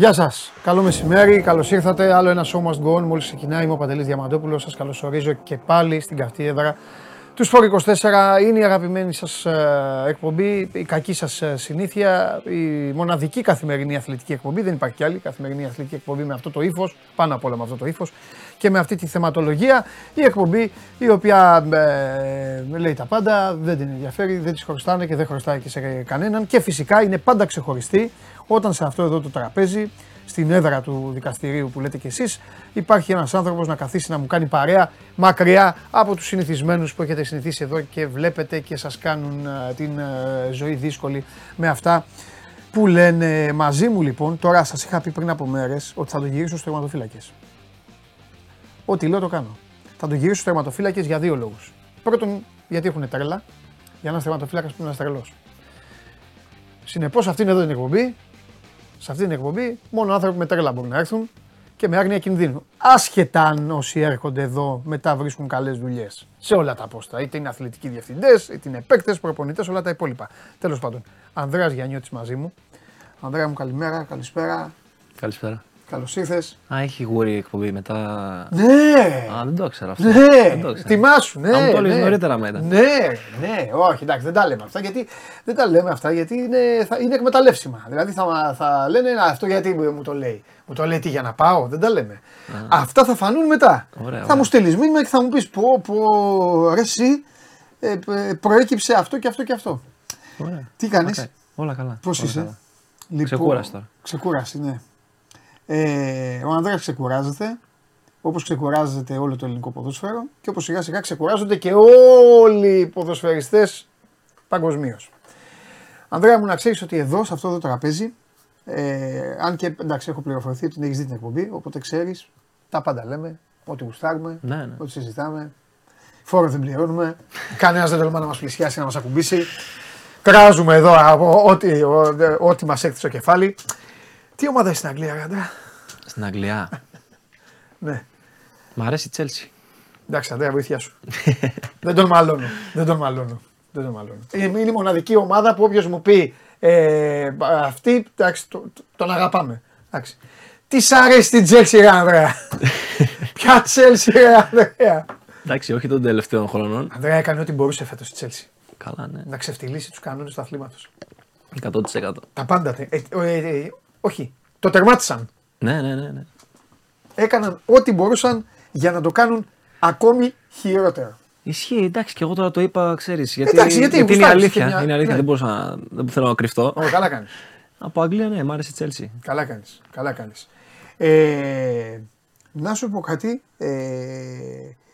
Γεια σας. Καλό μεσημέρι, καλώς ήρθατε. Άλλο ένα show must go on. Μόλις ξεκινάει, είμαι ο Παντελής Διαμαντόπουλος. Σας καλωσορίζω και πάλι στην καυτή έδρα του Σπορ 24. Είναι η αγαπημένη σας εκπομπή, η κακή σας συνήθεια, η μοναδική καθημερινή αθλητική εκπομπή. Δεν υπάρχει κι άλλη καθημερινή αθλητική εκπομπή με αυτό το ύφος, πάνω απ' όλα με αυτό το ύφος και με αυτή τη θεματολογία. Η εκπομπή η οποία ε, λέει τα πάντα, δεν την ενδιαφέρει, δεν τη χρωστάνε και δεν χρωστάει και σε κανέναν. Και φυσικά είναι πάντα ξεχωριστή όταν σε αυτό εδώ το τραπέζι, στην έδρα του δικαστηρίου που λέτε κι εσείς, υπάρχει ένας άνθρωπος να καθίσει να μου κάνει παρέα μακριά από τους συνηθισμένους που έχετε συνηθίσει εδώ και βλέπετε και σας κάνουν ε, την ε, ζωή δύσκολη με αυτά που λένε μαζί μου λοιπόν. Τώρα σας είχα πει πριν από μέρες ότι θα το γυρίσω στους τερματοφύλακες. Ό,τι λέω το κάνω. Θα το γυρίσω στους τερματοφύλακες για δύο λόγους. Πρώτον, γιατί έχουν τρέλα. Για ένα τερματοφύλακα που είναι τρελός. Συνεπώς, αυτή είναι εδώ την εκπομπή σε αυτή την εκπομπή μόνο άνθρωποι με τρέλα μπορούν να έρθουν και με άγνοια κινδύνου. Άσχετα αν όσοι έρχονται εδώ μετά βρίσκουν καλές δουλειές. Σε όλα τα πόστα. Είτε είναι αθλητικοί διευθυντές, είτε είναι παίκτες, προπονητές, όλα τα υπόλοιπα. Τέλος πάντων, Ανδρέας Γιαννιώτης μαζί μου. Ανδρέα μου, καλημέρα, καλησπέρα. Καλησπέρα. Καλώς ήρθες. Α, έχει γούρι εκπομπή μετά. Ναι! Α, δεν το ήξερα αυτό. Ναι! Δεν το ήξερα. Τιμάσου, ναι. Αν μου το έλεγες ναι. νωρίτερα μετά. Ναι, ναι, όχι, εντάξει, δεν τα λέμε αυτά γιατί, δεν τα λέμε αυτά γιατί είναι, θα, είναι εκμεταλλεύσιμα. Δηλαδή θα, θα λένε «Α, αυτό γιατί μου το λέει. Μου το λέει τι για να πάω, δεν τα λέμε. Αυτά θα φανούν μετά. Ωραία, θα ωραία. μου στείλεις μήνυμα και θα μου πεις πω, πω, ρε εσύ, ε, ε, προέκυψε αυτό και αυτό και αυτό. Ωραία. Τι κάνεις, Οκ. Όλα καλά. πώς Όλα είσαι; καλά. Λοιπόν, Ξεκούραση τώρα. Ξεκούραση, ναι. Ε, ο Ανδρέας ξεκουράζεται, όπως ξεκουράζεται όλο το ελληνικό ποδόσφαιρο και όπως σιγά σιγά ξεκουράζονται και όλοι οι ποδοσφαιριστές παγκοσμίως. Ανδρέα μου να ξέρεις ότι εδώ, σε αυτό το τραπέζι, ε, αν και εντάξει έχω πληροφορηθεί ότι την έχεις δει την εκπομπή, οπότε ξέρεις, τα πάντα λέμε, ό,τι γουστάρουμε, Ναι, ναι. ό,τι συζητάμε, φόρο δεν πληρώνουμε, κανένας δεν τολμά να μας πλησιάσει, να μας ακουμπήσει. Κράζουμε εδώ από ό,τι, ό, ό,τι μας έκθισε το κεφάλι. Τι ομάδα είσαι στην Αγγλία, Γαντά. Στην Αγγλία. Ναι. Μ' αρέσει η Τσέλσι. Εντάξει, Αντρέα, βοήθειά σου. δεν τον μαλώνω. Δεν τον μαλώνω. Δεν τον μαλώνω. Είναι, είναι η μοναδική ομάδα που όποιος μου πει ε, αυτή, εντάξει, το- το- τον αγαπάμε. Εντάξει. Τι σ' αρέσει την Chelsea, ρε Ανδρέα; Ποια Chelsea, ρε Ανδρέα; Εντάξει, όχι των τελευταίων χρονών. Ανδρέα έκανε ό,τι μπορούσε φέτος η Chelsea. Καλά, ναι. Να ξεφτυλίσει τους κανόνες του αθλήματος. 100%. Τα πάντα. τε- Ε, ε, ε, όχι. Το τερμάτισαν. Ναι, ναι, ναι. ναι. Έκαναν ό,τι μπορούσαν για να το κάνουν ακόμη χειρότερο. Ισχύει, εντάξει, και εγώ τώρα το είπα, ξέρεις. Γιατί, Εντάξει, γιατί είναι γουστάρεις αλήθεια. και μια- Είναι αλήθεια, ναι. δεν, μπορούσα, να- δεν θέλω να κρυφτώ. Ω, καλά κάνεις. Από Αγγλία, ναι, μ' άρεσε η Τσέλσι. Καλά κάνεις, καλά κάνεις. Ε, να σου πω κάτι, ε,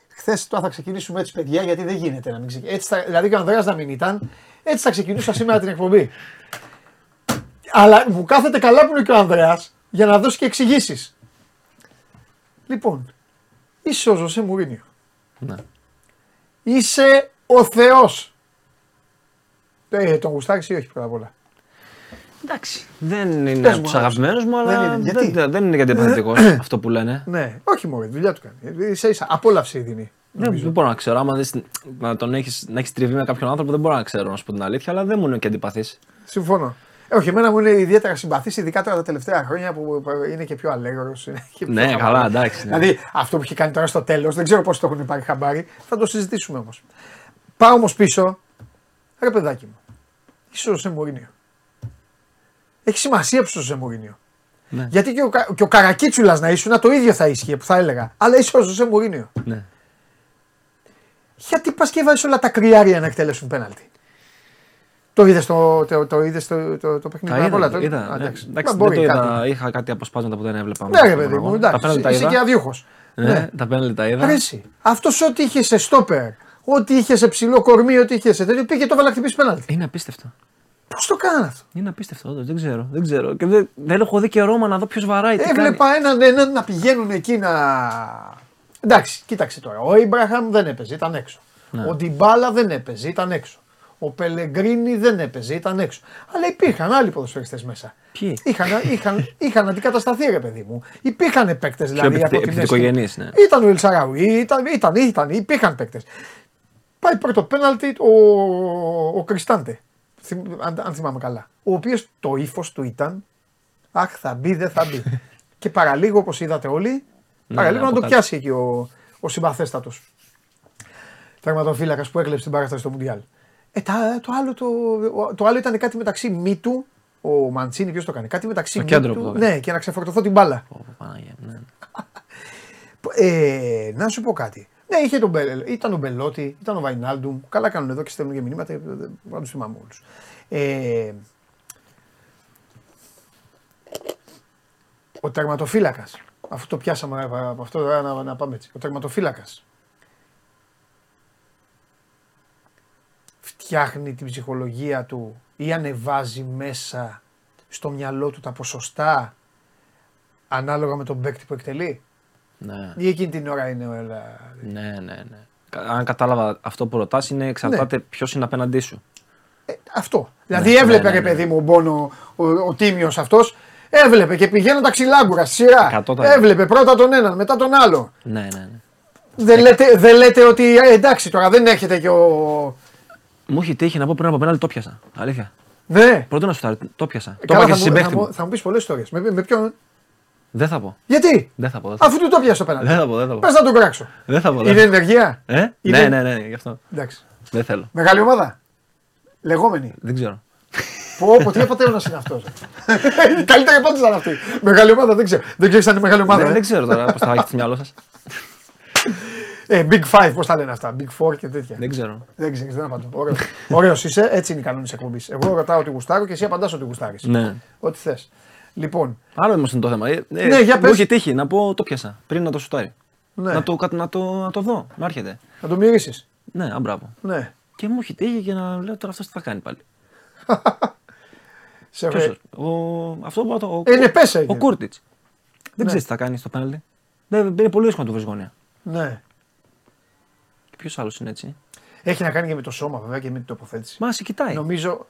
χθες τώρα θα ξεκινήσουμε έτσι παιδιά γιατί δεν γίνεται να μην ξεκινήσουμε. Έτσι θα, δηλαδή και ο Ανδρέας να μην ήταν, έτσι θα ξεκινούσα σήμερα την εκπομπή. Αλλά μου κάθεται καλά που είναι και ο Ανδρέας για να δώσει και εξηγήσεις. Λοιπόν, είσαι ο Ζωσέ Μουρίνιο. Ναι. Είσαι ο Θεός. Ε, τον γουστάρεις ή όχι πρώτα απ' όλα; Εντάξει. Δεν είναι Πες από μου, τους άρεσε. αγαπημένους μου, αλλά Δεν είναι. δεν, Γιατί; δεν, δεν είναι γιατί επαθητικό αυτό που λένε. Ναι, όχι μόνο, δουλειά του κάνει. Ε, Ίσα ίσα, απόλαυση δίνει. Δεν, δεν μπορώ να ξέρω. Άμα δεις, να τον έχεις, να έχεις τριβεί με κάποιον άνθρωπο, δεν μπορώ να ξέρω να σου πω την αλήθεια, αλλά δεν μου είναι και αντιπαθής. Συμφωνώ. Ε, όχι, εμένα μου είναι ιδιαίτερα συμπαθή, ειδικά τώρα τα τελευταία χρόνια που είναι και πιο αλέγρος. Ναι, καλά, εντάξει, ναι. Δηλαδή αυτό που έχει κάνει τώρα στο τέλος, δεν ξέρω πώς το έχουν πάρει χαμπάρι, θα το συζητήσουμε όμως. Πάω όμως πίσω. Ρε παιδάκι μου, είσαι ο Ζωσέ Μουρίνιο. Έχει σημασία που είσαι ο Ζωσέ Μουρίνιο. Ναι. Γιατί και ο, Κα- και ο Καρακίτσουλας να ήσουν, το ίδιο θα ίσχυε που θα έλεγα. Αλλά είσαι ο Ζωσέ Μουρίνιο. Ναι. Γιατί πας και βάζεις όλα τα κρυάρια να εκτελέσουν πέναλτι. Το είδες το, το, το, είδες το, το, το παιχνίδι Τα απ' όλα, είδα, το- είδα. Α, ναι. εντάξει. Εντάξει, Μα δεν μπορεί το κάτι. είδα. Είχα κάτι αποσπάσματα που δεν έβλεπα. Ναι, μέσα ρε στον παιδί μου, αγώνα. εντάξει. Τα πέναλτι τα Είσαι και είδα. αδιούχος. Ναι, τα πέναλτι τα είδα. Αρέσει. Αυτός ό,τι είχε σε στόπερ, ό,τι είχε σε ψηλό κορμί, ό,τι είχε σε τέτοιο, πήγε και το βάλα χτυπήσει πέναλτι. Είναι απίστευτο. Πώς το κάνανε αυτό; Είναι απίστευτο, όντως, δεν ξέρω. Δεν ξέρω. Και δεν, δεν έχω δει και Ρώμα να δω ποιος βαράει. τι κάνει. Έβλεπα έναν, έναν να πηγαίνουν εκεί να. Εντάξει, κοίταξε τώρα. Ο Ιμπραχάμ δεν έπαιζε, ήταν έξω. Ναι. Ο Ντιμπάλα δεν έπαιζε, ήταν έξω. Ο Πελεγκρίνη δεν έπαιζε, ήταν έξω. Αλλά υπήρχαν άλλοι ποδοσφαιριστές μέσα. Ποιοι; Είχαν, είχαν, είχαν αντικατασταθεί, ρε παιδί μου. Υπήρχαν παίκτες δηλαδή. επιθυ- από την επιθετικογενείς, ναι. Ήταν ο Ελσαράουι, ήταν, ήταν, ήταν, υπήρχαν παίκτες. Πάει πρώτο πέναλτι ο, ο Κριστάντε. Θυμ- Αν, αν θυμάμαι καλά. Ο οποίος το ύφος του ήταν Αχ, θα μπει, δεν θα μπει. και παραλίγο, όπως είδατε όλοι, Ναι, παραλίγο ναι, να το από πιάσει εκεί ο, ο συμπαθέστατος. Τερματοφύλακας που έκλεψε την παράσταση στο Μουντιάλ. Ε, τα, το, άλλο, το, το άλλο ήταν κάτι μεταξύ μύτου, ο Μαντσίνη, ποιος το κάνει, κάτι μεταξύ Στο μύτου, κέντρο που το έκανε. ναι, και να ξεφορτωθώ την μπάλα. Ω, Παναγία, ναι. Ε, να σου πω κάτι. Ναι, είχε τον Μπελ, ήταν ο Μπελότη, ήταν ο Βαϊνάλντουμ. Καλά κάνουν εδώ και στέλνουν και μηνύματα. ε, Δεν μπορώ να τους θυμάμαι όλους. Ε, ο τερματοφύλακας. Αφού το πιάσαμε ε, από αυτό, ε, να, να πάμε έτσι. Ο τερματοφύλακας. Φτιάχνει την ψυχολογία του ή ανεβάζει μέσα στο μυαλό του τα ποσοστά ανάλογα με τον παίκτη που εκτελεί; ναι. Ή εκείνη την ώρα είναι όλα. Ναι, ναι, ναι. Κα- Αν κατάλαβα αυτό που ρωτάς είναι εξαρτάται ποιος είναι απέναντί σου. Ε, αυτό. Δηλαδή Ναι, έβλεπε ναι, ρε ναι, παιδί μου ο Μπόνο, ο, ο, τίμιος αυτός. Έβλεπε και πηγαίνουν τα ξυλάγκουρα στη σειρά. 100%. Έβλεπε πρώτα τον έναν, μετά τον άλλο. Ναι, ναι, ναι. Δεν λέτε, δεν λέτε ότι ε, εντάξει τώρα δεν έρχεται και ο. Μου έχει τύχει να πω πριν από πέναλτι το πιάσα. Αλήθεια. Ναι. Πρώτο να σου τάρει, το πιάσα. το Καλά, είπα και θα, στη μου, θα, συμπαίχτη μου, μου. θα μου πεις πολλές ιστορίες. Με, με ποιον. Δεν θα πω. Γιατί; Δεν θα πω. Δεν θα, Αφού του το πιάσει το πέναντι. δεν θα πω. Δεν θα πω. Πες να τον κράξω. Δεν θα πω. δεν Είναι θα ενεργεία; πω. Ε; Είναι- Ναι, ναι, ναι, γι' αυτό. Εντάξει. Δεν θέλω. Μεγάλη ομάδα; Λεγόμενη; Δεν ξέρω. Πω, πω, τι απαταίωνα είναι αυτός; Η καλύτερη απάντηση ήταν αυτή. Μεγάλη ομάδα δεν ξέρω. Δεν ξέρει αν είναι μεγάλη ομάδα. δεν, ε. δεν ξέρω τώρα πώς θα έχεις στο μυαλό σας. Ε, Big Five, πώς τα λένε αυτά. Big Four και τέτοια. Δεν ξέρω. Δεν ξέρεις, δεν απαντώ. Ωραίος. Ωραίος είσαι, έτσι είναι οι κανόνες εκπομπής. Εγώ ρωτάω ότι γουστάρω και εσύ απαντάς ότι γουστάρεις. Ναι. Ό,τι θες. Λοιπόν, Άλλο όμως είναι το θέμα. Ε, ε, Ναι, για μου πες. έχει τύχει να πω το πιάσα πριν να το σουτάρει. ναι. Να, το, κα- να, το, να το δω, να έρχεται. να το μυρίσεις. Ναι, α, μπράβο. Ναι. Και μου έχει τύχει και να λέω τώρα αυτό τι θα κάνει πάλι. Σε Ποιος, ρε- ο, αυτό που το. Ε, ναι, πες Ο έγινε. Κούρτιτς. Δεν Ναι. ξέρεις τι θα κάνει στο πέναλτι. Δεν, είναι πολύ δύσκολο να του βρεις γωνία. Ναι. Και ποιος άλλος είναι έτσι; Έχει να κάνει και με το σώμα βέβαια και με την τοποθέτηση. Μα σε κοιτάει. Νομίζω.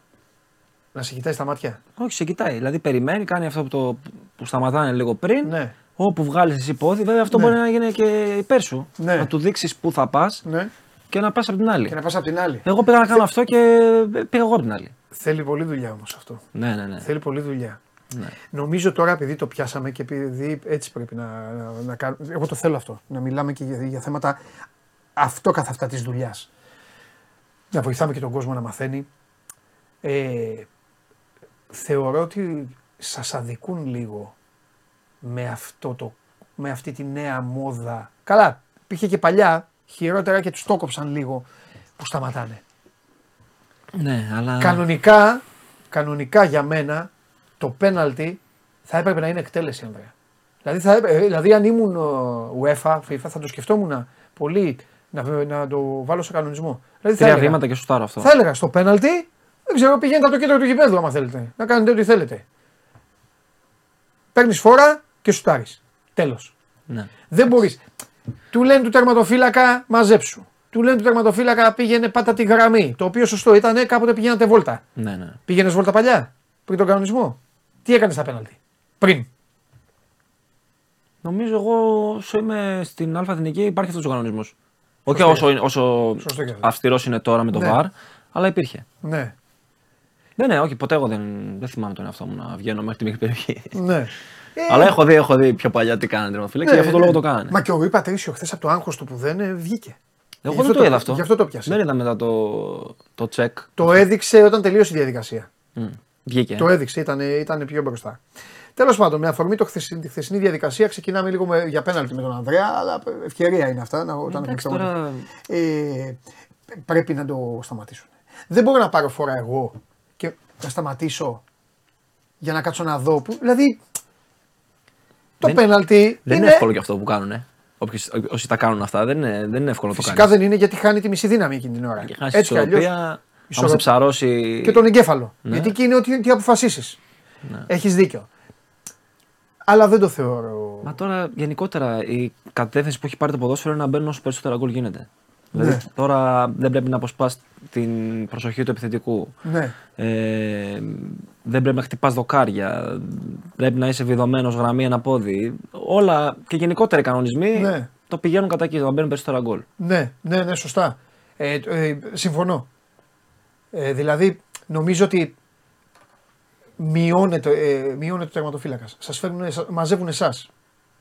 Να σε κοιτάει στα μάτια. Όχι, σε κοιτάει. Δηλαδή περιμένει, κάνει αυτό που, το, που σταματάνε λίγο πριν. Ναι. Όπου βγάλεις εσύ πόδι, βέβαια αυτό Ναι. μπορεί να γίνει και υπέρ σου. Ναι. Να του δείξεις πού θα πας ναι. και να πας από την άλλη. Και να πας από την άλλη. Εγώ πήγα να κάνω αυτό και πήγα εγώ από την άλλη. Θέλει πολλή δουλειά όμως αυτό. Ναι, ναι, ναι. Θέλει πολλή δουλειά. ναι. Νομίζω τώρα επειδή το πιάσαμε και επειδή έτσι πρέπει να, να, να κάνουμε. Εγώ το θέλω αυτό. Να μιλάμε και για, για θέματα αυτό καθ' αυτά της δουλειάς. Να βοηθάμε και τον κόσμο να μαθαίνει. Ε, θεωρώ ότι σας αδικούν λίγο με, αυτό το, με αυτή τη νέα μόδα. Καλά, υπήρχε και παλιά, χειρότερα και τους το κόψαν λίγο που σταματάνε. Ναι, αλλά. Κανονικά, κανονικά για μένα το πέναλτι θα έπρεπε να είναι εκτέλεση, Ανδρέα. Δηλαδή, θα έπρεπε, δηλαδή αν ήμουν ο, UEFA, FIFA, θα το σκεφτόμουν πολύ να, να το βάλω σε κανονισμό. Δηλαδή, θα Τρία έλεγα, βήματα και σουτάρω αυτό. θα έλεγα στο πέναλτι, δεν ξέρω, πηγαίνετε από το κέντρο του γηπέδου άμα θέλετε. Να κάνετε ό,τι θέλετε. Παίρνεις φόρα και σουτάρεις. Τέλος. Ναι. Δεν μπορείς. Του λένε του τερματοφύλακα μαζέψου. Του λένε του τερματοφύλακα πήγαινε πάτα τη γραμμή. Το οποίο σωστό ήταν κάποτε πηγαίνατε βόλτα. ναι, ναι. Πήγαινες βόλτα παλιά, πριν τον κανονισμό. Τι έκανες στα πέναλτι. Πριν; Νομίζω εγώ όσο είμαι στην Α Εθνική υπάρχει αυτός ο κανονισμός. Όχι Σωστό όσο, είναι- όσο Σωστό και αυτό. αυστηρός είναι τώρα με το Ναι. VAR, αλλά υπήρχε. Ναι. Ναι, ναι, όχι, ποτέ εγώ δεν, δεν θυμάμαι τον εαυτό μου να βγαίνω μέχρι τη μικρή περιοχή. ναι. Ε, αλλά έχω δει, έχω δει πιο παλιά τι κάνανε τερματοφύλακε ναι, και γι' αυτό το ναι. λόγο το κάνανε. Μα και ο Ρουί Πατρίσιο χθες από το άγχος του που δεν ε, βγήκε. εγώ Γι' δεν το είδα αυτό. Γι' αυτό το πιάσε. Δεν είδα μετά το, το τσεκ. Το έδειξε όταν τελείωσε η διαδικασία. Μμ, Βγήκε. Το έδειξε, ήταν, ήταν πιο μπροστά. Τέλος πάντων, με αφορμή το χθεσι- τη χθεσινή διαδικασία, ξεκινάμε λίγο με, για πέναλτι με τον Ανδρέα, αλλά ευκαιρία είναι αυτά. Να, όταν Εντάξει, έχουμε τώρα ε, πρέπει να το σταματήσουν. Δεν μπορώ να πάρω φορά εγώ και να σταματήσω για να κάτσω να δω. Που, δηλαδή, το Δεν- πέναλτι δεν είναι είναι, εύκολο και αυτό που κάνουν. Όποιοι, όσοι τα κάνουν αυτά, δεν είναι, δεν είναι εύκολο να το Φυσικά κάνεις. δεν είναι γιατί χάνει τη μισή δύναμη εκείνη την ώρα. Και χάσει Έτσι κι αλλιώς, ισορροπία, άμα ισορροπ- σε ψαρώσει. και τον εγκέφαλο. Ναι. Γιατί εκεί είναι ότι τι αποφασίσεις. Ναι. Έχεις δίκιο. Αλλά δεν το θεωρώ. Μα τώρα γενικότερα η κατεύθυνση που έχει πάρει το ποδόσφαιρο είναι να μπαίνουν όσο περισσότερα γκολ γίνεται. Δηλαδή Ναι. τώρα δεν πρέπει να αποσπάς την προσοχή του επιθετικού. Ναι. Ε, δεν πρέπει να χτυπάς δοκάρια. Πρέπει να είσαι βιδωμένος γραμμή ένα πόδι. Όλα και γενικότερα οι κανονισμοί Ναι. το πηγαίνουν κατά εκεί, να μπαίνουν περισσότερα γκολ. Ναι, ναι, ναι, σωστά. Ε, ε, συμφωνώ. Ε, δηλαδή, νομίζω ότι μειώνεται, ε, μειώνεται ο τερματοφύλακα. Σας φέρνουν, σα- μαζεύουν εσάς.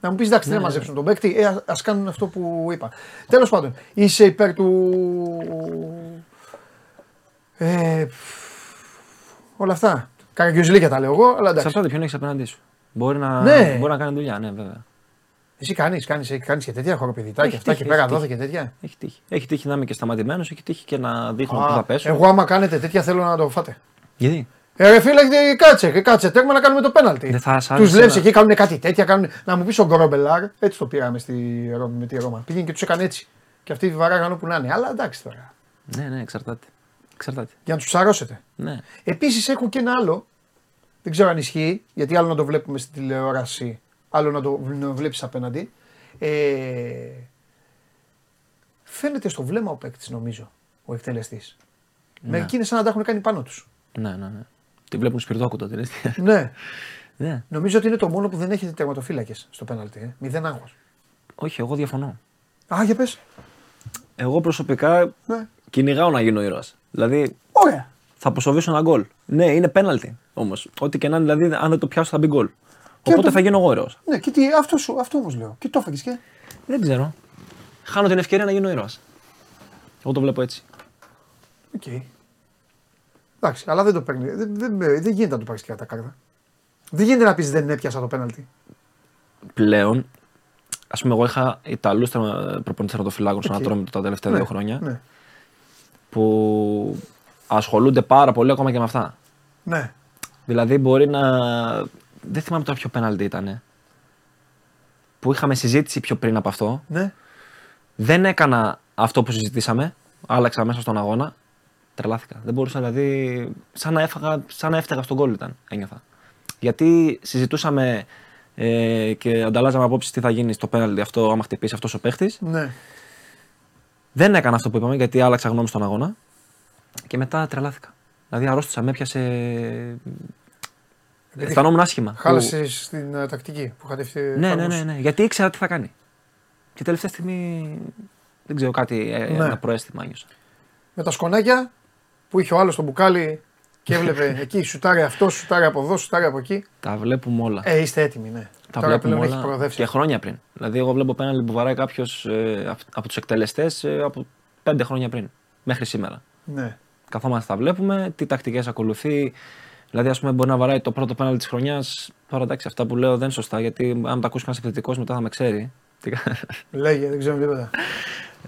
Να μου πεις εντάξει, δεν Ναι, θα ναι. μαζέψουν τον παίκτη, ε, ας κάνουν αυτό που είπα. Τέλος πάντων, είσαι υπέρ του. Ε, όλα αυτά. Καραγκιουζλίκια τα λέω εγώ, αλλά εντάξει. Εξαρτάται ποιον έχεις απέναντί σου; Μπορεί να, Ναι. μπορεί να κάνει δουλειά, ναι, βέβαια. Εσύ κάνεις, κάνεις, κάνεις και τέτοια χοροπηδητάκια Έχει αυτά τύχει, και πέρα έχει δόθε και τέτοια. Έχει τύχει. Έχει τύχει να είμαι και σταματημένος, έχει τύχει και να δείχνω πού Α, θα πέσω. εγώ άμα κάνετε τέτοια θέλω να το φάτε. Γιατί; Ε, ρε φίλε, ε, κάτσε, ε, κάτσε, τέρμα να κάνουμε το πέναλτι. Δεν θα σ' Τους άρεσε βλέπει να- εκεί, κάνουν κάτι τέτοια. Κάνουν... Να μου πεις ο Γκρόμπελαρ, έτσι το πήραμε στη Ρώμη με τη Ρώμα. Πήγαινε και τους έκανε έτσι. Και αυτοί βαράγαν όπου να είναι. Αλλά εντάξει τώρα. Ναι, ναι, εξαρτάται. Εξαρτάται. Για να τους ψαρώσετε. Ναι. Επίσης έχω και ένα άλλο. Δεν ξέρω αν ισχύει, γιατί άλλο να το βλέπουμε στην τηλεόραση, άλλο να το βλέπεις απέναντι. Ε, φαίνεται στο βλέμμα ο παίκτης, νομίζω, ο εκτελεστής. Ναι. Μερικοί είναι σαν να τα έχουν κάνει πάνω τους. Ναι, ναι, ναι. Τη βλέπουν σπιρτόκουτο την αίσθηση. ναι. ναι. Νομίζω ότι είναι το μόνο που δεν έχετε τερματοφύλακες στο πέναλτι. Ε. Μηδέν άγχος. Όχι, εγώ διαφωνώ. Α, για πες. Εγώ προσωπικά Ναι. κυνηγάω να γίνω ήρωας. Δηλαδή Ωραία. θα αποσοβήσω ένα γκολ. Ναι, είναι πέναλτι όμως. Ό,τι και να είναι, δηλαδή αν δεν το πιάσω θα μπει γκολ. Οπότε το- θα γίνω εγώ ήρωας. Ναι, και τι, αυτό, σου, αυτό όμως λέω. Και το έφαγες και. Δεν ξέρω. Χάνω την ευκαιρία να γίνω ήρωας. Εγώ το βλέπω έτσι. Οκ. Εντάξει, αλλά δεν το παίρνει. Δεν, δεν, δεν γίνεται να το πάρεις και κατάκαρδα. Δεν γίνεται να πεις δεν έπιασα το πέναλτι. Πλέον, ας πούμε, εγώ είχα Ιταλούς προπονητές τερματοφυλάκων στον Οκ. Ατρόμητο τα τελευταία Ναι, δύο χρόνια Ναι. που ασχολούνται πάρα πολύ ακόμα και με αυτά. ναι. Δηλαδή μπορεί να. Δεν θυμάμαι τώρα ποιο πέναλτι ήταν. Που είχαμε συζήτηση πιο πριν από αυτό. ναι. Δεν έκανα αυτό που συζητήσαμε. Άλλαξα μέσα στον αγώνα. Τρελάθηκα. Δεν μπορούσα δηλαδή. Σαν να, έφαγα, σαν να έφταγα στον κόλλο ήταν. Ένιωθα. Γιατί συζητούσαμε ε, και ανταλλάζαμε απόψεις τι θα γίνει στο πέναλτι αυτό, άμα χτυπήσει αυτός ο παίχτης. ναι. Δεν έκανα αυτό που είπαμε γιατί άλλαξα γνώμη στον αγώνα. Και μετά τρελάθηκα. Δηλαδή αρρώστησα, με έπιασε. Αισθανόμουν άσχημα. που- Χάλασες στην ε, τακτική που είχατε φυ- Ναι, ναι, εφαρμόσει. ναι, ναι. Γιατί ήξερα τι θα κάνει. Και τελευταία στιγμή δεν ξέρω κάτι, ε, Ναι. ένα προέστημα νιώσα. Με τα σκονάκια που είχε ο άλλος το μπουκάλι και έβλεπε εκεί σουτάρει αυτό, σουτάρει από εδώ, σουτάρει από εκεί. Τα βλέπουμε όλα. Ε, είστε έτοιμοι, ναι. τα Τώρα βλέπουμε πλέον έχεις όλα προοδεύσει. και χρόνια πριν. Δηλαδή, εγώ βλέπω πέναλτι που βαράει κάποιος ε, απ- από τους εκτελεστές από πέντε χρόνια πριν. Μέχρι σήμερα. Ναι. Καθόμαστε, τα βλέπουμε, τι τακτικές ακολουθεί. Δηλαδή, ας πούμε, μπορεί να βαράει το πρώτο πέναλτι της χρονιάς. Τώρα εντάξει, αυτά που λέω δεν είναι σωστά γιατί αν τα ακούσεις κανένα επιθετικός μετά θα με ξέρει. Τι κα- Λέγε, δεν ξέρω τίποτα.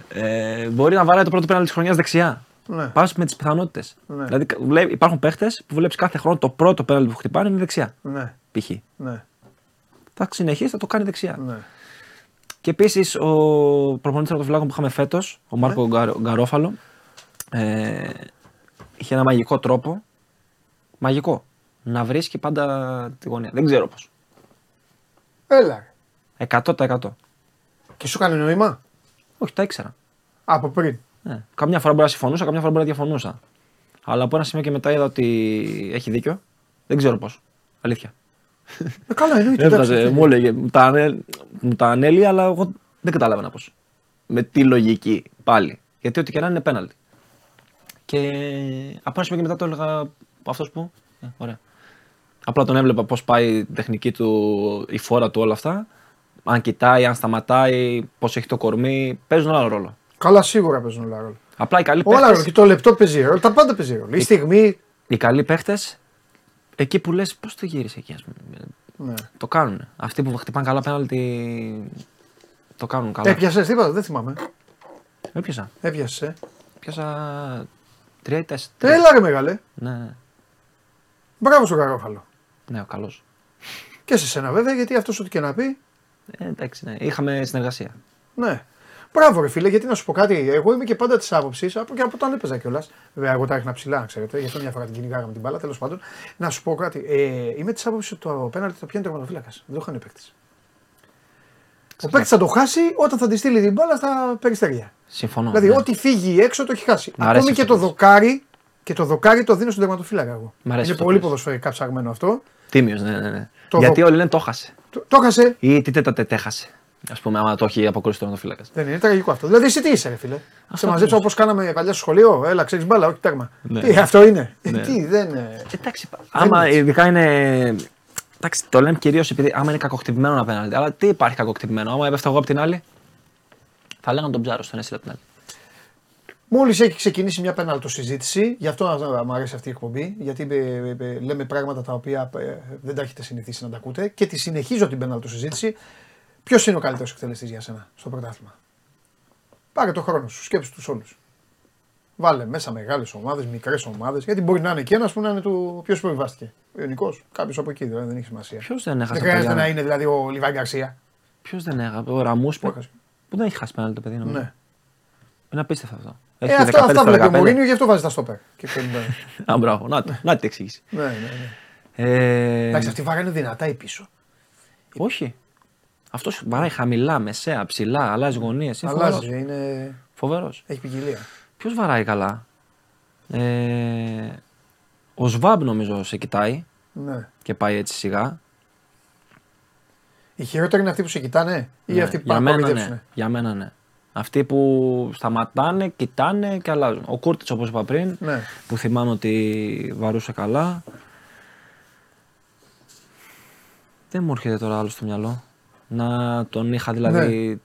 ε, μπορεί να βαράει το πρώτο πέναλτι της χρονιάς δεξιά. Ναι. Πας με τις πιθανότητες. Ναι. Δηλαδή, κα- βλέ- υπάρχουν παίχτες που βλέπεις κάθε χρόνο το πρώτο πέναλτι που χτυπάνε είναι δεξιά. Ναι. Π.χ. Ναι. Θα συνεχίσει, θα το κάνει δεξιά. Ναι. Και επίσης ο προπονητής των φυλάκων που είχαμε φέτος, ο Μάρκο Ναι. Γκαρ- Γκαρόφαλο, ε, είχε ένα μαγικό τρόπο. Μαγικό. Να βρίσκει πάντα τη γωνία. Δεν ξέρω πώς. Έλα. ρε. 100%. Και σου έκανε νόημα; Όχι, τα ήξερα. Από πριν. Ναι. Καμιά φορά μπορεί να συμφωνούσα, καμιά φορά μπορεί να διαφωνούσα. Αλλά από ένα σημείο και μετά είδα ότι έχει δίκιο. Δεν ξέρω πώς. Αλήθεια. Ε, καλά, εννοείται. Έβγαζε, εντάξει. μου έλεγε, μου τα, ανέ, μου τα ανέλυε, αλλά εγώ δεν καταλάβαινα πώς. Με τι λογική πάλι. Γιατί ό,τι και να είναι είναι πέναλτι. Και από ένα σημείο και μετά το έλεγα αυτός που. Ε, ωραία. Απλά τον έβλεπα πώς πάει η τεχνική του, η φόρα του, όλα αυτά. Αν κοιτάει, αν σταματάει, πώς έχει το κορμί. Παίζουν άλλο ρόλο. Καλά, σίγουρα παίζουν όλα ρόλο. Απλά οι καλοί Όλα ρόλο. παίχτες, Και το λεπτό παίζει ρόλο. Τα πάντα παίζει ρόλο. Η στιγμή. οι καλοί παίχτες, εκεί που λες πώς το γύρισε εκεί, ας πούμε; Ναι. Το κάνουν. Αυτοί που χτυπάνε καλά πέναλτι το κάνουν καλά. Έπιασες τίποτα, δεν θυμάμαι. Έπιασα. Έπιασες. Ε. Πιάσα τρία ή τέσσερα. Έλα ρε μεγάλε. Ναι, ναι. Μπράβο στον Καρόφαλο. Ναι, ο καλός. Και σε σένα βέβαια, γιατί αυτός ό,τι και να πει. Ε, εντάξει, ναι. Είχαμε συνεργασία. Ναι. Μπράβο, ρε φίλε, γιατί να σου πω κάτι. Εγώ είμαι και πάντα της άποψης, από και από όταν έπαιζα κιόλας. Βέβαια, εγώ τα έχνα ψηλά, ξέρετε, γι' αυτό μια φορά την κυνηγάγαμε την μπάλα. Τέλος πάντων, να σου πω κάτι. Ε, είμαι της άποψης ότι το πέναλτι το πιάνει τερματοφύλακας. Δεν το χάνει ο παίκτη. Ο παίκτης θα το χάσει όταν θα τη στείλει την μπάλα στα περιστέρια. Συμφωνώ. δηλαδή, ναι. ό,τι φύγει έξω το έχει χάσει. Μ' αρέσει Ακόμη και αυτό. το δοκάρι, και το δοκάρι το δίνω στον τερματοφύλακα εγώ. Μ' αρέσει Είναι αυτό πολύ που λες. ποδοσφαιρικά ψαγμένο αυτό. Τίμιος, ναι, ναι, ναι. Το Γιατί δο- όλοι λένε το χάσε. Το, το χάσε. Ή τι τέτα τετέχασε. Α πούμε, άμα το έχει αποκρούσει τον φύλακας. Δεν είναι τραγικό αυτό. Δηλαδή, εσύ τι είσαι, ρε φίλε; Σε μαζέψω όπως κάναμε παλιά στο σχολείο. Έλα, ξέρεις μπάλα, όχι τέρμα. Ναι. Τι, αυτό είναι; Ναι. Τι, δεν. ε, Εντάξει, άμα ειδικά είναι. Εντάξει, το λέμε κυρίως επειδή άμα είναι κακοκτυπημένο απέναντι. Αλλά τι υπάρχει κακοκτυπημένο; Άμα έπεφτα εγώ από την άλλη, θα λέγανε τον ψάρος στον Έσυλ από την άλλη. Μόλις έχει ξεκινήσει μια πέναλτο συζήτηση, γι' αυτό α, μου αρέσει αυτή η εκπομπή, γιατί ε, ε, λέμε πράγματα τα οποία ε, δεν τα έχετε συνηθίσει να τα ακούτε και τη συνεχίζω την πέναλτο συζήτηση. Ποιος είναι ο καλύτερος εκτελεστής για σένα στο πρωτάθλημα; Πάρε το χρόνο σου, σκέψου τους όλου. Βάλε μέσα μεγάλες ομάδες, μικρές ομάδες, γιατί μπορεί να είναι και ένας που να είναι του. Ποιος προβιβάστηκε. Ο Ιωνικός, κάποιος από εκεί δηλαδή, δεν έχει σημασία. Ποιος δεν Δεν έχασε χρειάζεται παλιά. να είναι δηλαδή ο Λιβάη Γκαρσία. Ποιος δεν έχασε. Ο Ραμούς που, έχασε. που δεν έχει χάσει πέναλτι το παιδί. νομίζω. Ναι. Είναι απίστευτο αυτό. Ε, Έχει αυτά, 15 αυτά στα βλέπει ο 15. Μourinho, γι' αυτό βάζει τα στόπερ. Και παίρνει τα- Α, μπράβο. Να, το, να το εξήγηση. ναι, ναι, ναι. Ε, Εντάξει, αυτοί βάρανε δυνατά ή πίσω. όχι. Αυτός βαράει χαμηλά, μεσαία, ψηλά, αλλάζει γωνίες. Αλλάζει, είναι... Φοβερός. έχει ποικιλία. Ποιος βαράει καλά; Ε, ο Σβάμπ νομίζω σε κοιτάει Ναι. και πάει έτσι σιγά. Οι χειρότεροι είναι αυτοί που σε κοιτάνε ή Ναι, αυτοί που για πάνε να μένα κοροϊδέψουν. ναι. Για μένα ναι. Αυτοί που σταματάνε, κοιτάνε και αλλάζουν. Ο Κούρτιτς όπως είπα πριν, Ναι. που θυμάμαι ότι βαρούσε καλά. Δεν μου έρχεται τώρα άλλο στο μυαλό. Να τον είχα δηλαδή.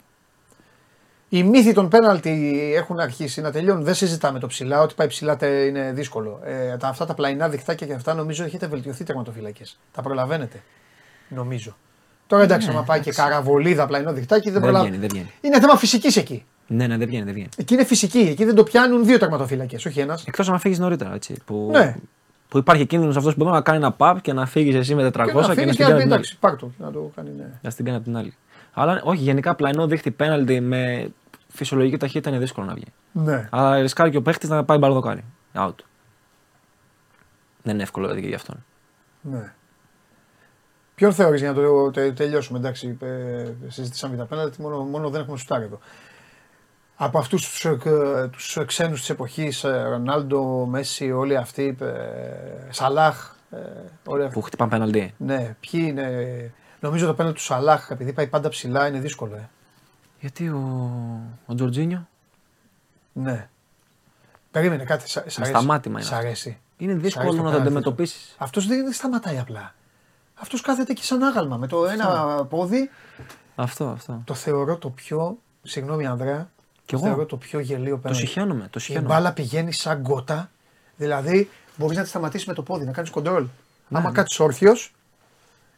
Οι μύθοι των πέναλτι έχουν αρχίσει να τελειώνουν. Δεν συζητάμε το ψηλά. Ότι πάει ψηλά τε- είναι δύσκολο. Ε, τα, αυτά τα πλαϊνά δικτάκια και αυτά νομίζω έχετε βελτιωθεί τερματοφυλακές. Τα προλαβαίνετε. Νομίζω. Τώρα εντάξει, άμα πάει και καραβολίδα πλαϊνό δικτάκι δεν, Ναι, Δεν προλαβα- βγαίνει, δεν βγαίνει. Είναι θέμα φυσικής εκεί. Ναι, ναι, δεν βγαίνει, δεν βγαίνει. Εκεί είναι φυσική. Εκεί δεν το πιάνουν δύο τερματοφυλακές, όχι ένας. Εκτός αν φύγεις νωρίτερα. Έτσι, που, Ναι. Που υπάρχει κίνδυνος αυτός που μπορεί να κάνει ένα pub και να φύγεις εσύ με 400 και, Και να να φύγεις στην και να κάνει πει την άλλη. εντάξει, πάρ' το. Να το κάνει, ναι. Να στην κάνει από την άλλη. Αλλά όχι, γενικά πλαϊνό δείχτη πέναλτι με φυσιολογική ταχύτητα είναι δύσκολο να βγει. ναι. Αλλά ρισκάρει και ο παίχτης να πάει μπαλδοκάρι. Out. Δεν είναι εύκολο δηλαδή και για αυτόν. Ναι. Ποιον θεωρείς για να το τε- τελειώσουμε, εντάξει, ε, συζητήσαμε για τα πέναλτι, μόνο, μόνο δεν έχουμε σουτάρει εδώ. Από αυτούς τους τους ξένους της εποχής, Ρονάλντο, Μέση, όλοι αυτοί, ε, Σαλάχ, ε, όλοι αυτοί. Που χτυπάνε πέναλτι. Ναι, ποιοι είναι. Νομίζω το πέναλτι του Σαλάχ, επειδή πάει πάντα ψηλά, είναι δύσκολο. Ε. Γιατί ο, ο Τζορτζίνιο; Ναι. Περίμενε κάτι. Σ' σ' Με αρέσει. σταμάτημα είναι Σ' αυτό. αρέσει. είναι Σ' δύσκολο αρέσει το να το πέναλτι αντιμετωπίσεις. Αυτός δεν δεν σταματάει απλά. Αυτός κάθεται και σαν άγαλμα με το ένα πόδι. Αυτό, αυτό. Το θεωρώ το πιο. Συγγνώμη, Ανδρέα. Κι το εγώ. θεωρώ το πιο γελίο Το πέναλτι. συχαίνομαι. Το Η συχαίνομαι. μπάλα πηγαίνει σαν γκότα. Δηλαδή μπορείς να τη σταματήσεις με το πόδι, να κάνεις κοντρόλ. Άμα ναι. κάτσεις όρθιος,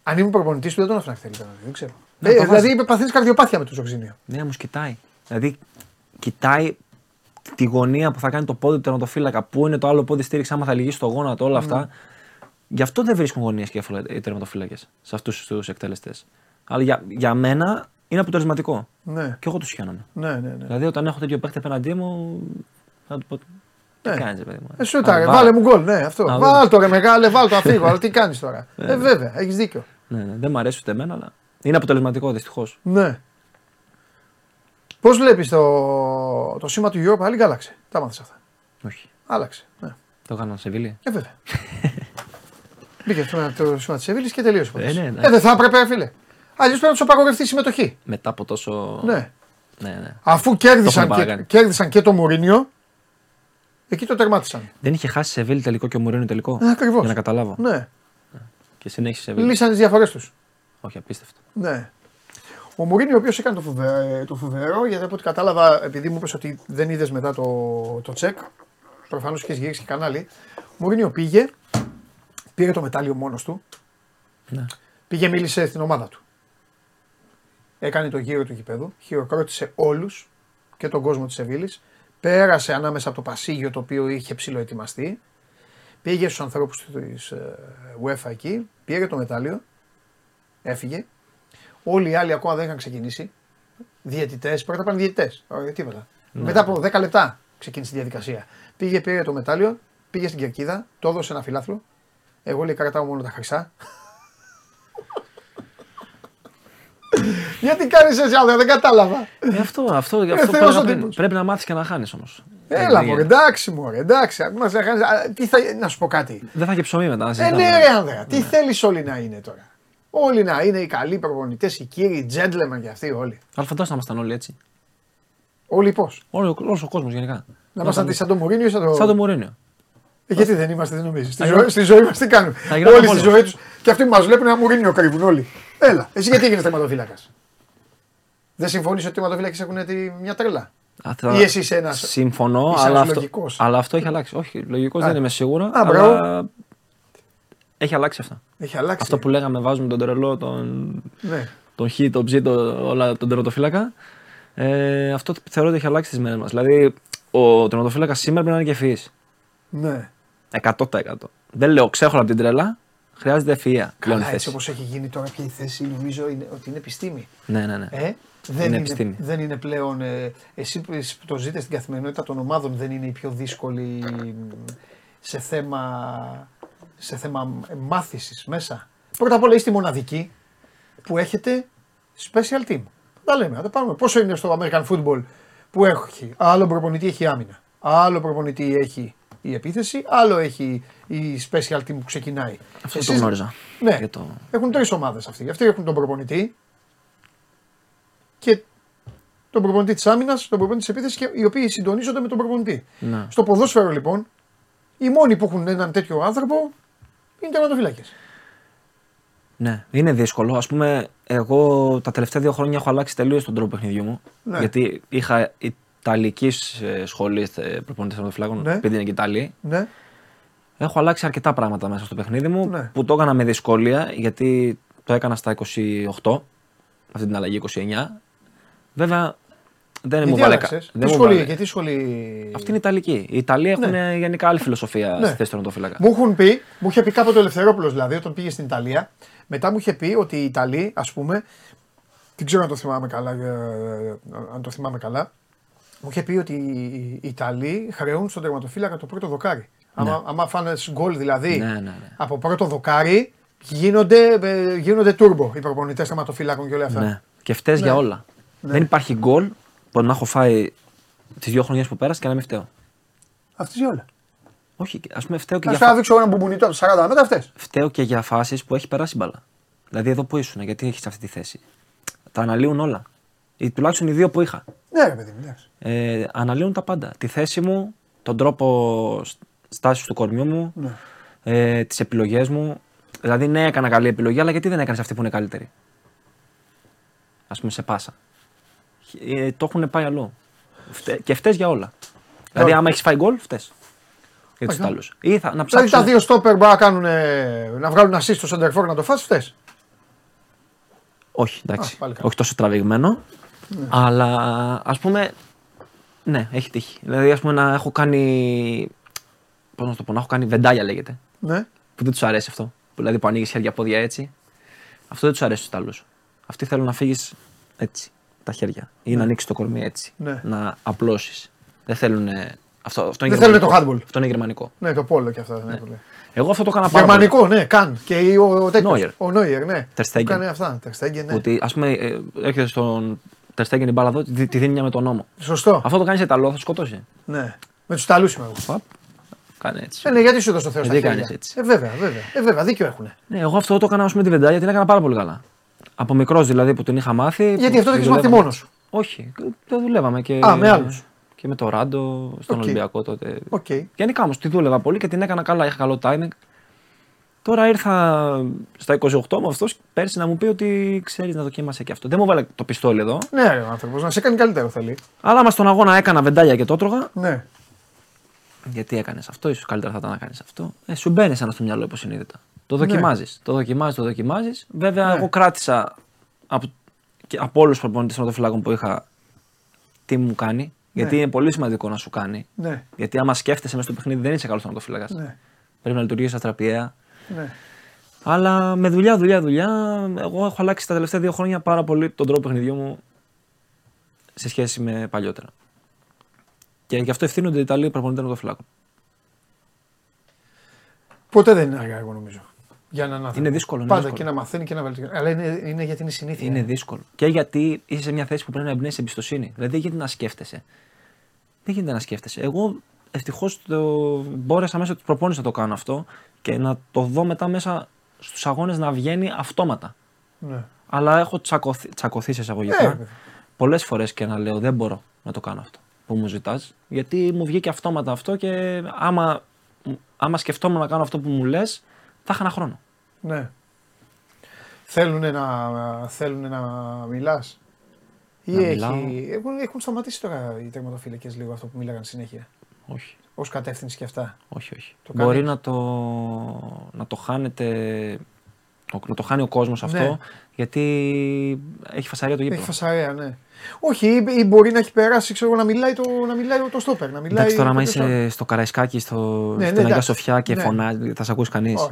αν ήμουν προπονητής του δεν τον άφηνα θέλει πέναλτι. Δεν ξέρω. Ναι, Ε, το βάζεις. δηλαδή παθαίνει καρδιοπάθεια με το Ζοξίνιο. Ναι, όμως κοιτάει. Δηλαδή, κοιτάει τη γωνία που θα κάνει το πόδι του τερματοφύλακα, πού είναι το άλλο πόδι στήριξη, άμα θα λυγίσει το γόνατο, όλα αυτά. Γι' αυτό δεν βρίσκουν γωνίες και εύκολα οι τερματοφύλακες σε αυτούς τους εκτελεστές. Αλλά για, για μένα είναι αποτελεσματικό. Ναι, Και εγώ του χαίρομαι. ναι, ναι. ναι. Δηλαδή, όταν έχω τέτοιο παίχτη απέναντί μου, θα του πω. Τι Ναι. κάνεις, παιδί μου. Ε, σούτα, ρε, Α, βάλε μου γκολ, ναι, αυτό. Α, Βάλ το ρε μεγάλε, βάλ το αφήγω, αλλά τι κάνεις τώρα. ε, βέβαια, έχεις δίκιο. Ναι, ναι, δεν μου αρέσει ούτε εμένα, αλλά είναι αποτελεσματικό δυστυχώς. Ναι. Πώς βλέπεις το, το σήμα του Europa, άλλη άλλαξε. Τα μάθες αυτά. Όχι. Άλλαξε. Ναι. Το έκανα σε Βίλη. Ε, βέβαια. Μπήκε αυτό το σήμα τη Σεβίλης και τελείωσε. η υπόθεση. Ε, ναι, ναι. ε, δεν θα έπρεπε, φίλε. Αλλιώς πρέπει να τους απαγορευτεί η συμμετοχή. Μετά από τόσο. Ναι. ναι, ναι. Αφού κέρδισαν έχουμε και, παρακάνει. κέρδισαν και το Μουρίνιο, εκεί το τερμάτισαν. Δεν είχε χάσει σε Βίλη τελικό και ο Μουρίνιο τελικό. Ε, ακριβώς. Για να καταλάβω. Ναι. Και συνέχισε σε Βίλη. Λύσαν τις διαφορές τους. Όχι, απίστευτο. Ναι. Ο Μουρίνιο, ο οποίος έκανε το φοβερό, το φοβερό, γιατί από ό,τι κατάλαβα, επειδή μου είπες ότι δεν είδες μετά το, το τσεκ, προφανώς είχες γυρίσει και κανάλι. Ο Μουρίνιο πήγε, πήρε το μετάλλιο μόνος του, Ναι. πήγε, μίλησε στην ομάδα του. Έκανε το γύρο του γηπέδου, χειροκρότησε όλους και τον κόσμο της Σεβίλης. Πέρασε ανάμεσα από το πασίγιο το οποίο είχε ψηλοετοιμαστεί. Πήγε στους ανθρώπους της UEFA εκεί, πήρε το μετάλλιο, έφυγε. Όλοι οι άλλοι ακόμα δεν είχαν ξεκινήσει. Διαιτητές, πρώτα πάνε διαιτητές. Τίποτα. Μετά από 10 λεπτά ξεκίνησε η διαδικασία. Πήγε, πήρε το μετάλλιο, πήγε στην κερκίδα, το έδωσε ένα φιλάθλο. Εγώ λέει κρατάω μόνο τα χρυσά. Γιατί κάνεις έτσι άλλο, δεν κατάλαβα. Ε, αυτό, αυτό, γι' αυτό Θεός πρέπει, ο να, τύπος. πρέπει να μάθεις και να χάνεις όμως. Έλα μου, εντάξει μου, εντάξει. Μας να, κάνεις- α, τι θα, να σου πω κάτι. Δεν θα έχει ψωμί μετά να Ε, συζητάμε. ναι, ρε Άνδρα, τι θέλεις όλοι να είναι τώρα; Όλοι να είναι οι καλοί προπονητές, οι κύριοι, οι gentlemen και αυτοί όλοι. Αλλά φαντάζομαι να ήμασταν όλοι έτσι. Όλοι πώς; Όλο όλος ο κόσμος γενικά. Να ήμασταν σαν το Μουρίνιο ή σαν το. Σαν το Μουρίνιο. Ε, γιατί δεν είμαστε, δεν νομίζεις; Στη, Θα ζωή, γίνω- στη ζωή μας τι κάνουμε; Θα γίνω Όλοι στη πόλεμος. ζωή τους. Και αυτοί που μας βλέπουν ένα Μουρίνιο κρύβουν όλοι. Έλα. Εσύ γιατί έγινες τερματοφύλακα. Δεν συμφωνείς ότι οι τερματοφύλακε έχουν τη- μια τρέλα; Α, θα- Ή εσύ είσαι ένας- Συμφωνώ, είσαι αλλά ένας αυτό, λογικός; αλλά αυτό έχει αλλάξει. Όχι, λογικός Α. δεν είμαι σίγουρα. Α, μπράβο. αλλά έχει αλλάξει αυτό. Έχει αλλάξει. Αυτό που λέγαμε, βάζουμε τον τρελό, τον, Ναι. τον χ, τον ψ, τον, όλα, τον τερματοφύλακα. Ε, αυτό θεωρώ ότι έχει αλλάξει τις μέρες μας. Δηλαδή, ο τερματοφύλακας σήμερα πρέπει να είναι και ευφυή. ναι. 100%. Δεν λέω ξέχωρα από την τρέλα. Χρειάζεται ευφυία πλέον η Καλά, έτσι θέση. όπως έχει γίνει τώρα πια η θέση, νομίζω είναι, ότι είναι επιστήμη. Ναι, ναι, ναι. Ε, δεν, είναι, επιστήμη. δεν είναι πλέον. Ε, εσύ που που το ζείτε στην καθημερινότητα των ομάδων, δεν είναι η πιο δύσκολη μ, σε θέμα, σε θέμα μάθησης μέσα. Πρώτα απ' όλα είστε η μοναδική που έχετε special team. Τα λέμε, να τα πάρουμε. Πόσο είναι στο American football που έχει. Άλλο προπονητή έχει άμυνα. Άλλο προπονητή έχει η επίθεση. Άλλο έχει η special team που ξεκινάει. Αυτό Εσείς- το γνώριζα. Ναι, Για το... έχουν τρεις ομάδες αυτοί. Αυτοί έχουν τον προπονητή και τον προπονητή της άμυνας, τον προπονητή της επίθεσης και οι οποίοι συντονίζονται με τον προπονητή. Ναι. Στο ποδόσφαιρο λοιπόν, οι μόνοι που έχουν έναν τέτοιο άνθρωπο είναι οι τερματοφύλακες. Ναι, είναι δύσκολο. Α πούμε, εγώ τα τελευταία δύο χρόνια έχω αλλάξει τελείως τον τρόπο παιχνιδιού μου. Ναι. Γιατί είχα Ιταλικής ε, σχολής προπονητής τερματοφυλάκων, Ναι. επειδή είναι και Ιταλοί. Ναι, Έχω αλλάξει αρκετά πράγματα μέσα στο παιχνίδι μου Ναι. που το έκανα με δυσκολία γιατί το έκανα στα 28, αυτή την αλλαγή 29. Βέβαια δεν μου γιατί βάλε άλλαξες, δεν τι μου σχολή, βάλε- γιατί σχολή... Αυτή είναι Ιταλική. Οι Ιταλοί έχουν Ναι. γενικά άλλη φιλοσοφία Ναι. στη θέση του τερματοφύλακα. Μου έχουν πει, μου είχε πει κάποτε ο Ελευθερόπουλος δηλαδή όταν πήγε στην Ιταλία, μετά μου είχε πει ότι οι Ιταλοί, ας πούμε, δεν ξέρω αν το θυμάμαι καλά, ε, αν το θυμάμαι καλά, μου είχε πει ότι οι οι Ιταλοί χρεούν στον τερματοφύλακα το πρώτο δοκάρι. Άμα, άμα φάνες γκολ δηλαδή Ναι, ναι, ναι. από πρώτο δοκάρι, γίνονται, ε, γίνονται τούρμπο οι προπονητές τερματοφύλακων και όλα αυτά. Ναι. Και φταίει για όλα. Δεν υπάρχει γκολ που να έχω φάει τις δύο χρονιές που πέρασε και να μην φταίω. Αυτή για όλα. Όχι, ας πούμε φταίω και, Να για, σου φα... δείξω ένα μπουμπονιτό από 40 μέτρα αυτές. φταίω και για φάσεις που έχει περάσει η μπαλά. Δηλαδή εδώ που ήσουν, γιατί έχεις αυτή τη θέση; Τα αναλύουν όλα. Ή, τουλάχιστον οι δύο που είχα. Ναι, ρε παιδί μου, εντάξει. Ε, αναλύουν τα πάντα. Τη θέση μου, τον τρόπο στάση του κορμιού μου, Ναι. ε, τις επιλογές μου. Δηλαδή, ναι, έκανα καλή επιλογή, αλλά γιατί δεν έκανες αυτή που είναι καλύτερη. Α πούμε, σε πάσα. Ε, το έχουν πάει αλλού. Φτε- και φταίει για όλα. Δηλαδή, Ωραία. άμα έχεις φάει γκολ, φταίει. Για τους Ωραία. Ιταλού. Ή θα, να Δηλαδή τα ψάξουν. δύο στόπερ μπορεί να, κάνουν, να βγάλουν assist στο center for να το φας φταίς. Όχι, εντάξει. Α, πάλι καλά. όχι τόσο τραβηγμένο. Αλλά ας πούμε. Ναι, έχει τύχει. Δηλαδή, ας πούμε, να έχω κάνει. Πώς να το πω, να έχω κάνει βεντάλια λέγεται. Ναι. Που δεν τους αρέσει αυτό. Που, δηλαδή που ανοίγεις χέρια πόδια έτσι. Αυτό δεν τους αρέσει στους Ιταλού. Αυτοί θέλουν να φύγεις έτσι. Τα χέρια. Ή να ανοίξεις το κορμί έτσι. Ναι. Να απλώσεις. Δεν θέλουν. Αυτό, αυτό είναι Δεν θέλουν γερμανικό. το handball. Αυτό είναι γερμανικό. Ναι, το πόλο και αυτά. Ναι. Ναι. Εγώ αυτό το έκανα πάρα πολύ. Γερμανικό, ναι, καν. Και ο, ο, τέτοιος, Νόιερ. ο Νόιερ, ναι. Ter Stegen. Που Κάνει αυτά. Τερστέγγεν, ναι. Ότι ας πούμε ε, έρχεται στον Τερστέγγεν η μπάλα εδώ, τη, τη δίνει μια με τον νόμο. Σωστό. Αυτό το κάνεις σε Ιταλό, θα σκοτώσει. Ναι. Με τους Ιταλούς είμαι εγώ. Παπ, Κάνε έτσι. Ε, ναι, γιατί σου έδωσε το Θεός στα Γιατί χέρια. κάνεις έτσι. Ε, βέβαια, βέβαια. Ε, βέβαια, δίκιο έχουν. Ναι, εγώ αυτό το έκανα ως με τη βεντάλια, την έκανα πάρα πολύ καλά. Από μικρός δηλαδή που την είχα μάθει. Γιατί που αυτό το τη έχεις μάθει δουλεύαμε. μόνος σου; Όχι, το δουλεύαμε και. Α, με άλλους. Και με το Ράντο, στον Οκ. Ολυμπιακό τότε. Οκ. Γενικά όμως τη δούλευα πολύ και την έκανα καλά, είχα καλό timing. Τώρα ήρθα στα 28 μου αυτός πέρσι να μου πει ότι ξέρεις να δοκίμασε και αυτό. Δεν μου βάλε το πιστόλι εδώ. Ναι, ρε, ο άνθρωπος να σε κάνει καλύτερο θέλει. Αλλά άμα στον αγώνα έκανα βεντάλια και το έτρωγα, Ναι. Γιατί έκανες αυτό, ίσως καλύτερα θα ήταν να κάνεις αυτό. Ε, σου μπαίνει ένα στο μυαλό υποσυνείδητα. Το δοκιμάζεις. Το δοκιμάζεις, το δοκιμάζεις. Βέβαια, Ναι. εγώ κράτησα από, και από όλους τους προπονητές των που είχα τι μου κάνει. Γιατί Ναι. είναι πολύ σημαντικό να σου κάνει. Ναι. Γιατί άμα σκέφτεσαι μέσα στο παιχνίδι, δεν είσαι καλός τερματοφύλακα. Ναι. Πρέπει να λειτουργήσει αστραπιαία. ναι. Αλλά με δουλειά, δουλειά, δουλειά, εγώ έχω αλλάξει τα τελευταία δύο χρόνια πάρα πολύ τον τρόπο παιχνιδιού μου σε σχέση με παλιότερα. Και γι' αυτό ευθύνονται οι Ιταλοί προπονητέ τερματοφυλάκων. Ποτέ δεν είναι αργά, εγώ νομίζω. Για έναν άνθρωπο. Είναι δύσκολο, είναι Πάντα δύσκολο. και να μαθαίνει και να βελτιώνει. Αλλά είναι, είναι γιατί είναι συνήθεια. Είναι δύσκολο. Και γιατί είσαι σε μια θέση που πρέπει να εμπνέεις εμπιστοσύνη. Δηλαδή δεν γίνεται να σκέφτεσαι; Δεν γίνεται να σκέφτεσαι. Εγώ ευτυχώς μπόρεσα μέσω τη προπόνηση να το κάνω αυτό και να το δω μετά μέσα στους αγώνες να βγαίνει αυτόματα. Ναι. Αλλά έχω τσακωθεί, τσακωθεί σε Ε, εισαγωγικά βέβαια. πολλές φορές και να λέω δεν μπορώ να το κάνω αυτό που μου ζητάς. Γιατί μου βγήκε αυτόματα αυτό και άμα, άμα σκεφτόμουν να κάνω αυτό που μου λες, θα είχα ένα χρόνο. Ναι. Θέλουν να, θέλουνε να μιλάς; Ή Να έχει, μιλάω. έχουν, έχουν σταματήσει τώρα οι τερματοφύλακες λίγο αυτό που μίλαγαν συνέχεια; Όχι. Ως κατεύθυνση και αυτά; Όχι, όχι. Το Μπορεί κάνεις. να το, να το χάνετε. Να το χάνει ο κόσμος αυτό Ναι. γιατί έχει φασαρία το γήπεδο. Έχει φασαρέα, ναι. Όχι, ή, ή μπορεί να έχει περάσει, ξέρω εγώ, να μιλάει το, να μιλάει το στόπερ. Να μιλάει Εντάξει, τώρα, άμα το ποιος είσαι στο Καραϊσκάκι, στο, ναι, στην Αγία εντάξει. Σοφιά και Ναι. φωνάζει, θα σε ακούσει κανείς. Όχι,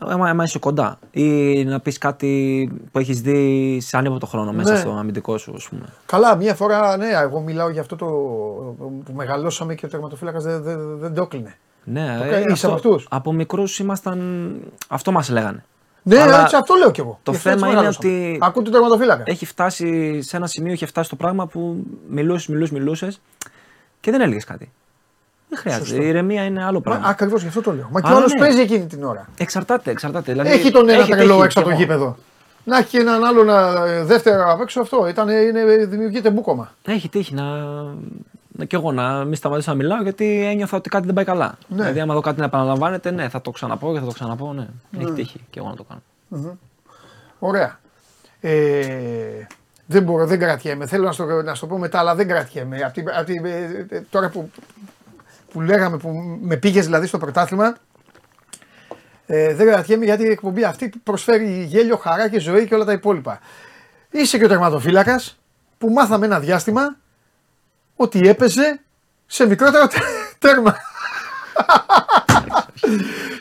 όχι. Άμα, άμα είσαι κοντά. Ή να πεις κάτι που έχεις δει σε άνεμο χρόνο μέσα Ναι. στο αμυντικό σου, ας πούμε. Καλά, μία φορά, ναι, εγώ μιλάω για αυτό το που μεγαλώσαμε και ο τερματοφύλακας δεν, δεν, δεν το έκλεινε. Ναι, Το κάνει- είσαι από αυτούς; από μικρούς ήμασταν. Αυτό μας λέγανε. Ναι, Αλλά έτσι, αυτό λέω κι εγώ. το Γι' αυτό έτσι θέμα είναι μεγαλώσαμε. ότι- Ακού τον τερματοφύλακα. Έχει φτάσει σε ένα σημείο, είχε φτάσει το πράγμα που μιλούσες, μιλούσες, μιλούσες και δεν έλεγες κάτι. Δεν χρειάζεται. Σωστό. Η ηρεμία είναι άλλο πράγμα. Ακριβώς γι' αυτό το λέω. Μα και ο Αλλά άλλος ναι. παίζει εκείνη την ώρα. Εξαρτάται, εξαρτάται. Δηλαδή, έχει τον ένα έχετε- τρελό έχει έξω από κι το εγώ. γήπεδο. Να έχει και έναν άλλον ε, δεύτερο απ' έξω αυτό. Ήταν, είναι, δημιουργείται μπούκομα. Έχει τύχει να. Να κι εγώ να μην σταματήσω να μιλάω γιατί ένιωθα ότι κάτι δεν πάει καλά. Ναι. Δηλαδή, άμα δω κάτι να επαναλαμβάνεται, ναι, θα το ξαναπώ και θα το ξαναπώ. Ναι. Έχει τύχει και εγώ να το κάνω. Ωραία. Ε, δεν μπορώ, δεν κρατιέμαι. Θέλω να στο, να στο πω μετά, αλλά δεν κρατιέμαι. Απ' την- απ' την- ε, ε, τώρα που, που λέγαμε, που με πήγες δηλαδή στο πρωτάθλημα, ε, δεν κρατιέμαι γιατί η εκπομπή αυτή προσφέρει γέλιο, χαρά και ζωή και όλα τα υπόλοιπα. Είσαι και ο τερματοφύλακας που μάθαμε ένα διάστημα ότι έπαιζε σε μικρότερο τε- τέρμα.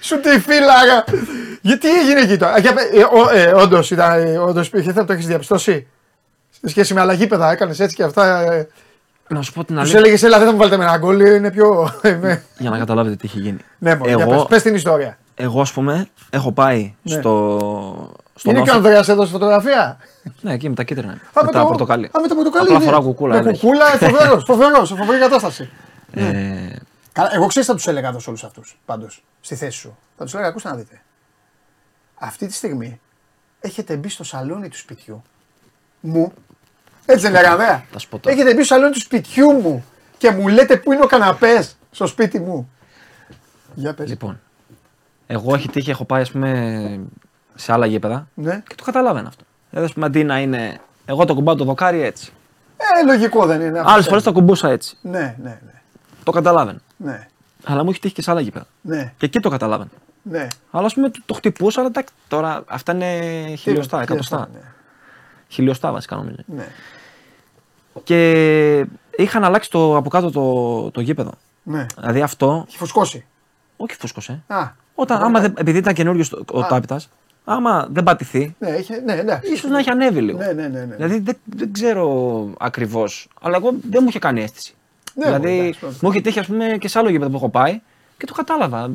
Σου τη φύλαγα. Γιατί έγινε εκεί τώρα; Για πε- ε, ο- ε, όντως ήταν, ε, όντως υπήρχε θέμα, το έχεις διαπιστώσει; Σε σχέση με άλλα γήπεδα έκανες έτσι και αυτά. Ε, Να σου πω την τους αλήθεια. έλεγες έλα δεν θα μου βάλετε με ένα γκολ, είναι πιο... ε, με- Για να καταλάβετε τι έχει γίνει. ναι, μόνο, για εγώ, πες, πες την ιστορία. Εγώ, ας πούμε, έχω πάει Ναι. στο. στο είναι και ο Νόφι- Ανδρέας εδώ στη φωτογραφία. Ναι, εκεί με τα κίτρινα. Α, με τα πορτοκαλί. Α, με το πορτοκαλί. Απλά ναι. φοράω κουκούλα. Με δεν έχει. κουκούλα, φοβερός, φοβερός, σε φοβερή κατάσταση. Ε, Καλά, εγώ ξέρεις θα τους έλεγα εδώ σε όλους αυτούς, πάντως, στη θέση σου. Θα τους έλεγα, ακούστε να δείτε. Αυτή τη στιγμή έχετε μπει στο σαλόνι του σπιτιού μου. Έτσι δεν λέγαμε. ε; Θα σου πω τώρα. Έχετε μπει στο σαλόνι του σπιτιού μου και μου λέτε πού είναι ο καναπές στο σπίτι μου. Για πες. λοιπόν, εγώ έχει τύχει, έχω πάει ας πούμε, σε άλλα γήπεδα Ναι. και το καταλάβαινα αυτό. Δηλαδή, ας πούμε, αντί να είναι. Εγώ το κουμπάω το δοκάρι έτσι. Ε, λογικό δεν είναι. Άλλες φορές το κουμπούσα έτσι. Ναι, ναι, ναι. Το καταλάβαινα. Ναι, Αλλά μου έχει τύχει και σε άλλα γήπεδα. ναι, Και εκεί το καταλάβαινα. ναι. Αλλά ας πούμε το, το χτυπούσα, αλλά εντάξει, τώρα αυτά είναι χιλιοστά, Τι- τι εκατοστά. αυτά, Χιλιοστά βασικά νομίζω. Ναι. ναι. Και είχαν αλλάξει το, από κάτω το, το γήπεδο. ναι. Δηλαδή αυτό, Έχει φουσκώσει. όχι φούσκωσε. Α, Όταν, άμα δεν, επειδή ήταν καινούριο ο Α. τάπητας, άμα δεν πατηθεί, ναι, είχε, ναι, ναι. ίσως να έχει ανέβει λίγο. Ναι, ναι, ναι. ναι. Δηλαδή δεν, δεν ξέρω ακριβώς. Αλλά εγώ δεν μου είχε κάνει αίσθηση. Ναι, δηλαδή εντάξει, εντάξει. μου είχε τύχει ας πούμε, και σε άλλο γήπεδο που έχω πάει και το κατάλαβα.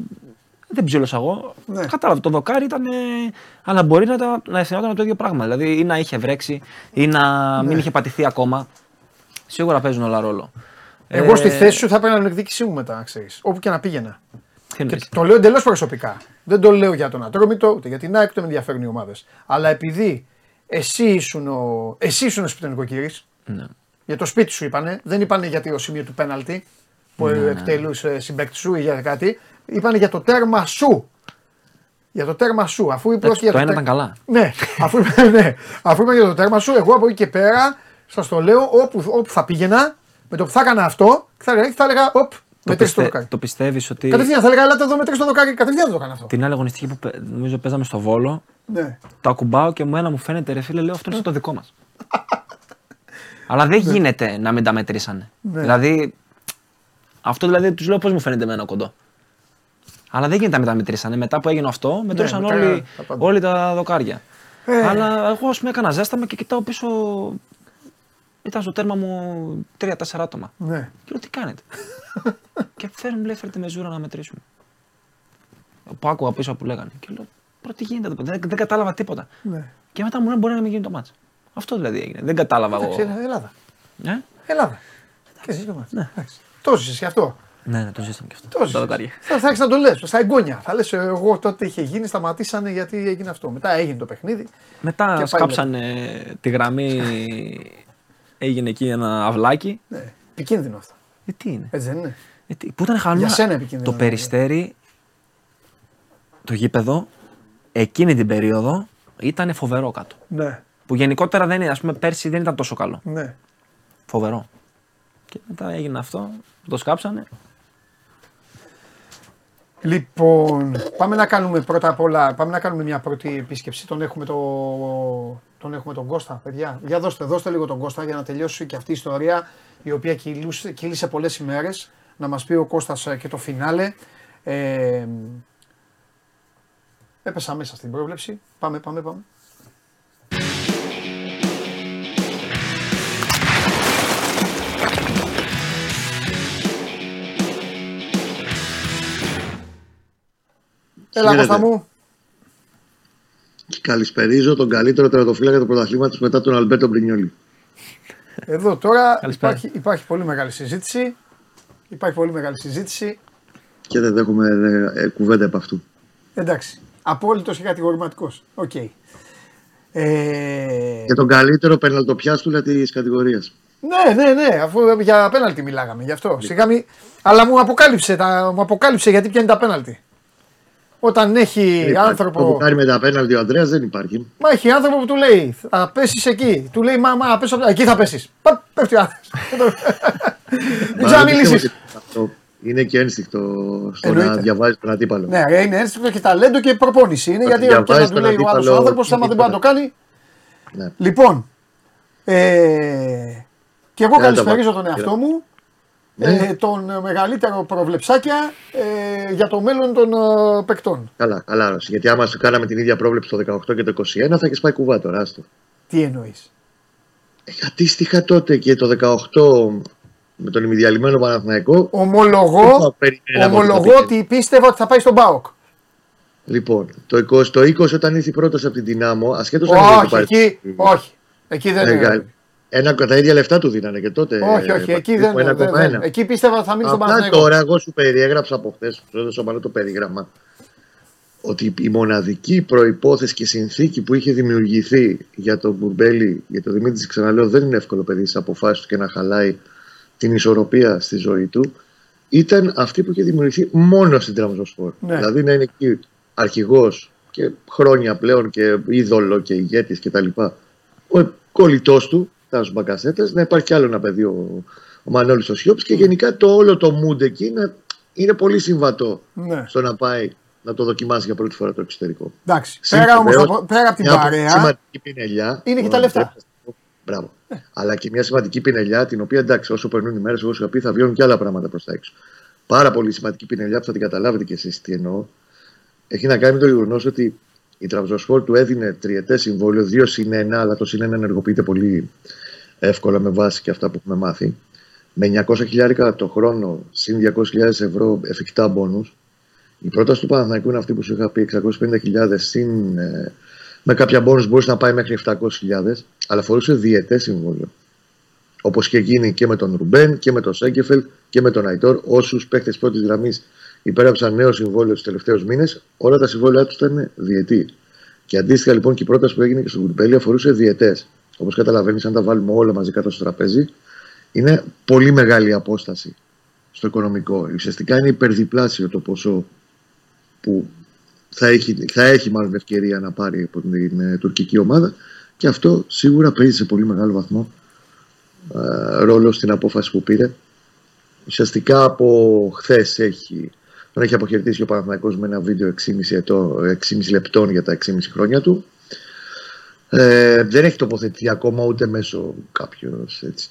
Δεν ψήλωσα εγώ. Ναι. Κατάλαβα. Το δοκάρι ήταν. ε, Αλλά μπορεί να, τα- να αισθανόταν το ίδιο πράγμα. Δηλαδή ή να είχε βρέξει ή να Ναι. μην είχε πατηθεί ακόμα. Σίγουρα παίζουν όλα ρόλο. Εγώ στη Ε, θέση σου θα έπαιρνα την εκδίκησή μου μετά, να ξέρεις. Όπου και να πήγαινα. Τι Και εννοείς; το λέω εντελώς προσωπικά. Δεν το λέω για τον Ατρόμητο ούτε για την ΑΕΚ ούτε με ενδιαφέρουν οι ομάδες. Αλλά επειδή εσύ ήσουν ο, εσύ ήσουν ο σπιτονικοκύρης, Ναι. για το σπίτι σου είπανε, δεν είπανε για το σημείο του πέναλτη που Ναι, ναι. εκτελούσε συμπέκτη σου ή για κάτι. Είπανε για το τέρμα σου. Για το τέρμα σου. Αφού είπε Εντάξει, όχι για το ένα τέρ- ήταν καλά. Ναι, αφού, ναι, αφού είπαν για το τέρμα σου, εγώ από εκεί και πέρα σας το λέω όπου, όπου θα πήγαινα, με το που θα έκανα αυτό, θα έλεγα, θα έλεγα οπ, Το, μετρήσει το πιστε, δοκάρι. το πιστεύεις ότι. Κατευθείαν θα έλεγα, ελάτε εδώ μετρήσει το δοκάρι, κατευθείαν θα το έκανα αυτό. Την άλλη αγωνιστική που παι- νομίζω παίζαμε στο Βόλο, Ναι. το ακουμπάω και μου ένα μου φαίνεται ρε φίλε, λέω αυτό είναι στο δικό μας. Αλλά δεν γίνεται να μην τα μετρήσανε. Ναι. Δηλαδή, αυτό δηλαδή τους λέω πώς μου φαίνεται εμένα κοντό. Αλλά δεν γίνεται να μην τα μετρήσανε. Μετά που έγινε αυτό, μετρούσαν μετά όλοι, τα πάντα. όλοι τα δοκάρια. Ε. Αλλά εγώ ας πούμε έκανα ζέσταμα και κοιτάω πίσω. Ήταν στο τέρμα μου 3-4 άτομα. ναι. Και λέω τι κάνετε; και φέρνουν, λέει, φέρτε μεζούρα να μετρήσουμε. Που άκουγα πίσω που λέγανε. Και λέω, πρώτα τι γίνεται εδώ πέρα; Δεν, δεν κατάλαβα τίποτα. ναι. Και μετά μου λένε μπορεί να μην γίνει το μάτς. Αυτό δηλαδή έγινε. Δεν κατάλαβα εγώ. Εντάξει, Ελλάδα. Ε; Ελλάδα. Και εσύ το μάτς. Ναι. Εντάξει. Το ζήσεις και αυτό. Ναι, ναι, το ζήσαμε και αυτό. Το Τα ζεις. δοκάρια. Θα, θα έχει να το λες. Στα εγγόνια. Θα λες, εγώ τότε είχε γίνει, σταματήσανε γιατί έγινε αυτό. Μετά έγινε το παιχνίδι. Και Μετά πάει σκάψανε τη γραμμή, έγινε εκεί ένα αυλάκι. Ναι, επικίνδυνο αυτό. Ε, τι είναι; Έτσι δεν είναι; Ε, τι, που ήταν χαλαρό; Για σένα επικίνδυνο Το είναι. περιστέρι, το γήπεδο, εκείνη την περίοδο ήταν φοβερό κάτω. Ναι, Που γενικότερα δεν είναι, ας πούμε, πέρσι δεν ήταν τόσο καλό. ναι. Φοβερό. Και μετά έγινε αυτό, το σκάψανε. Λοιπόν, πάμε να κάνουμε πρώτα απ' όλα, πάμε να κάνουμε μια πρώτη επίσκεψη. Τον έχουμε, το, τον, έχουμε τον Κώστα, παιδιά. Για δώστε, δώστε λίγο τον Κώστα για να τελειώσει και αυτή η ιστορία η οποία κυλούσε, κύλησε πολλές ημέρες. Να μας πει ο Κώστας ε, και το φινάλε. Ε, έπεσα μέσα στην πρόβλεψη. Πάμε, πάμε, πάμε. Έλα Χαίρετε. Κώστα μου. Και καλησπερίζω τον καλύτερο τερατοφύλακα του πρωταθλήματος μετά τον Αλμπέρτο Μπρινιόλη. Εδώ τώρα Καλησπέρα. υπάρχει, υπάρχει πολύ μεγάλη συζήτηση. Υπάρχει πολύ μεγάλη συζήτηση. Και δεν δέχομαι ε, ε, κουβέντα επ' αυτού. Εντάξει. Απόλυτος και κατηγορηματικός. Οκ. Ε, Και τον καλύτερο πεναλτοπιάστουλα της κατηγορίας. ναι, ναι, ναι, αφού για πέναλτι μιλάγαμε γι' αυτό. Σιγά μη... Αλλά μου αποκάλυψε, τα... μου αποκάλυψε γιατί πιάνει τα πέναλτι. Όταν έχει Το άνθρωπο. που κάνει με τα πέναλτι ο Αντρέας δεν υπάρχει. Μα έχει άνθρωπο που του λέει θα πέσεις εκεί. Του λέει μα, μα πέσω. από- Εκεί θα πέσεις. Πέφτει ο άνθρωπος. Μην Μα ξαναμιλήσει. δεν πιστεύω ότι αυτό Είναι και ένστικτο στο Εννοείται. να διαβάζεις τον αντίπαλο. Ναι, ρε, είναι ένστικτο και ταλέντο και προπόνηση. Είναι Το γιατί διαβάζεις και να του τον λέει ο άλλος αντίπαλο άνθρωπος, τι άμα δεν μπορεί να το κάνει. Ναι. Λοιπόν, ε, και εγώ τα καλησπέριζω βάλω. τον εαυτό μου, Ναι. Ε, τον ε, μεγαλύτερο προβλεψάκια ε, για το μέλλον των ε, παικτών. Καλά, καλά. Ρώσο. Γιατί άμα σου κάναμε την ίδια πρόβλεψη το 18 και το 21 θα έχεις πάει κουβά τώρα. Άστο. Τι εννοείς; Ε, αντίστοιχα τότε και το 18 με τον ημιδιαλυμένο Παναθηναϊκό. Δεν θα Ομολογώ, περιμέναμε ομολογώ ότι θα ότι πίστευα ότι θα πάει στον Μπάοκ. Λοιπόν, το 20, το 20 όταν ήρθε η πρόταση από την Δυνάμω, ασχέτως αν είχε Όχι, πάρει- εκεί, όχι. Εκεί δεν Μεγάλη. είναι. Ένα, τα ίδια λεφτά του δίνανε και τότε. Όχι, όχι, ε, εκεί περίπου δεν, δεν, 1,1. δεν. Εκεί πίστευα ότι θα μείνει στον Απλά Παναθηναϊκό. τώρα εγώ σου περιέγραψα από χθες, σου έδωσα μάλλον το περίγραμμα, ότι η μοναδική προπόθεση και συνθήκη που είχε δημιουργηθεί για τον Μπουρμπέλη, για τον Δημήτρη, ξαναλέω, δεν είναι εύκολο παιδί στις αποφάσεις του και να χαλάει την ισορροπία στη ζωή του, ήταν αυτή που είχε δημιουργηθεί μόνο στην Τραμζοσφόρ. Ναι. Δηλαδή να είναι εκεί αρχηγός και χρόνια πλέον και είδωλο και ηγέτης κτλ. Ο κολλητός του, Τάσο Μπακασέτα, να υπάρχει κι άλλο ένα παιδί, ο, ο Μανώλης ο Σιώπης, και γενικά το όλο το mood εκεί να, είναι πολύ συμβατό Ναι. στο να πάει να το δοκιμάσει για πρώτη φορά το εξωτερικό. Εντάξει. Σύμφωνα, Πέρα, όμως, βεβαίως, από, πέρα από την μια παρέα, σημαντική πινελιά. είναι και τα ο, λεφτά. επιτρέπετε να πω, Μπράβο. Αλλά και μια σημαντική πινελιά, την οποία εντάξει, όσο περνούν οι μέρες, εγώ σου είχα πει, θα βιώνουν και άλλα πράγματα προς τα έξω. Πάρα πολύ σημαντική πινελιά που θα την καταλάβετε κι εσείς τι εννοώ. Έχει να κάνει με το γεγονός ότι η Τραυζοσφόρ του έδινε τριετές συμβόλαιο, δύο συν ένα, αλλά το συν ένα ενεργοποιείται πολύ εύκολα με βάση και αυτά που έχουμε μάθει. Με 900 χιλιάρικα το χρόνο, συν 200.000 ευρώ εφικτά μπόνους. Η πρόταση του Παναθηναϊκού είναι αυτή που σου είχα πει, 650.000 συν ε, με κάποια μπόνους μπορούσε να πάει μέχρι 700.000, αλλά φορούσε διετές συμβόλαιο. Όπως είχε γίνει και με τον Ρουμπέν και με τον Σέγκεφελ και με τον Αϊτόρ. Όσους παίχτες πρώτης γραμμής υπέραψαν νέο συμβόλαιο του τελευταίους μήνες, όλα τα συμβόλαιά τους ήταν διετή. Και αντίστοιχα λοιπόν και η πρόταση που έγινε και στον Κουρμπέλη αφορούσε διετέ. Όπως καταλαβαίνεις, αν τα βάλουμε όλα μαζί κάτω στο τραπέζι, είναι πολύ μεγάλη απόσταση στο οικονομικό. Ουσιαστικά είναι υπερδιπλάσιο το ποσό που θα έχει, θα έχει μάλλον ευκαιρία να πάρει από την ε, τουρκική ομάδα και αυτό σίγουρα παίζει σε πολύ μεγάλο βαθμό ε, ρόλο στην απόφαση που πήρε. Ουσιαστικά από χθες έχει, τον έχει αποχαιρετήσει ο Παναθηναϊκός με ένα βίντεο 6,5, ετώ, 6,5 λεπτών για τα 6,5 χρόνια του. Ε, δεν έχει τοποθετηθεί ακόμα ούτε μέσω κάποιο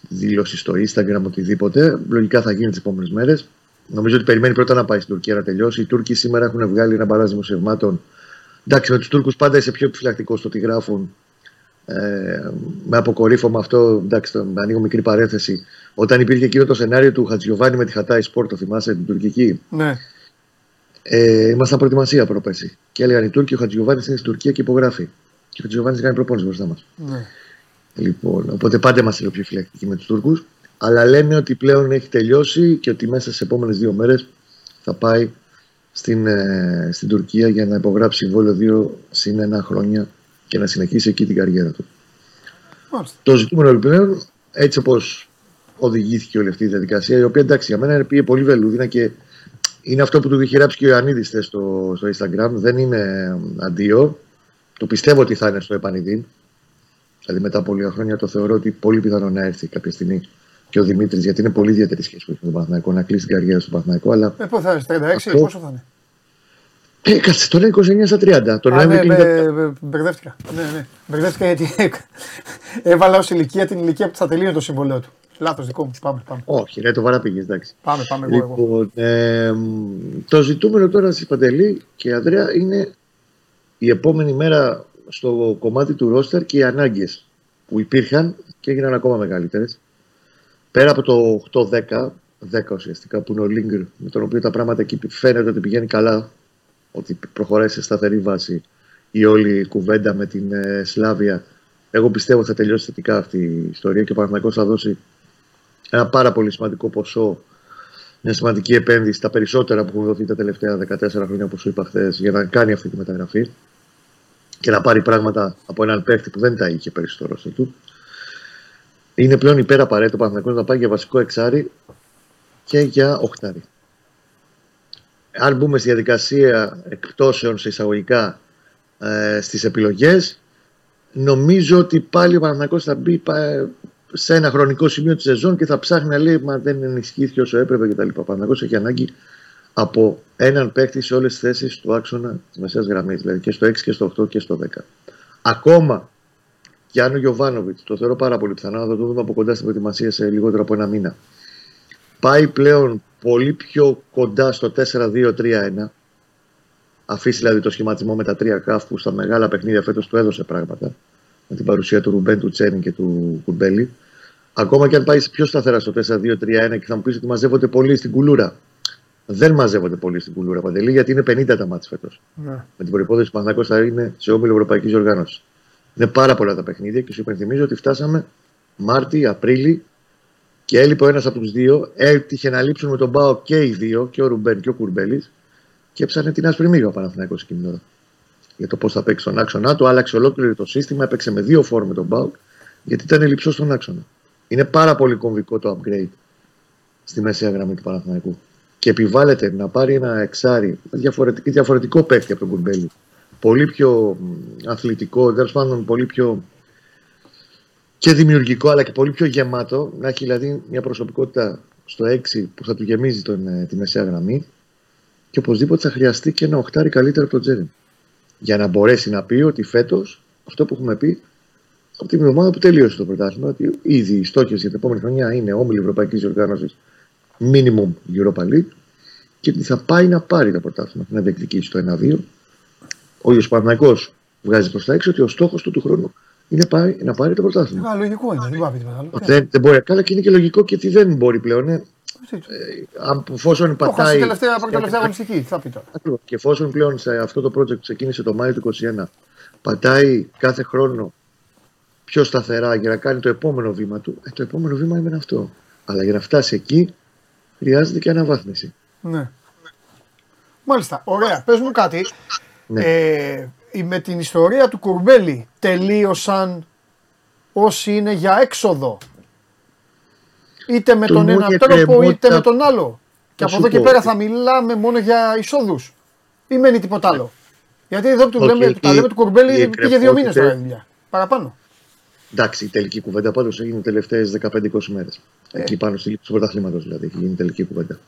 δήλωσης στο Instagram οτιδήποτε. Λογικά θα γίνει τις επόμενες μέρες. Νομίζω ότι περιμένει πρώτα να πάει στην Τουρκία να τελειώσει. Οι Τούρκοι σήμερα έχουν βγάλει ένα μπαράζ δημοσιευμάτων. Εντάξει, με τους Τούρκους πάντα είσαι πιο επιφυλακτικό στο τι γράφουν. Ε, με αποκορύφωμα αυτό, εντάξει, το, ανοίγω μικρή παρένθεση. Όταν υπήρχε εκείνο το σενάριο του Χατζιωβάνη με τη Χατάι Σπορ, το θυμάσαι, την τουρκική; Ναι. Ε, ήμασταν προετοιμασία πρόπεση. Και έλεγαν οι Τούρκοι, ο Χατζιωβάνη είναι στην Τουρκία και υπογράφει. Και ο Χατζιωβάνη κάνει προπόνηση μπροστά μας. ναι. Λοιπόν, οπότε πάντα είμαστε λίγο πιο φυλακτικοί με τους Τούρκους. Αλλά λένε ότι πλέον έχει τελειώσει και ότι μέσα στις επόμενες δύο μέρες θα πάει στην, ε, στην Τουρκία για να υπογράψει συμβόλαιο δύο συν ένα χρόνια και να συνεχίσει εκεί την καριέρα του. Μάλιστα. Το ζητούμενο πλέον, έτσι όπως οδηγήθηκε όλη αυτή η διαδικασία, η οποία εντάξει για μένα πήγε πολύ βελούδινα και είναι αυτό που του είχε γράψει και ο Ιωαννίδης στο, στο Instagram. Δεν είναι αντίο. Το πιστεύω ότι θα είναι στο επανειδήν. Δηλαδή μετά από λίγα χρόνια το θεωρώ ότι πολύ πιθανό να έρθει κάποια στιγμή και ο Δημήτρης, γιατί είναι πολύ ιδιαίτερη σχέση με τον Παναθηναϊκό, να κλείσει την καριέρα του Παναθηναϊκό. Αλλά Ε, πού θα είναι, 36, Αυτό- πόσο θα είναι; Ε, κάτσε, το λέει 29 στα 30. Το Α, Νοέμβριο ναι, κλείνει με- με- μπερδεύτηκα. Ναι, ναι. Μπερδεύτηκα γιατί έβαλα ως ηλικία την ηλικία που θα τελείωνε το συμβολέο του. Λάθος δικό μου. Πάμε, πάμε. Όχι, ρε, το βαρά πήγε, εντάξει. Πάμε, πάμε. Εγώ, εγώ. Λοιπόν, ε, μ, το ζητούμενο τώρα στη Παντελή και Ανδρέα είναι η επόμενη μέρα στο κομμάτι του ρόστερ και οι ανάγκες που υπήρχαν και έγιναν ακόμα μεγαλύτερες. Πέρα από το 8-10, 10 ουσιαστικά που είναι ο Λίγκρ, με τον οποίο τα πράγματα εκεί φαίνεται ότι πηγαίνει καλά, ότι προχωράει σε σταθερή βάση η όλη κουβέντα με την ε, Σλάβια. Εγώ πιστεύω ότι θα τελειώσει θετικά αυτή η ιστορία και ο Παναθηναϊκός θα δώσει ένα πάρα πολύ σημαντικό ποσό μια σημαντική επένδυση, τα περισσότερα που έχουν δοθεί τα τελευταία 14 χρόνια, όπως σου είπα χθες, για να κάνει αυτή τη μεταγραφή και να πάρει πράγματα από έναν παίχτη που δεν τα είχε πέρυσι στο ρόστερ του. Είναι πλέον υπέρα απαραίτητο ο Παναθηναϊκός να πάει για βασικό εξάρι και για οχτάρι. Αν μπούμε στη διαδικασία εκπτώσεων σε εισαγωγικά ε, στις επιλογές, νομίζω ότι πάλι ο Παναθηναϊκός θα μπει πα- σε ένα χρονικό σημείο της σεζόν και θα ψάχνει να λέει Μα δεν ενισχύθηκε όσο έπρεπε κτλ. Ο Παναγιώτης έχει ανάγκη από έναν παίκτη σε όλες τις θέσεις του άξονα της μεσαίας γραμμής, δηλαδή και στο 6 και στο 8 και στο 10. Ακόμα και αν ο Γιωβάνοβιτς, το θεωρώ πάρα πολύ πιθανό, θα το δούμε από κοντά στην προετοιμασία σε λιγότερο από ένα μήνα, πάει πλέον πολύ πιο κοντά στο 4-2-3-1, αφήσει δηλαδή το σχηματισμό με τα τρία καφ που στα μεγάλα παιχνίδια φέτος του έδωσε πράγματα με την παρουσία του Ρουμπέν, του Τσένιν και του Κουρμπέλη. Ακόμα και αν πάει πιο σταθερά στο 4-2-3-1 και θα μου πεις ότι μαζεύονται πολύ στην κουλούρα. Δεν μαζεύονται πολύ στην κουλούρα παντελή γιατί είναι 50 τα μάτια φέτος. Ναι. Με την προπόθεση που ο Παναθηναϊκός θα είναι σε όμιλο Ευρωπαϊκής Οργάνωσης. Είναι πάρα πολλά τα παιχνίδια και σου υπενθυμίζω ότι φτάσαμε Μάρτι, Απρίλη και έλειπε ο ένας από τους δύο. Έτυχε να λείψουν με τον Μπάο και οι δύο, και ο Ρουμπέν και ο Κουρμπέλης. Και έψανε την άσπρη μύγα ο Παναθηναϊκός εκείνη την ώρα. Για το πώς θα παίξει τον άξονα του. Άλλαξε ολόκληρο το σύστημα. Έπαιξε με δύο φόρ με τον Μπάουκ γιατί ήταν λυψό στον άξονα. Είναι πάρα πολύ κομβικό το upgrade στη μεσαία γραμμή του Παναθηναϊκού. Και επιβάλλεται να πάρει ένα εξάρι διαφορετικό, διαφορετικό παίκτη από τον Κουρμπέλη. Πολύ πιο μ, αθλητικό, τέλος πάντων πολύ πιο και δημιουργικό αλλά και πολύ πιο γεμάτο. Να έχει δηλαδή μια προσωπικότητα στο 6 που θα του γεμίζει τον, ε, τη μεσαία γραμμή. Και οπωσδήποτε θα χρειαστεί και ένα οχτάρι καλύτερο από τον Τζέριν. Για να μπορέσει να πει ότι φέτος αυτό που έχουμε πει από την εβδομάδα που τελείωσε το πρωτάθλημα, ότι ήδη οι στόχες για την επόμενη χρονιά είναι όμιλη Ευρωπαϊκής Οργάνωσης minimum Europa League και ότι θα πάει να πάρει το πρωτάθλημα, να διεκδικήσει το 1-2. Ο ίδιο Παναγικό βγάζει προς τα έξω ότι ο στόχος του του χρόνου είναι πάει, να πάρει το πρωτάθλημα. Α, λογικό είναι, δεν πάει τίποτα άλλο. Δεν, δεν μπορεί, καλά και είναι και λογικό και τι δεν μπορεί πλέον. Ε, Τι- αν, εφόσον Το χάσει πατάει. τελευταία, πρώτη τελευταία αγωνιστική. Τι θα πει τώρα. Ακριβώς. Και εφόσον πλέον σε αυτό το project που ξεκίνησε το Μάιο του 2021 πατάει κάθε χρόνο πιο σταθερά για να κάνει το επόμενο βήμα του, ε, το επόμενο βήμα είναι αυτό. Αλλά για να φτάσει εκεί χρειάζεται και αναβάθμιση. Ναι. Μάλιστα. Ωραία. Πες μου κάτι. Ναι. Ε, η- με την ιστορία του Κουρμπέλη τελείωσαν όσοι είναι για έξοδο. Είτε με Το τον μόνο ένα για τρόπο κρεμότητα- είτε με τον άλλο. Και Θα από σου εδώ και πω. πέρα θα μιλάμε μόνο για εισόδους. Ή μένει τίποτα άλλο. Γιατί εδώ που του Όχι, λέμε, που τα η- λέμε του Κουρμπέλη οι πήγε δύο μήνες εκκρεμότητες- τώρα η δουλειά. Παραπάνω. Εντάξει, η τελική κουβέντα πάντως έγινε τι τελευταίε 15-20 μέρες. Ε. Εκεί πάνω στη λήψη του πρωταθλήματος δηλαδή. Έχει γίνει η τελική κουβέντα.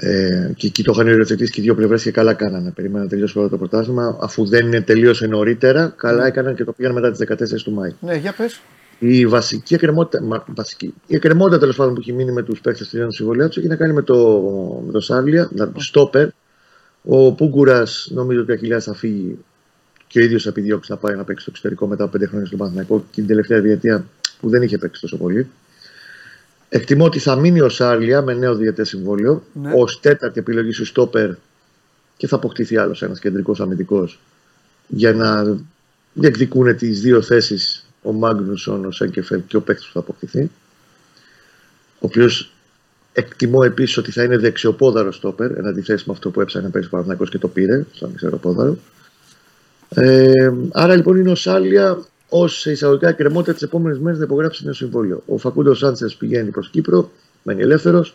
Ε, και εκεί το είχαν υιοθετήσει και οι δύο πλευρές και καλά κάνανε. Περίμεναν να τελειώσει όλο το πρωτάθλημα. Αφού δεν τελείωσε νωρίτερα, καλά έκαναν και το πήγαν μετά τις 14 του Μάη. Ναι, για πες. Η βασική εκκρεμότητα, μα, βασική, η εκκρεμότητα τέλος πάντων που έχει μείνει με τους παίκτες του συμβολέα τους έχει να κάνει με το, με το Σάρλια, δηλαδή στόπερ. Ο Πούγκουρας νομίζω ότι ο Αχιλιάς θα φύγει και ο ίδιος θα επιδιώξει να πάει να παίξει στο εξωτερικό μετά από πέντε χρόνια στο Παναθηναϊκό και την τελευταία διετία που δεν είχε παίξει τόσο πολύ. Εκτιμώ ότι θα μείνει ο Σάρλια με νέο διαιτέ συμβόλαιο Ναι. ως τέταρτη επιλογή σου στόπερ και θα αποκτηθεί άλλος ένας κεντρικός αμυντικός για να διεκδικούν τις δύο θέσεις ο Μάγνουσον, ο Σέγκεφελ και ο παίκτης που θα αποκτηθεί. οποίος εκτιμώ επίσης ότι θα είναι δεξιοπόδαρος στόπερ, εν αντιθέσει με αυτό που έψαχνε πέρυσι ο Παναθυνακό και το πήρε, σαν δεξιοπόδαρο. Ε, άρα λοιπόν είναι ο Σάλια ω εισαγωγικά εκκρεμότητα τις επόμενες μέρες να υπογράψει νέο συμβόλαιο. Ο Φακούντο Σάντσες πηγαίνει προς Κύπρο, μένει ελεύθερος,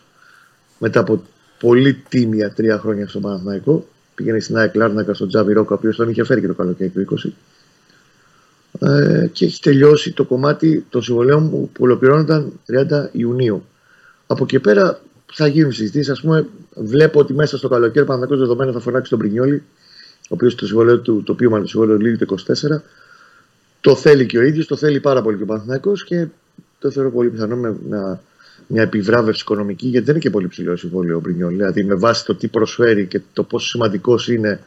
μετά από πολύ τίμια τρία χρόνια στο Παναθηναϊκό. Πηγαίνει στην ΑΕΚ Λάρνακα στον Τζάβι Ρόκο, ο οποίος τον είχε φέρει και το καλοκαίρι του 20. Ε, και έχει τελειώσει το κομμάτι των συμβολέων που ολοκληρώνονταν 30 Ιουνίου. Από εκεί πέρα θα γίνουν συζητήσεις. Α πούμε, βλέπω ότι μέσα στο καλοκαίρι Παναθηναϊκός δεδομένα θα φωνάξει τον Πρινιόλη, ο οποίος το συμβολέο του, το οποίο μάλλον το συμβολέο λύγει το 24. Το θέλει και ο ίδιος, το θέλει πάρα πολύ και ο Παναθηναϊκός και το θεωρώ πολύ πιθανό με, να μια επιβράβευση οικονομική, γιατί δεν είναι και πολύ ψηλό συμβόλαιο ο Μπρινιόλ. Δηλαδή, με βάση το τι προσφέρει και το πόσο σημαντικός είναι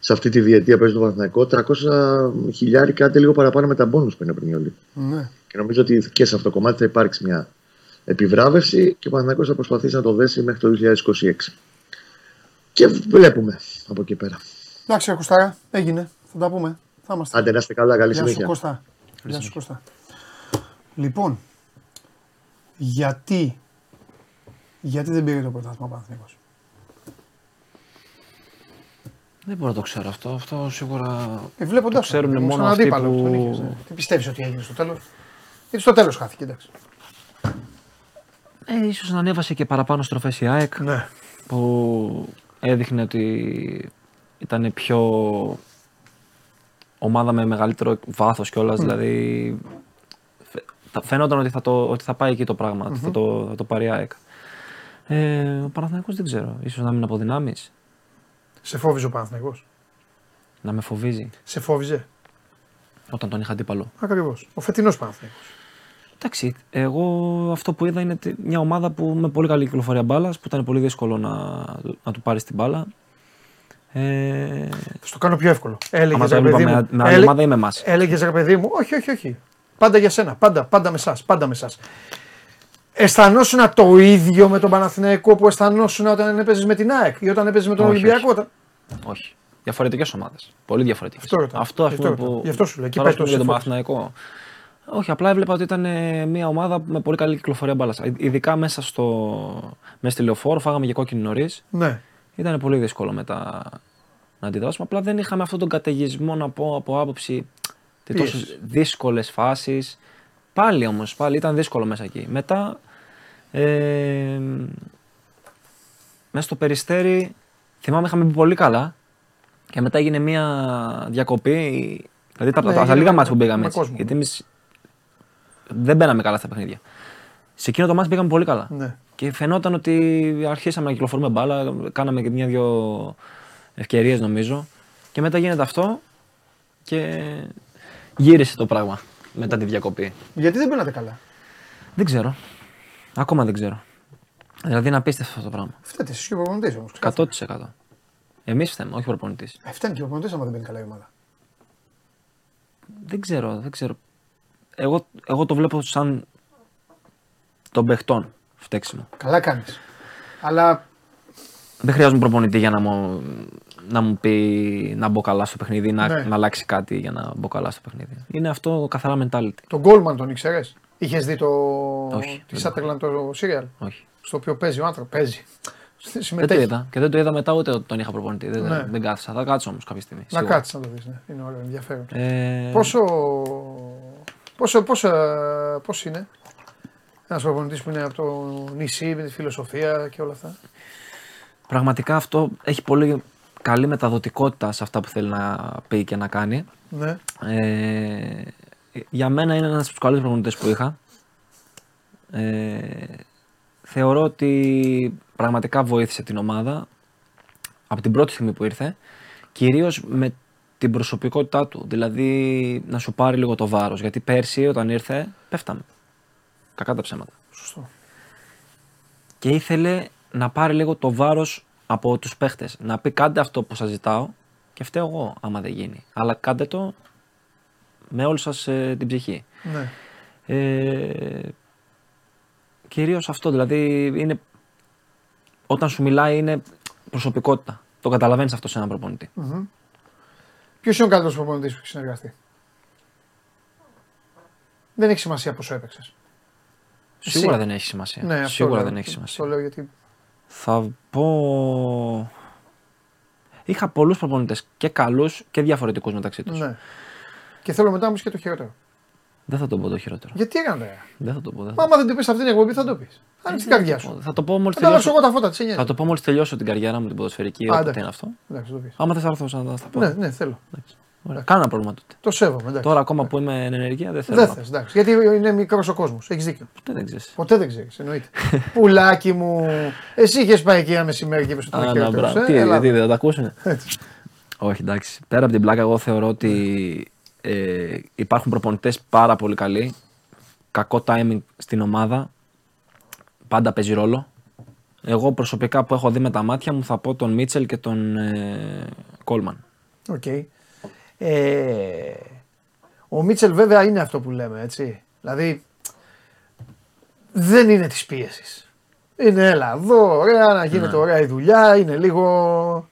σε αυτή τη διετία που παίζει το Παναθηναϊκό, 300 χιλιάρικα, κάτι λίγο παραπάνω με τα μπόνους που είναι ο Μπρινιόλ. Ναι. Και νομίζω ότι και σε αυτό το κομμάτι θα υπάρξει μια επιβράβευση και ο Παναθηναϊκός θα προσπαθήσει να το δέσει μέχρι το 2026. Και βλέπουμε από εκεί πέρα. Εντάξει, Κωστάρα, έγινε. Θα τα πούμε. Θα είμαστε. Άντε να είστε καλά, καλή Γεια σου συνέχεια. Κώστα. Γεια σου Κώστα. Λοιπόν, γιατί, γιατί δεν πήρε το πρωτάθλημα ο Παναθηναϊκός; Δεν μπορώ να το ξέρω αυτό. Αυτό σίγουρα. Ε, βλέποντας Το ξέρουν μόνο αυτοί που- Τι πιστεύεις ότι έγινε στο τέλος; Γιατί στο τέλος χάθηκε, εντάξει. Ε, ίσως να ανέβασε και παραπάνω στροφές η ΑΕΚ Ναι. που έδειχνε ότι ήταν πιο ομάδα με μεγαλύτερο βάθος κιόλας, δηλαδή φαι- τα- φαίνονταν ότι θα, το, ότι θα πάει εκεί το πράγμα, ότι θα το, θα το πάρει η ΑΕΚ. Ε, ο Παναθηναϊκός δεν ξέρω, ίσως να μην από δυνάμεις, Σε φόβιζε ο Παναθηναϊκός; να με φοβίζει Σε φόβιζε. όταν τον είχα αντίπαλο. Ακριβώς. Ο φετινός Παναθηναϊκός. Εντάξει, εγώ αυτό που είδα είναι ότι μια ομάδα που με πολύ καλή κυκλοφορία μπάλας, που ήταν πολύ δύσκολο να, να του πάρεις την μπάλα. Ε, Θα σου το κάνω πιο εύκολο. Έλεγες άμα το ρε έβλεπα παιδί με, μου. με άλλη έλε- ομάδα ή με εμάς. Έλεγες ρε παιδί μου, όχι, όχι, όχι. Πάντα για σένα. Πάντα, πάντα με εσάς. Πάντα με εσάς. Αισθανόσουν το ίδιο με τον Παναθηναϊκό που αισθανόσουν όταν έπαιζες με την ΑΕΚ ή όταν έπαιζες με τον Όχι, Ολυμπιακό. Όταν... Όχι. Διαφορετικές ομάδες. Πολύ διαφορετικές. Αυτό ρωτάω. Αυτό, ας Γι' πούμε, αυτό ρωτάω. που. Γι' αυτό σου λέω. Εκεί Τώρα, πάει ας πούμε, το για τον συμφώνηση. Παναθηναϊκό. Όχι, απλά έβλεπα ότι ήταν ε, μια ομάδα με πολύ καλή κυκλοφορία μπάλας. Ειδικά μέσα, στο, μέσα στη λεωφόρο, φάγαμε και κόκκινη νωρίς. Ναι. Ήταν πολύ δύσκολο μετά να αντιδράσουμε. Απλά δεν είχαμε αυτόν τον καταιγισμό να πω από άποψη Πίεσης. τόσες δύσκολες φάσεις. Πάλι όμως, πάλι ήταν δύσκολο μέσα εκεί. Μετά, ε, μέσα στο περιστέρι, θυμάμαι είχαμε μπει πολύ καλά και μετά έγινε μια διακοπή. Δηλαδή τα, Ναι, τα, τα έγινε λίγα με- μάτια που με πήγαμε έτσι. κόσμο. Γιατί εμείς δεν μπαίναμε καλά στα παιχνίδια. Σε εκείνο το μάτι πήγαμε πολύ καλά. ναι. Και φαινόταν ότι αρχίσαμε να κυκλοφορούμε μπάλα, κάναμε και μια-δυο ευκαιρίες νομίζω. Και μετά γίνεται αυτό και γύρισε το πράγμα μετά τη διακοπή. Γιατί δεν μπαίνατε καλά; Δεν ξέρω. Ακόμα δεν ξέρω. Δηλαδή είναι απίστευτο αυτό το πράγμα. Φταίτε εσείς και ο προπονητής όμως. 100%. Εμείς φταίμε, όχι ο προπονητής. Ε, φταίνει και ο προπονητής άμα δεν μπαίνει καλά η ομάδα. Δεν ξέρω, δεν ξέρω. Εγώ, εγώ το βλέπω σαν των παιχτών φταίξιμο. Καλά κάνεις. Αλλά Δεν χρειάζομαι προπονητή για να μου, να μου πει να μπω καλά στο παιχνίδι, να, Ναι. να αλλάξει κάτι για να μπω καλά στο παιχνίδι. Είναι αυτό καθαρά mentality. τον Goldman τον ήξερες; Είχες δει το. Όχι, τη δεν Sutherland το serial; Όχι. Στο οποίο παίζει ο άνθρωπος. Παίζει. Δεν το Συμμετέχει. είδα. Και δεν το είδα μετά ούτε όταν τον είχα προπονητή. Δεν, Ναι. δεν κάθισα. Θα κάτσω όμως κάποια στιγμή. Να σίγουρα. κάτσει να το δεις. Ναι. Είναι ωραίο, ενδιαφέρον. Ε, Πόσο, πόσο, πόσο, πώς είναι; Ένας προπονητής που είναι από το νησί με τη φιλοσοφία και όλα αυτά. Πραγματικά αυτό έχει πολύ καλή μεταδοτικότητα σε αυτά που θέλει να πει και να κάνει. Ναι. Ε, για μένα είναι ένας από τους καλύτερους προπονητές που είχα. Ε, θεωρώ ότι πραγματικά βοήθησε την ομάδα από την πρώτη στιγμή που ήρθε, κυρίως με την προσωπικότητά του. Δηλαδή να σου πάρει λίγο το βάρος, γιατί πέρσι όταν ήρθε πέφταμε. Κακά τα ψέματα. Σωστό. Και ήθελε να πάρει λίγο το βάρος από τους παίχτες. Να πει κάντε αυτό που σας ζητάω και φταίω εγώ άμα δεν γίνει. Αλλά κάντε το με όλη σας ε, την ψυχή. Ναι. Ε, κυρίως αυτό, δηλαδή είναι, όταν σου μιλάει είναι προσωπικότητα. Το καταλαβαίνεις αυτό σε έναν προπονητή. Ποιος είναι ο καλύτερος προπονητής που έχει συνεργαστεί; Δεν έχει σημασία πόσο έπαιξες. Σίγουρα Εσύ. δεν έχει σημασία. Ναι, αυτό Σίγουρα λέω. δεν έχει σημασία. Το λέω γιατί. Θα πω. Είχα πολλούς προπονητές και καλούς και διαφορετικούς μεταξύ τους. Ναι. Και θέλω μετά όμω και το χειρότερο. Δεν θα το πω το χειρότερο. Γιατί έκανε. ρε. Δεν θα το πω. Δεν Μα θα... άμα δεν το πεις αυτή την εκπομπή, θα το πεις. Άνοιξε την καρδιά σου. Θα το πω μόλις Θα τα αλλάξω τελειώσω. εγώ τα φώτα, τι σε Θα νοιάζει. το πω μόλις τελειώσω την καριέρα μου την ποδοσφαιρική. Α, Όποτε εντάξει. είναι αυτό. Εντάξει, το πεις. Άμα δεν θα έρθω να τα πω. Ναι, ναι, θέλω. Εντάξει. Ωραία. Κάνα πρόβλημα τότε. Το σέβομαι. Εντάξει. Τώρα ακόμα που είμαι εν ενεργεία δεν θέλω. Δεν να θες, εντάξει. Γιατί είναι μικρός ο κόσμος. Έχεις δίκιο. Ποτέ δεν ξέρεις. Ποτέ δεν ξέρεις, εννοείται. Πουλάκι μου, εσύ είχες πάει εκεί ένα μεσημέρι και είπες ότι Α, ήταν να, χειρότερο. μπράβο. Τι, γιατί δεν θα τα ακούσουνε; Έτσι. Όχι, εντάξει. Πέρα από την πλάκα, εγώ θεωρώ ότι ε, υπάρχουν προπονητές πάρα πολύ καλοί. Κακό timing στην ομάδα. Πάντα παίζει ρόλο. Εγώ προσωπικά που έχω δει με τα μάτια μου θα πω τον Μίτσελ και τον ε, Κόλμαν. Οκ. Ε, ο Μίτσελ βέβαια είναι αυτό που λέμε, έτσι. Δηλαδή, δεν είναι της πίεσης. Είναι έλα εδώ, ωραία, να γίνεται Ναι. ωραία η δουλειά, είναι λίγο...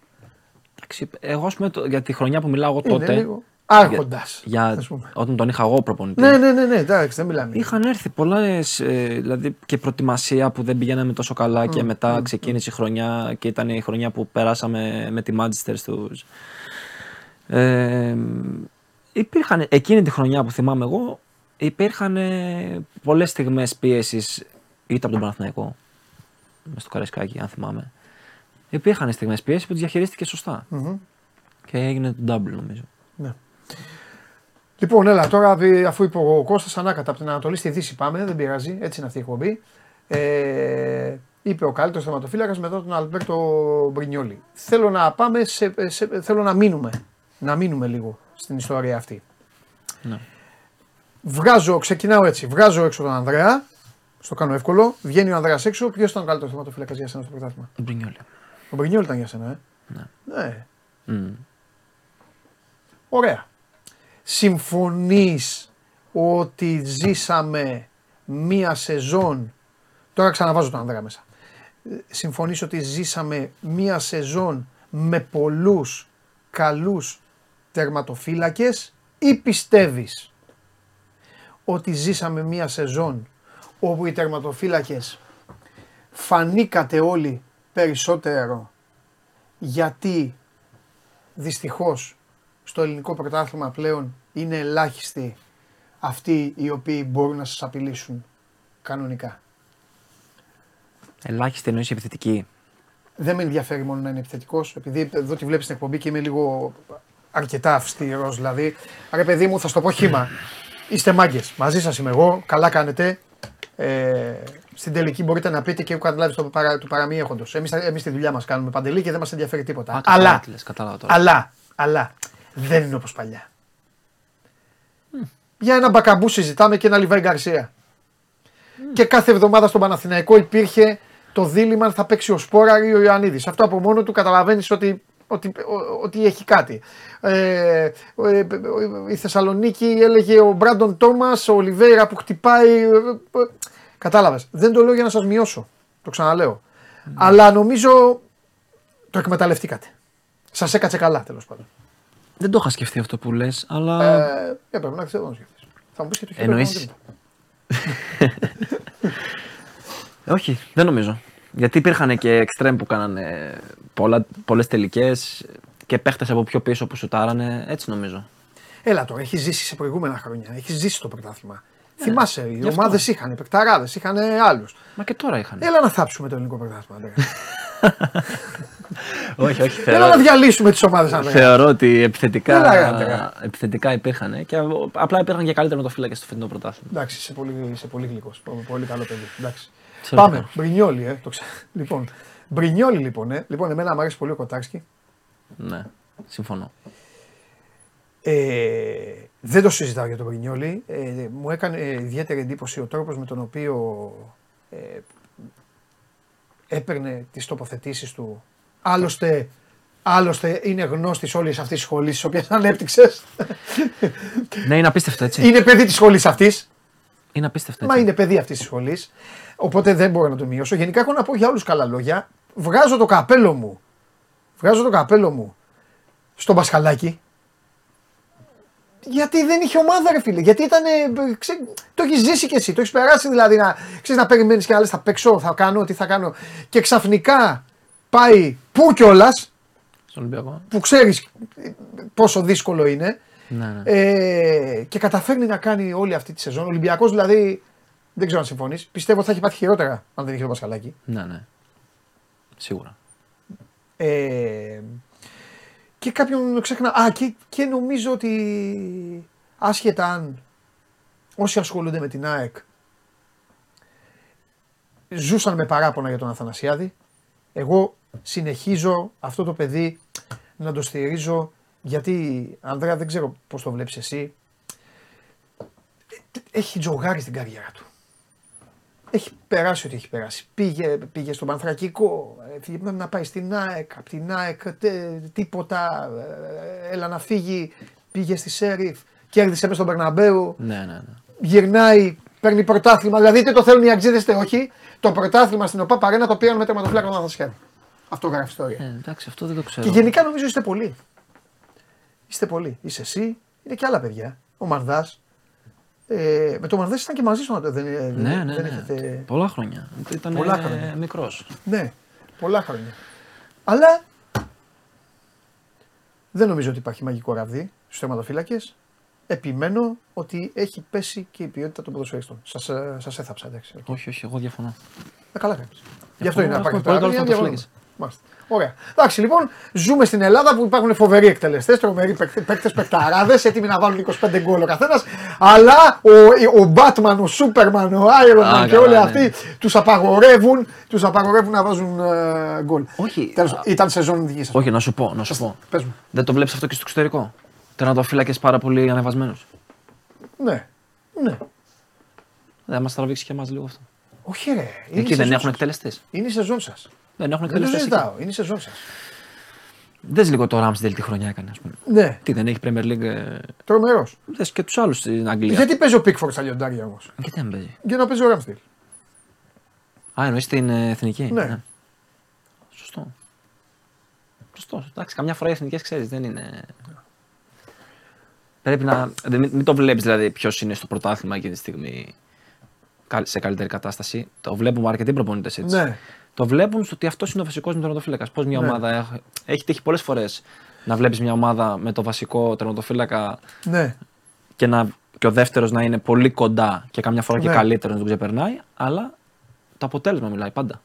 Εντάξει, εγώ ας πούμε, το- για τη χρονιά που μιλάω εγώ Είναι τότε. λίγο άρχοντας, Για, ας πούμε. όταν τον είχα εγώ προπονητή. Ναι, ναι, ναι, ναι, εντάξει, δεν μιλάμε. Είχαν έρθει πολλές, δηλαδή και προετοιμασία που δεν πηγαίναμε τόσο καλά και μετά ξεκίνησε η χρονιά και ήταν η χρονιά που περάσαμε με τη Manchester στους. Ε, υπήρχαν, εκείνη τη χρονιά που θυμάμαι εγώ, υπήρχαν πολλές στιγμές πίεσης είτε από τον Παναθηναϊκό, μες στο Καραϊσκάκι αν θυμάμαι. Υπήρχαν στιγμές πίεσης που τις διαχειρίστηκε σωστά. Μμμ. Και έγινε το double νομίζω. Ναι. Λοιπόν, έλα τώρα ε, αφού είπε ο Κώστας ανάκατα από την Ανατολή στη Δύση πάμε, δεν πειράζει, έτσι είναι αυτή η εκπομπή. Ε, είπε ο καλύτερος θεματοφύλακας μετά τον Αλμπέρτο Μπρινιόλη. Θέλω να πάμε, σε, σε- θέλω να μείνουμε, να μείνουμε λίγο στην ιστορία αυτή. Ναι. Βγάζω, ξεκινάω έτσι. Βγάζω έξω τον Ανδρέα. Στο κάνω εύκολο. Βγαίνει ο Ανδρέας έξω. Ποιος ήταν ο καλύτερος θεματοφύλακας για σένα στο πρωτάθλημα; Μπρινιόλι. Ο Μπρινιόλ ήταν για σένα, ε; Ναι. ναι. Μμ. Ωραία. Συμφωνείς ότι ζήσαμε μία σεζόν, τώρα ξαναβάζω τον Ανδρέα μέσα, Ε, συμφωνείς ότι ζήσαμε μία σεζόν με πολλούς καλούς τερματοφύλακες ή πιστεύεις ότι ζήσαμε μία σεζόν όπου οι τερματοφύλακες φανήκατε όλοι περισσότερο γιατί δυστυχώς στο ελληνικό πρωτάθλημα πλέον είναι ελάχιστοι αυτοί οι οποίοι μπορούν να σας απειλήσουν κανονικά. Ελάχιστη εννοείς επιθετική. Δεν με ενδιαφέρει μόνο να είναι επιθετικός, επειδή εδώ τη βλέπεις στην εκπομπή και είμαι λίγο αρκετά αυστηρός. Δηλαδή, ρε παιδί μου, θα σου το πω χήμα. Είστε μάγκες. Μαζί σας είμαι εγώ. Καλά κάνετε. Ε, στην τελική μπορείτε να πείτε και έχω καταλάβει το, παρα, του παραμύέχοντο. Εμείς εμείς τη δουλειά μας κάνουμε παντελή και δεν μας ενδιαφέρει τίποτα. Α, κατάλαβα αλλά, τι λες, κατάλαβα τώρα. αλλά, αλλά, δεν είναι όπως παλιά. Για ένα μπακαμπού συζητάμε και ένα Λιβάη Γκαρσία. Και κάθε εβδομάδα στον Παναθηναϊκό υπήρχε το δίλημα αν θα παίξει ο Σπόρα ή ο Ιωαννίδης. Αυτό από μόνο του καταλαβαίνεις ότι, ότι, ο- ότι έχει κάτι. Ε, ο- ε, ο- η Θεσσαλονίκη έλεγε ο Μπράντον Τόμας, ο Ολιβέηρα που χτυπάει. Κατάλαβες. Δεν το λέω για να σας μειώσω. Το ξαναλέω. Αλλά νομίζω το εκμεταλλευτήκατε. Σας έκατσε καλά τέλος πάντων. Δεν το είχα σκεφτεί αυτό που λες, αλλά Ε, έπρεπε να ξέρω να σκεφτεί. Θα μου πεις και το χειρότερο. Εννοείς- να δούμε. όχι, δεν νομίζω. Γιατί υπήρχαν και εξτρέμ που κάνανε πολλά, πολλές τελικές και παίχτες από πιο πίσω που σουτάρανε, έτσι νομίζω. Έλα τώρα, έχεις ζήσει σε προηγούμενα χρόνια. Έχεις ζήσει το πρωτάθλημα. Θυμάσαι, οι Ναι, γι' αυτό. ομάδες είχαν παικταράδες, είχαν άλλους. Μα και τώρα είχαν. Έλα να θάψουμε το ελληνικό πρωτάθλημα. Αντρέα. όχι, όχι, Έλα να διαλύσουμε τις ομάδες, Ανδρέα. Θεωρώ ότι επιθετικά, Έλα, ρε, Αντρέα. επιθετικά υπήρχαν και απλά υπήρχαν και καλύτερα ματοφύλακες στο φετινό πρωτάθλημα. Εντάξει, είσαι πολύ, είσαι πολύ γλυκός. Πολύ καλό παιδί. Εντάξει. Σε Πάμε. ευχαριστώ. Μπρινιόλι, ε. Το ξε... Λοιπόν, Μπρινιόλι λοιπόν, ε. Λοιπόν, εμένα μου αρέσει πολύ ο Κοτάρσκι. Ναι, συμφωνώ. Ε, δεν το συζητάω για τον Μπρινιόλι. Ε, μου έκανε ε, ιδιαίτερη εντύπωση ο τρόπος με τον οποίο ε, έπαιρνε τις τοποθετήσεις του. Άλλωστε, άλλωστε είναι γνώστης όλης αυτής της σχολής τις οποίες ανέπτυξες. ναι, είναι απίστευτο έτσι. είναι παιδί της σχολής αυτής. Είναι απίστευτο Μα έτσι. είναι παιδί αυτής της σχολής. Οπότε δεν μπορώ να το μειώσω. Γενικά έχω να πω για όλους καλά λόγια. Βγάζω το καπέλο μου. Βγάζω το καπέλο μου στον Πασχαλάκη. Γιατί δεν είχε ομάδα, ρε φίλε. Γιατί ήταν. Ξέ, το έχεις ζήσει κι εσύ. Το έχεις περάσει δηλαδή να, ξέρεις, να περιμένεις και να λε: Θα παίξω, θα κάνω, τι θα κάνω. Και ξαφνικά πάει πού κιόλας. Στον Ολυμπιακό. Που ξέρεις πόσο δύσκολο είναι. Ναι, ναι. Ε, και καταφέρνει να κάνει όλη αυτή τη σεζόν. Ο Ολυμπιακός δηλαδή. Δεν ξέρω αν συμφωνείς. Πιστεύω ότι θα έχει πάθει χειρότερα αν δεν είχε το Πασχαλάκι. ναι, ναι. Σίγουρα. Ε, και κάποιον ξέχνα. Α, και, και νομίζω ότι άσχετα αν όσοι ασχολούνται με την ΑΕΚ ζούσαν με παράπονα για τον Αθανασιάδη, εγώ συνεχίζω αυτό το παιδί να το στηρίζω γιατί, Ανδρέα, δεν ξέρω πώς το βλέπεις εσύ, έχει τζογάρει στην καριέρα του. Έχει περάσει ό,τι έχει περάσει. Πήγε, πήγε στον Πανθρακικό, ε, να πάει στην ΑΕΚ, από την ΑΕΚ, τε, τίποτα, ε, έλα να φύγει, πήγε στη Σέριφ, κέρδισε μέσα στον Περναμπέου, Ναι, ναι, ναι. γυρνάει, παίρνει πρωτάθλημα. Δηλαδή είτε το θέλουν οι Αγγλίδες είτε όχι, το πρωτάθλημα στην ΟΠΑ Παρένα το πήραν με τερματοφύλακα των Αθασιάδη. Αυτό γράφει ιστορία. Ε, εντάξει, αυτό δεν το ξέρω. Και γενικά νομίζω είστε πολλοί. Είστε πολλοί. Είσαι εσύ, είναι και άλλα παιδιά. Ο Μαρδάς. Ε, με το Μαρδά ήταν και μαζί σου, δεν, δεν, Ναι, ναι, δεν ναι. έχετε. Πολλά χρόνια. Ήταν Πολλά χρόνια. μικρός. Ναι, πολλά χρόνια. Αλλά δεν νομίζω ότι υπάρχει μαγικό ραβδί στους θεματοφύλακες. Επιμένω ότι έχει πέσει και η ποιότητα των ποδοσφαιριστών. Σας σας έθαψα, εντάξει. Όχι, όχι, εγώ διαφωνώ. Ε, καλά κάνεις. Γι' αυτό είναι να έχουμε υπάρχει πολύ τώρα. καλούς για να τερματοφύλακες. διαφωνούμε. Μάλιστα. Ωραία. Εντάξει, λοιπόν, ζούμε στην Ελλάδα που υπάρχουν φοβεροί εκτελεστές, τρομεροί παίκτε, παικταράδες, έτοιμοι να βάλουν 25 γκολ ο καθένας. Αλλά ο, ο Batman, ο Superman, ο Iron Man Α, και όλοι καλά, αυτοί ναι. τους απαγορεύουν, τους απαγορεύουν να βάζουν ε, γκολ. Όχι. Τέλος, α, ήταν σεζόν δική σας. Όχι, να σου πω, να σου πω. Πες μου. Δεν το βλέπεις αυτό και στο εξωτερικό; Τερματοφύλακες πάρα πολύ ανεβασμένους; Ναι. Ναι. Δεν μας τραβήξει και εμάς λίγο αυτό. Όχι, ρε. Είναι η Εκεί δεν σεζόν έχουν σας. εκτελεστές. Είναι η σεζόν σας. Δεν έχουν Δεν το εκτελεστέ. συζητάω. Είναι η σεζόν σας. Δες λίγο το Ramsdale τι χρονιά έκανε, ας πούμε. Ναι. Τι δεν έχει Premier League. ε, Τρομερός. Δες και τους άλλους στην Αγγλία. Γιατί παίζει ο Πίκφορντ στα λιοντάρια όμως; Γιατί δεν παίζει; Για να παίζει ο Ράμστιλ. Α, εννοείς την ε, εθνική; Ναι. Σωστό. Σωστό. Εντάξει, καμιά φορά οι εθνικές ξέρεις, δεν είναι. Πρέπει να. δεν- Μην, μην το βλέπεις δηλαδή ποιος είναι στο πρωτάθλημα εκείνη τη στιγμή κα- σε καλύτερη κατάσταση. Το βλέπουμε αρκετοί προπονητές έτσι. Ναι. Το βλέπουν στο ότι αυτός είναι ο βασικός με τερματοφύλακας. Πώς μια Ναι. ομάδα. έχ- Έχει τύχει πολλές φορές να βλέπεις μια ομάδα με το βασικό τερματοφύλακα Ναι. και, να, και ο δεύτερος να είναι πολύ κοντά και καμιά φορά Ναι. και καλύτερος να τον ξεπερνάει, αλλά το αποτέλεσμα μιλάει πάντα.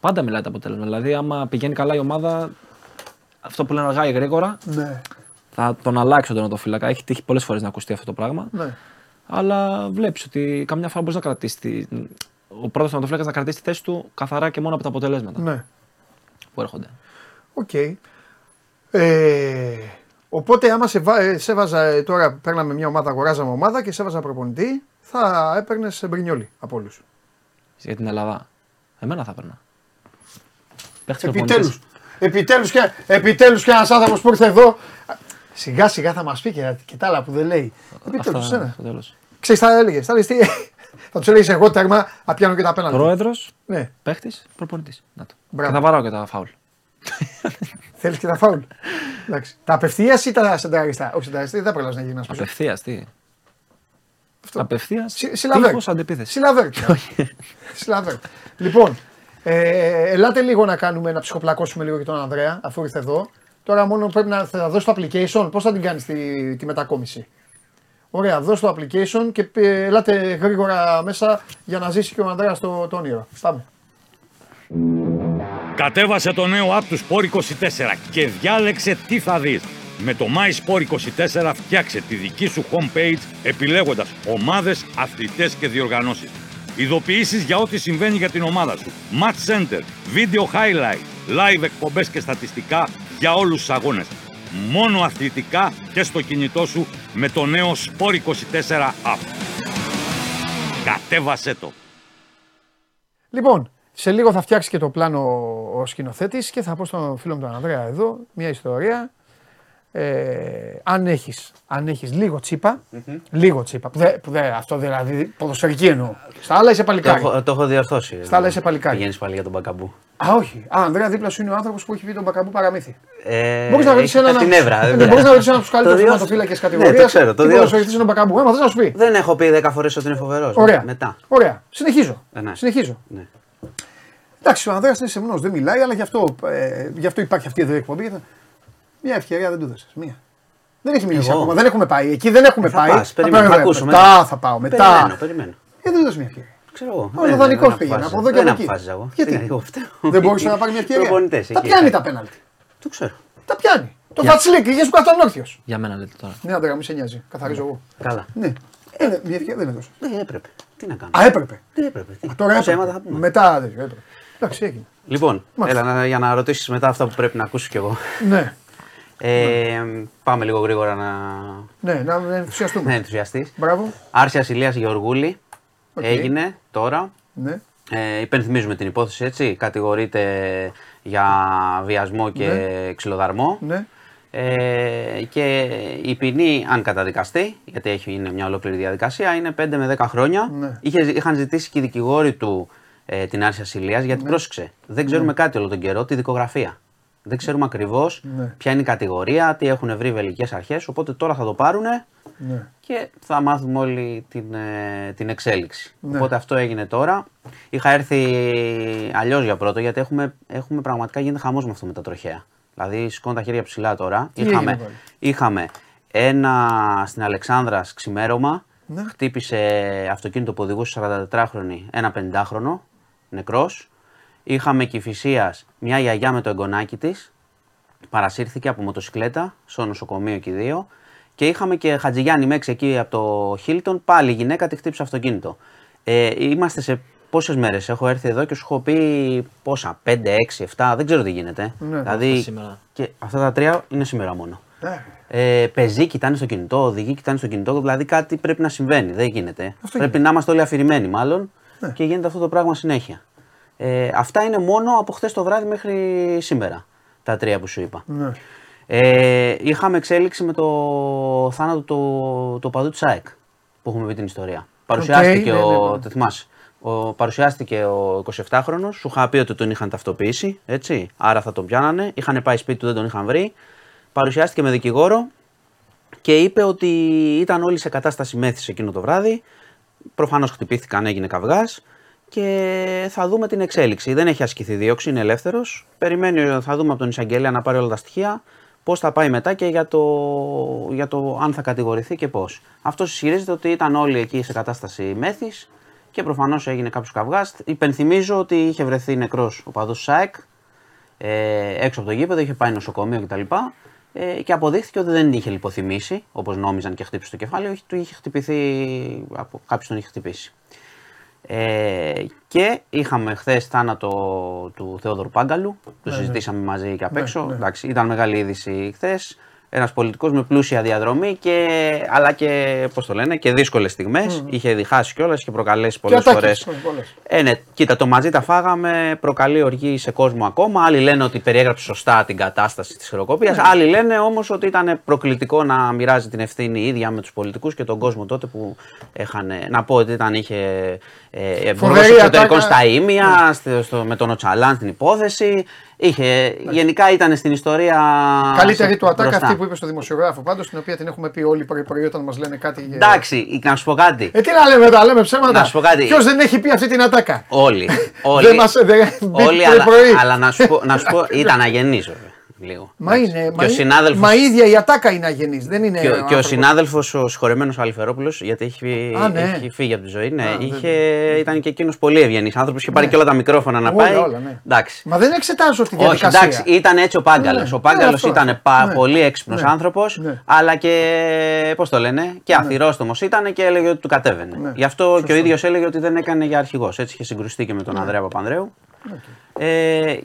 Πάντα μιλάει το αποτέλεσμα. Δηλαδή, άμα πηγαίνει καλά η ομάδα, αυτό που λένε αργά ή γρήγορα, Ναι. θα τον αλλάξει τον τερματοφύλακα. Έχει τύχει πολλές φορές να ακουστεί αυτό το πράγμα. Ναι. Αλλά βλέπεις ότι καμιά φορά μπορείς να κρατήσεις. Τη... Ο πρώτος τερματοφύλακα να κρατήσει τη θέση του καθαρά και μόνο από τα αποτελέσματα Ναι. που έρχονται. Οκ. Ε, οπότε άμα σε, βά- ε, σε έβαζα ε, τώρα, παίρναμε μια ομάδα, αγοράζαμε ομάδα και σε έβαζα προπονητή, θα έπαιρνες Μπρινιόλι από όλους. Για την Ελλάδα. Εμένα θα έπαιρνα. Παίχτες Επιτέλους. προπονητές. Επιτέλους και, επιτέλους και ένας άνθρωπος που ήρθε εδώ. Σιγά σιγά θα μας πει και, και τα άλλα που δεν λέει. Επιτέλους, Αυτά ένα. στο τέλος. Ξέρεις, θα έλεγες. Θα, λες τι- θα τους έλεγες εγώ τέρμα, θα πιάνω και τα πέναλτι. Πρόεδρος, Ναι, παίχτης, προπονητής. Να το. Μπράβο. Και θα βαράω και τα φάουλ. θέλεις και τα φάουλ. Εντάξει. Τα απευθείας ή τα σενταριστά. Όχι σενταριστά, δεν θα προλάβει να γίνει ένας Απευθείας, τι; Αυτό. Απευθείας; Συ- Σιλαβέρ. Τείχο αντεπίθεσης. Σιλαβέρ. Σιλαβέρ. Λοιπόν, ε, ελάτε λίγο να κάνουμε, να ψυχοπλακώσουμε λίγο και τον Ανδρέα, αφού ήρθε εδώ. Τώρα μόνο πρέπει να θα δώσει το application. Πώς θα την κάνεις τη, τη μετακόμιση; Ωραία, δώσ' το application και ε, ελάτε γρήγορα μέσα για να ζήσει και ο Ανδρέας το, το όνειρο. Πάμε. Κατέβασε το νέο app του Sport 24 και διάλεξε τι θα δεις. Με το My Sport 24 φτιάξε τη δική σου homepage επιλέγοντας ομάδες, αθλητές και διοργανώσεις. Ειδοποιήσεις για ό,τι συμβαίνει για την ομάδα σου. Match Center, Video Highlight, Live εκπομπές και στατιστικά για όλους τους αγώνες. Μόνο αθλητικά και στο κινητό σου με το νέο Sport 24 app. Κατέβασέ το! Λοιπόν, σε λίγο θα φτιάξει και το πλάνο ο σκηνοθέτης και θα πω στον φίλο μου τον Ανδρέα εδώ μια ιστορία. Ε, αν έχεις αν έχεις λίγο τσίπα, λίγο τσίπα, που, δε, που δε, αυτό δηλαδή ποδοσφαιρική εννοώ. Στα άλλα είσαι Το παλικάρι. έχω, το έχω διορθώσει. Στα άλλα είσαι παλικάρι. Πηγαίνεις πάλι για τον Μπακαμπού. Α, όχι. Α, Ανδρέα, δίπλα σου είναι ο άνθρωπος που έχει πει τον Μπακαμπού παραμύθι. Ε, Μπορείς να ρωτήσεις έχει έναν. Την εύρα. Ε, δεν Μπορείς να πειράζει. ρωτήσεις έναν από τους Το καλύτερους διόρθω- θεματοφύλακες Ναι, κατηγορίας. το ξέρω. Το Τι διόρθω. ποδοσφαιριστής είναι ο Μπακαμπού. Έμα, θες να σου πει; Δεν έχω πει 10 φορές ότι είναι φοβερός. Ωραία. Μετά. Ωραία. Συνεχίζω. Ε, ναι. Συνεχίζω. Ναι. Εντάξει, ο Ανδρέας είναι σεμνός, δεν μιλάει, αλλά γι' αυτό, ε, γι' αυτό υπάρχει αυτή εδώ η εκπομπή. Γιατί Μια ευκαιρία δεν του έδωσες. Μία. Δεν έχει μιλήσει Εγώ. ακόμα, δεν έχουμε πάει. Εκεί δεν έχουμε Θα πάει. πας, περιμένω, πάω θα εδώ. ακούσω μετά, μετά. θα πάω. Μετά. Περιμένω, περιμένω. Ε, δεν έδωσε μια ευκαιρία. Ξέρω εγώ. Ο Δεν- δεν- Δανεικός δεν πήγαινε, αποφάσισα. από εδώ και Δεν από εκεί. αποφάσισα εγώ. Γιατί; Τι, εγώ φταίω. Δεν μπορούσε να πάρει μια ευκαιρία. Προπονητές, Τα εκεί. πιάνει τα πέναλτι. Το ξέρω. Τα πιάνει. Το Για- φατσιλίκ, είχε σου καθόλου όρθιο. Για μένα λέτε τώρα. Ναι, αντρέα, μη σε νοιάζει. Καθαρίζω εγώ. Καλά. Ναι. Ε, ναι, μια ευκαιρία δεν έδωσε. Δεν έπρεπε. Τι να κάνω. Α, έπρεπε. Τι έπρεπε. Τι. Τώρα Όσα έπρεπε. αίματα θα πούμε. Μετά δεν έπρεπε. Εντάξει, έγινε. Λοιπόν, Μάλιστα. έλα να- για να ρωτήσεις μετά αυτά που πρέπει να ακούσεις κι εγώ. Ναι, Ε, πάμε λίγο γρήγορα να, ναι, να να ενθουσιαστούμε. να ενθουσιαστείς. Μπράβο. Άρση ασυλίας Γεωργούλη Οκ. έγινε τώρα. Ναι. Ε, υπενθυμίζουμε την υπόθεση έτσι. Κατηγορείται για βιασμό και Ναι. ξυλοδαρμό. Ναι. Ε, και η ποινή, αν καταδικαστεί, γιατί έχει, είναι μια ολόκληρη διαδικασία, είναι 5 με 10 χρόνια. Ναι. Είχε, είχαν ζητήσει και οι δικηγόροι του ε, την άρση ασυλίας, γιατί Ναι. πρόσεξε, δεν ξέρουμε κάτι όλο τον καιρό, τη δικογραφία. Δεν ξέρουμε ακριβώς Ναι. ποια είναι η κατηγορία, τι έχουν βρει οι βελγικές αρχές. Οπότε τώρα θα το πάρουνε Ναι. και θα μάθουμε όλη την, ε, την εξέλιξη. Ναι. Οπότε αυτό έγινε τώρα. Είχα έρθει αλλιώς για πρώτο γιατί έχουμε, έχουμε πραγματικά γίνεται χαμός με αυτό με τα τροχαία. Δηλαδή σηκώνω τα χέρια ψηλά τώρα. Τι είχαμε, έγινε πάλι; είχαμε ένα στην Αλεξάνδρα ξημέρωμα. Ναι. Χτύπησε αυτοκίνητο που οδηγούσε 44χρονη ένα 50χρονο νεκρός. Είχαμε Κηφισίας μια γιαγιά με το εγγονάκι της παρασύρθηκε από μοτοσυκλέτα στο νοσοκομείο και οι δύο. Και είχαμε και Χατζηγιάννη Μέξη εκεί από το Χίλτον. Πάλι η γυναίκα τη χτύπησε αυτοκίνητο. Ε, είμαστε σε πόσες μέρες; Έχω έρθει εδώ και σου έχω πει πόσα, 5, 6, 7, δεν ξέρω τι γίνεται. Ναι, δηλαδή, αυτά σήμερα. Και αυτά τα τρία είναι σήμερα μόνο. Ναι. Ε, πεζοί κοιτάνε στο κινητό, οδηγοί κοιτάνε στο κινητό. Δηλαδή κάτι πρέπει να συμβαίνει. Δεν γίνεται. Αυτό πρέπει να είμαστε όλοι αφηρημένοι μάλλον Ναι. και γίνεται αυτό το πράγμα συνέχεια. Ε, αυτά είναι μόνο από χθες το βράδυ μέχρι σήμερα. Τα τρία που σου είπα. Ναι. Ε, είχαμε εξέλιξη με το θάνατο του το παδού της ΑΕΚ που έχουμε πει την ιστορία. Παρουσιάστηκε ναι, ο. ναι, ναι. Το θυμάσαι. Ο, παρουσιάστηκε ο 27χρονο, σου είχα πει ότι τον είχαν ταυτοποιήσει, έτσι. Άρα θα τον πιάνανε. Είχαν πάει σπίτι του, δεν τον είχαν βρει. Παρουσιάστηκε με δικηγόρο και είπε ότι ήταν όλοι σε κατάσταση μέθησης εκείνο το βράδυ. Προφανώς χτυπήθηκαν, έγινε καυγάς και θα δούμε την εξέλιξη. Δεν έχει ασκηθεί δίωξη, είναι ελεύθερος. Περιμένει, θα δούμε από τον εισαγγελέα να πάρει όλα τα στοιχεία πώς θα πάει μετά και για το, για το αν θα κατηγορηθεί και πώς. Αυτό ισχυρίζεται ότι ήταν όλοι εκεί σε κατάσταση μέθης και προφανώς έγινε κάποιος καυγάς. Υπενθυμίζω ότι είχε βρεθεί νεκρός ο παδός ΣΑΕΚ ε, έξω από το γήπεδο, είχε πάει νοσοκομείο κτλ. Ε, και αποδείχθηκε ότι δεν είχε λιποθυμήσει, όπως νόμιζαν και χτύπησε το κεφάλι, όχι, του είχε χτυπηθεί, από κάποιο τον είχε χτυπήσει. Ε, και είχαμε χθες θάνατο του Θεόδωρου Πάγκαλου. Το συζητήσαμε μαζί και απ' Ναι, έξω. ναι. Εντάξει, ήταν μεγάλη είδηση χθες. Ένας πολιτικός με πλούσια διαδρομή, και, αλλά και, πώς το λένε, και δύσκολες στιγμές. Είχε διχάσει κιόλας και προκαλέσει πολλές ατάκες, φορές. ναι, πολλές. Ε, ναι, κοίτα, το μαζί τα φάγαμε, προκαλεί οργή σε κόσμο ακόμα. Άλλοι λένε ότι περιέγραψε σωστά την κατάσταση της χειροκοπία. Ναι. Άλλοι λένε όμως ότι ήταν προκλητικό να μοιράζει την ευθύνη η ίδια με τους πολιτικούς και τον κόσμο τότε που είχαν. Να πω ότι ήταν, είχε ε, υπουργός Φοβερή εξωτερικών ατάκα. στα ίμια, στο, στο- με τον Οτσαλάν στην υπόθεση. Είχε, γενικά ήταν στην ιστορία. Καλύτερη του ατάκα μπροστά. αυτή που είπε στο δημοσιογράφο πάντως, την οποία την έχουμε πει όλοι πρωί-πρωί όταν μας λένε κάτι. για- Εντάξει, να σου πω κάτι. Ε, τι να λέμε τώρα, λέμε ψέματα. Να σου πω κάτι. Ποιος δεν έχει πει αυτή την ατάκα; Όλοι. όλοι Δεν μας δεν όλοι, μπήκε αλλά, πρωί. αλλά να, σου πω, να σου πω, ήταν αγενής βέβαια. Λίγο. Μα Εντάξει. είναι. Και μα, ο είναι- συνάδελφος, μα η ίδια η ατάκα είναι αγενής. Δεν είναι. και, ο- και ο άνθρωπος. συνάδελφος, ο συγχωρεμένο Αλιφερόπουλο, γιατί έχει, Α, ναι. έχει φύγει από τη ζωή, ναι, Α, είχε, ήταν και εκείνος πολύ ευγενής άνθρωπος. Είχε πάρει και όλα τα μικρόφωνα να Όλα, πάει. όλα, ναι. Εντάξει. Μα δεν εξετάζω τη Όχι, διαδικασία. εντάξει, ήταν έτσι ο Πάγκαλος. Ναι, ο Πάγκαλος ναι, αυτό, ήταν αυτό. πα- Ναι. πολύ έξυπνος Ναι. άνθρωπος, Ναι. αλλά και. Πώς το λένε, και αθυρόστομος ήταν και έλεγε ότι του κατέβαινε. Ναι. Γι' αυτό και ο ίδιος έλεγε ότι δεν έκανε για αρχηγός. Έτσι είχε συγκρουστεί και με τον Ανδρέα Παπανδρέου. Ε,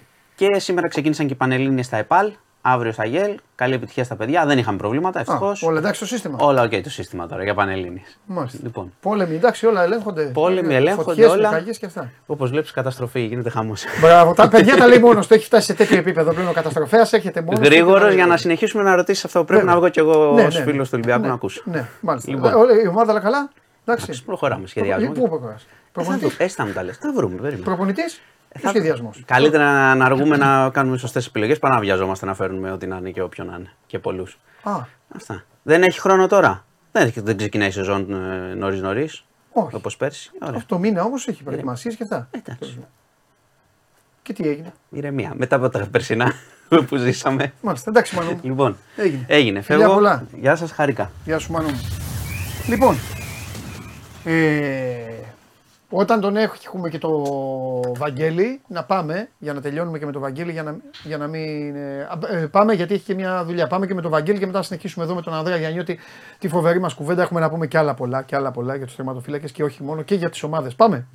και σήμερα ξεκίνησαν και οι Πανελλήνιες στα ΕΠΑΛ. Αύριο στα ΓΕΛ. Καλή επιτυχία στα παιδιά. Δεν είχαμε προβλήματα, Α, ευτυχώς. όλα εντάξει στο σύστημα. Όλα οκ το σύστημα τώρα για Πανελλήνιες. Μάλιστα. Λοιπόν, Πόλεμοι, εντάξει, όλα ελέγχονται. Πόλεμοι, Ε, ελέγχονται φωτιές, όλα. πυρκαγιές και αυτά. όπως βλέπεις, καταστροφή γίνεται χαμός. Μπράβο, τα παιδιά τα λέει μόνος του. Έχει φτάσει σε τέτοιο επίπεδο πλέον ο καταστροφέας. Έρχεται μόνος. Γρήγορος για να συνεχίσουμε να ρωτήσεις αυτό που πρέπει Βέβαια. να βγω κι εγώ Ναι, ως ναι, ναι. φίλος του Ολυμπιακού Ναι, να ακούσω. Ναι, μάλιστα. Λοιπόν. Ε, όλα- Η ομάδα όλα καλά. Εντάξει. Προχωράμε, σχεδιάζουμε. Πού προχωράς; Ε, θα Προπονητή. δω- Έτσι θα μου τα λες. Θα βρούμε. περίμενε. Προπονητής; Θα- Σχεδιασμός. Καλύτερα να, να αργούμε να κάνουμε σωστές επιλογές παρά να βιαζόμαστε να φέρνουμε ό,τι να είναι και όποιον να είναι. Και πολλούς. Α, Αυτά. Δεν έχει χρόνο τώρα. Δεν, έχει- δεν ξεκινάει η σεζόν νωρίς νωρίς. όχι. Όπως πέρσι. Ωραία. Αυτό το μήνα όμως έχει προετοιμασίες και αυτά. Εντάξει. Και τι έγινε; Ηρεμία. Μετά από τα περσινά που ζήσαμε. Μάλιστα, εντάξει, Μανώ. μου. Λοιπόν, Έγινε. έγινε. Φιλιά Φεύγω. πολλά. Γεια σας, χαρικά. Γεια σου, Μανώ. μου. Λοιπόν, ε, όταν τον έχουμε και το Βαγγέλη, να πάμε για να τελειώνουμε και με το Βαγγέλη για να, για να μην. ε, α, ε, πάμε γιατί έχει και μια δουλειά. Πάμε και με το Βαγγέλη και μετά να συνεχίσουμε εδώ με τον Ανδρέα Γιαννιώτη τη φοβερή μας κουβέντα. Έχουμε να πούμε και άλλα πολλά, και άλλα πολλά για τους τερματοφύλακε και όχι μόνο και για τις ομάδες. Πάμε.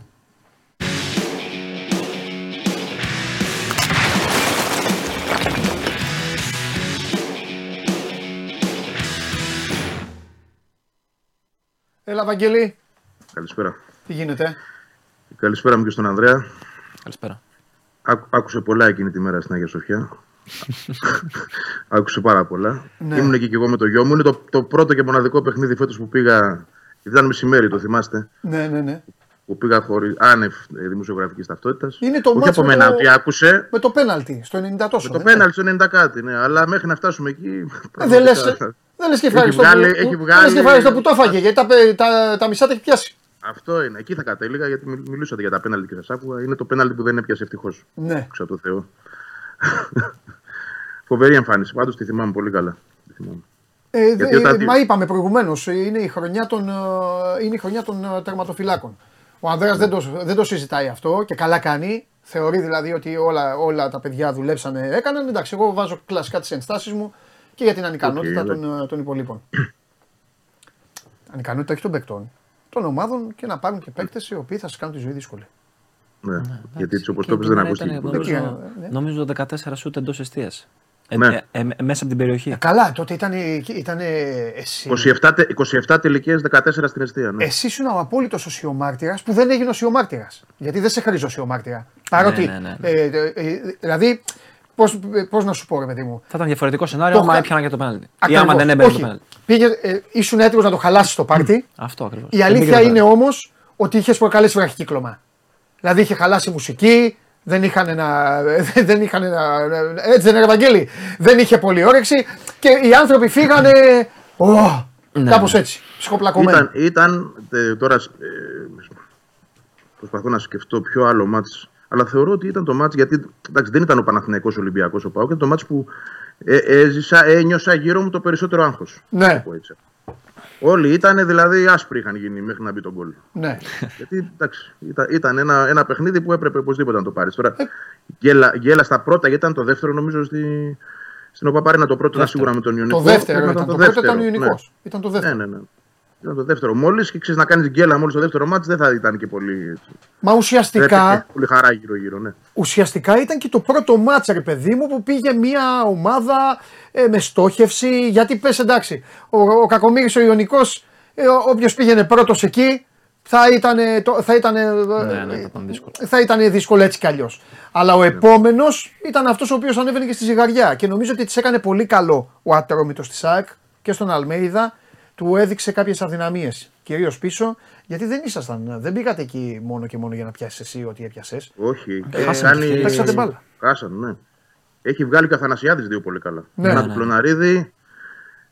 Έλα, Βαγγέλη, Καλησπέρα. Τι γίνεται; Καλησπέρα μου και στον Ανδρέα. Καλησπέρα. Άκου- άκουσε πολλά εκείνη τη μέρα στην Αγία Σοφιά. άκουσε πάρα πολλά. Ναι. Ήμουν εκεί και εγώ με το γιο μου. Είναι το, το πρώτο και μοναδικό παιχνίδι φέτος που πήγα. Ήταν μεσημέρι, το θυμάστε. Ναι, ναι, ναι. Που πήγα χωρίς άνευ ε, δημοσιογραφικής ταυτότητας. Είναι το Όχι μάτς από με μένα, το- ότι άκουσε. Με το πέναλτι στο 90 τόσο. Με το δεν είναι; πέναλ στο 90 κάτι, ναι. Αλλά μέχρι να φτάσουμε εκεί. Ε, Δεν λες, πραγματικά- δεν λες και Έχει ευχαριστώ, βγάλει- που, έχει που- βγάλει- δεν λες και ευχαριστώ που το έφαγε, γιατί τα, πε- τα, τα μισά τα έχει πιάσει. Αυτό είναι. Εκεί θα κατέληγα γιατί μιλ- μιλούσατε για τα πέναλτι και σας άκουγα. Είναι το πέναλτι που δεν έπιασε ευτυχώς. Ναι. Ξέρω το Θεό. Φοβερή εμφάνιση. Πάντως τη θυμάμαι πολύ καλά. Τη θυμάμαι. Ε, Γιατί δε- όταν- μα είπαμε προηγουμένως, είναι η χρονιά των, ε, είναι η χρονιά των ε, τερματοφυλάκων. Ο Ανδρέας δεν, το, δεν το συζητάει αυτό και καλά κάνει. Θεωρεί δηλαδή ότι όλα, όλα τα παιδιά δουλέψανε, έκαναν. Εντάξει, εγώ βάζω κλασικά τις ενστάσεις μου και για την ανικανότητα Οκ, των, ε, των υπολείπων. ανικανότητα όχι των παικτών, των ομάδων και να πάρουν και παίκτες οι οποίοι θα σας κάνουν τη ζωή δύσκολη. Ναι. Γιατί έτσι όπως Και το πες την δεν μέρα ακούστηκε. ήταν, ποτέ. Τι Νομίζω, έκανε, ναι. νομίζω 14 σούτ εντός εστία. Ε, Ναι. ε, ε, ε, μέσα από την περιοχή. Ε, καλά, τότε ήταν, ήταν εσύ. 27, τε- 27 τελικές, 14 στην αιστεία. Ναι. Εσύ ήσουν ο απόλυτος οσιομάρτυρας που δεν έγινε οσιομάρτυρας. Γιατί δεν σε χαρίζω οσιομάρτυρα. Παρότι. ναι, ναι. Ε, ε, ε, δηλαδή, πώς να σου πω, ρε παιδί μου. Θα ήταν διαφορετικό σενάριο Το άμα κα- έπιανα και το πέναλτι. Ή Ακριβώς. άμα δεν έμπαινε το Όχι. πέναλτι. Πήγε, ε, ήσουν έτοιμος να το χαλάσεις το πάρτι. Αυτό ακριβώς. Η αλήθεια είναι όμως ότι είχες προκαλέσει βραχικύκλωμα. Δηλαδή είχε χαλάσει η μουσική, δεν είχαν ένα. Δεν είχαν ένα έτσι δεν είναι, Ευαγγέλη. Δεν είχε πολύ όρεξη και οι άνθρωποι φύγανε. Oh, Ναι, Κάπως ναι. έτσι. Ψυχοπλακωμένοι. Ήταν, ήταν ε, τώρα ε, προσπαθώ να σκεφτώ ποιο άλλο μάτς αλλά θεωρώ ότι ήταν το μάτς γιατί εντάξει, δεν ήταν ο Παναθηναϊκός Ολυμπιακός ο Πάο και το μάτς που ε, έζησα, ένιωσα γύρω μου το περισσότερο άγχος. Ναι. να το πω έτσι. Όλοι ήταν δηλαδή άσπροι είχαν γίνει μέχρι να μπει τον γκολ. Ναι. Γιατί εντάξει, ήταν, ήταν ένα, ένα παιχνίδι που έπρεπε οπωσδήποτε να το πάρεις. Τώρα Ε. γέλα, γέλα στα πρώτα, γιατί ήταν το δεύτερο νομίζω στη, στην ΟΠΑΠΑΡΕΝΑ το πρώτο ήταν Δεύτερο. σίγουρα με τον Ιωνικό. Το δεύτερο Πρέπει να ήταν. Το πρώτο ήταν ο δεύτερο, Ιωνικός. ναι. Ήταν το Ναι, δεύτερο. ναι, ναι. Ήταν το δεύτερο. Μόλις και ξέρεις να κάνεις γκέλα μόλις το δεύτερο μάτι δεν θα ήταν και πολύ. έτσι. Μα ουσιαστικά, Έπαιξε Πολύ χαρά γύρω-γύρω, ναι. ουσιαστικά ήταν και το πρώτο μάτσα, ρε παιδί μου, που πήγε μια ομάδα ε, με στόχευση. Γιατί πες εντάξει, ο, ο Κακομήρης ο Ιωνικός, ε, όποιος πήγαινε πρώτος εκεί, θα ήταν, θα ήταν, ε, Ναι, ναι, θα ήταν δύσκολο. θα ήταν δύσκολο έτσι κι αλλιώς. Αλλά ο επόμενος ήταν αυτός ο οποίος ανέβαινε και στη ζυγαριά. Και νομίζω ότι της έκανε πολύ καλό ο Ατρόμητος της ΣΑΕΚ και στον Αλμέιδα. Του έδειξε κάποιες αδυναμίες. Κυρίως πίσω, γιατί δεν ήσασταν, δεν πήγατε εκεί μόνο και μόνο για να πιάσεις εσύ ό,τι έπιασες. Όχι. Ε, χάσανε κάνει- και- Παίξατε μπάλα. Χάσανε, ναι. Έχει βγάλει και ο Αθανασιάδης δύο πολύ καλά. Ναι, ένα ναι, του ναι. Πλωναρίδη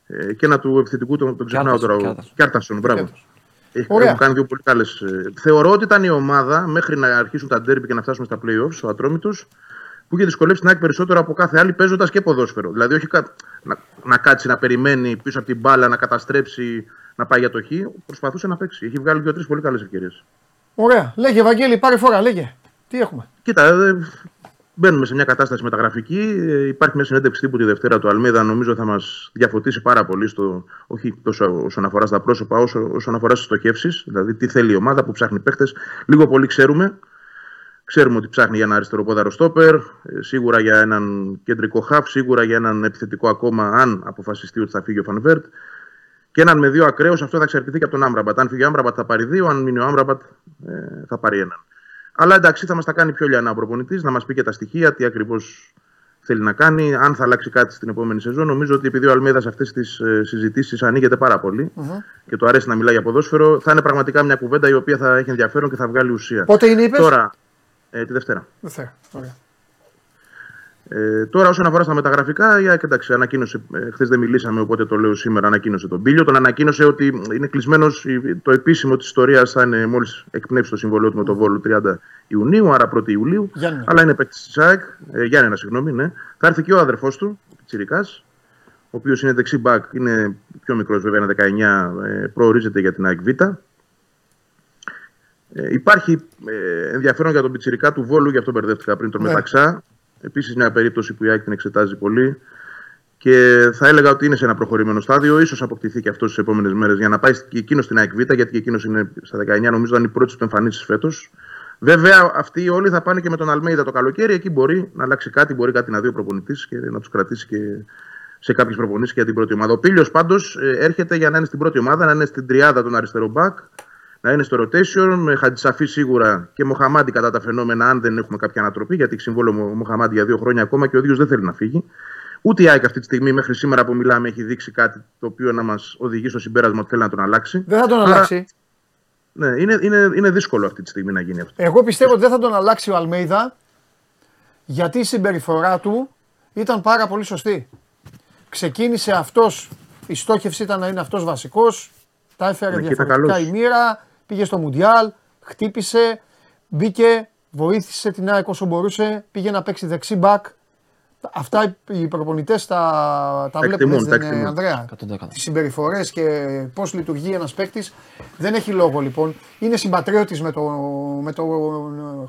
ε, και ένα του επιθετικού, τον, τον ξεχνάω Κιάρτασον, τώρα. ο- Κιάρτασον. Κιάρτασον, μπράβο. Κιάρτασον. Έχει Ωραία. έχουν κάνει δύο πολύ καλές. Θεωρώ ότι ήταν η ομάδα μέχρι να αρχίσουν τα ντέρμπι και να φτάσουμε στα playoffs, ο Ατρόμητος, που είχε δυσκολεύσει την ΑΕΚ περισσότερο από κάθε άλλη παίζοντας και ποδόσφαιρο. Δηλαδή, όχι κα- να, να κάτσει να περιμένει πίσω από την μπάλα, να καταστρέψει, να πάει για το χ. Προσπαθούσε να παίξει. Έχει βγάλει δύο-τρεις πολύ καλές ευκαιρίες. Ωραία. Λέγε, Ευαγγέλη, πάρε φορά, λέγε. Τι έχουμε; Κοίτα, ε, μπαίνουμε σε μια κατάσταση μεταγραφική. Ε, Υπάρχει μια συνέντευξη τύπου τη Δευτέρα του Αλμίδα. Νομίζω θα μας διαφωτίσει πάρα πολύ, στο, όχι τόσο όσον αφορά στα πρόσωπα, όσο όσον αφορά στις στοχεύσεις. Δηλαδή, τι θέλει η ομάδα που ψάχνει παίχτε. Λίγο πολύ ξέρουμε. Ξέρουμε ότι ψάχνει για ένα αριστεροπόδαρο στόπερ, ε, σίγουρα για έναν κεντρικό χαφ, σίγουρα για έναν επιθετικό ακόμα, αν αποφασιστεί ότι θα φύγει ο Φανβέρτ. Και έναν με δύο ακραίους, αυτό θα εξαρτηθεί και από τον Άμραμπατ. Αν φύγει ο Άμραμπατ θα πάρει δύο, αν μείνει ο Άμραμπατ ε, θα πάρει έναν. Αλλά εντάξει, θα μας τα κάνει πιο λιανά ο προπονητής, να μας πει και τα στοιχεία, τι ακριβώς θέλει να κάνει, αν θα αλλάξει κάτι στην επόμενη σεζόν. Νομίζω ότι επειδή ο Αλμέδας σε αυτές τις ε, συζητήσεις ανοίγεται πάρα και του αρέσει να μιλάει για ποδόσφαιρο, θα είναι πραγματικά μια κουβέντα η οποία θα έχει ενδιαφέρον και θα βγάλει ουσία. Πότε είναι, είπες; Τώρα, ε, τη Δευτέρα. Δευτέρα. Ωραία. Ε, τώρα, όσον αφορά στα μεταγραφικά, η ΑΕΚ εντάξει, ανακοίνωσε. Ε, Χθες δεν μιλήσαμε, οπότε το λέω σήμερα. Ανακοίνωσε τον Πίλιο. Τον ανακοίνωσε ότι είναι κλεισμένος. Το επίσημο της ιστορίας θα είναι μόλις εκπνεύσει το συμβολίο του με τον Βόλο 30 Ιουνίου, άρα 1η Ιουλίου. Γιάννενα. Αλλά είναι παίκτης της ΑΕΚ. Ε, Γιάννενα, συγγνώμη, ναι. Θα έρθει και ο αδερφός του, Τσιρικάς, ο οποίος είναι δεξί μπακ. Είναι πιο μικρός, βέβαια, είναι 19. Ε, προορίζεται για την ΑΕΚ Β. Ε, υπάρχει ε, ενδιαφέρον για τον Πιτσυρικά του Βόλου, γι' αυτό μπερδεύτηκα πριν τον Ναι. Μεταξά. Επίσης, μια περίπτωση που η ΑΕΚ την εξετάζει πολύ. Και θα έλεγα ότι είναι σε ένα προχωρημένο στάδιο. σω αποκτηθεί και αυτό στις επόμενες μέρες για να πάει και εκείνο στην ΑΕΚ Β, γιατί και εκείνος είναι στα 19, νομίζω ήταν η πρώτη του εμφανίση φέτος. Βέβαια, αυτοί όλοι θα πάνε και με τον Αλμέιδα το καλοκαίρι. Εκεί μπορεί να αλλάξει κάτι, μπορεί κάτι να δει ο προπονητής και να τους κρατήσει και σε κάποιες προπονήσεις και για την πρώτη ομάδα. Ο Πίλιο πάντως έρχεται για να είναι στην πρώτη ομάδα, να είναι στην τριάδα των αριστερών μπακ, να είναι στο rotation, με Χατζησαφή σίγουρα και Μοχαμάντι κατά τα φαινόμενα, αν δεν έχουμε κάποια ανατροπή, γιατί έχει συμβόλαιο ο Μοχαμάντι για δύο χρόνια ακόμα και ο ίδιος δεν θέλει να φύγει. Ούτε η ΑΕΚ αυτή τη στιγμή, μέχρι σήμερα που μιλάμε, έχει δείξει κάτι το οποίο να μας οδηγεί στο συμπέρασμα ότι θέλει να τον αλλάξει. Δεν θα τον Άρα, αλλάξει. Ναι, είναι, είναι, είναι δύσκολο αυτή τη στιγμή να γίνει αυτό. Εγώ πιστεύω ότι δεν θα τον αλλάξει ο Αλμέιδα γιατί η συμπεριφορά του ήταν πάρα πολύ σωστή. Ξεκίνησε αυτός, η στόχευση ήταν να είναι αυτός βασικός. Τα έφερε Ναι, και ήταν διαφορετικά καλός. η μοίρα, πήγε στο Μουντιάλ, χτύπησε, μπήκε, βοήθησε την ΑΕΚ όσο μπορούσε, πήγε να παίξει δεξί μπακ. Αυτά οι προπονητές τα, τα βλέπουν εκτιμούν, έτσι, τα δεν είναι, εκτιμούν. Ανδρέα. 100%. Τις συμπεριφορές και πώς λειτουργεί ένας παίκτης. Δεν έχει λόγο λοιπόν. Είναι συμπατριώτης με το, με το,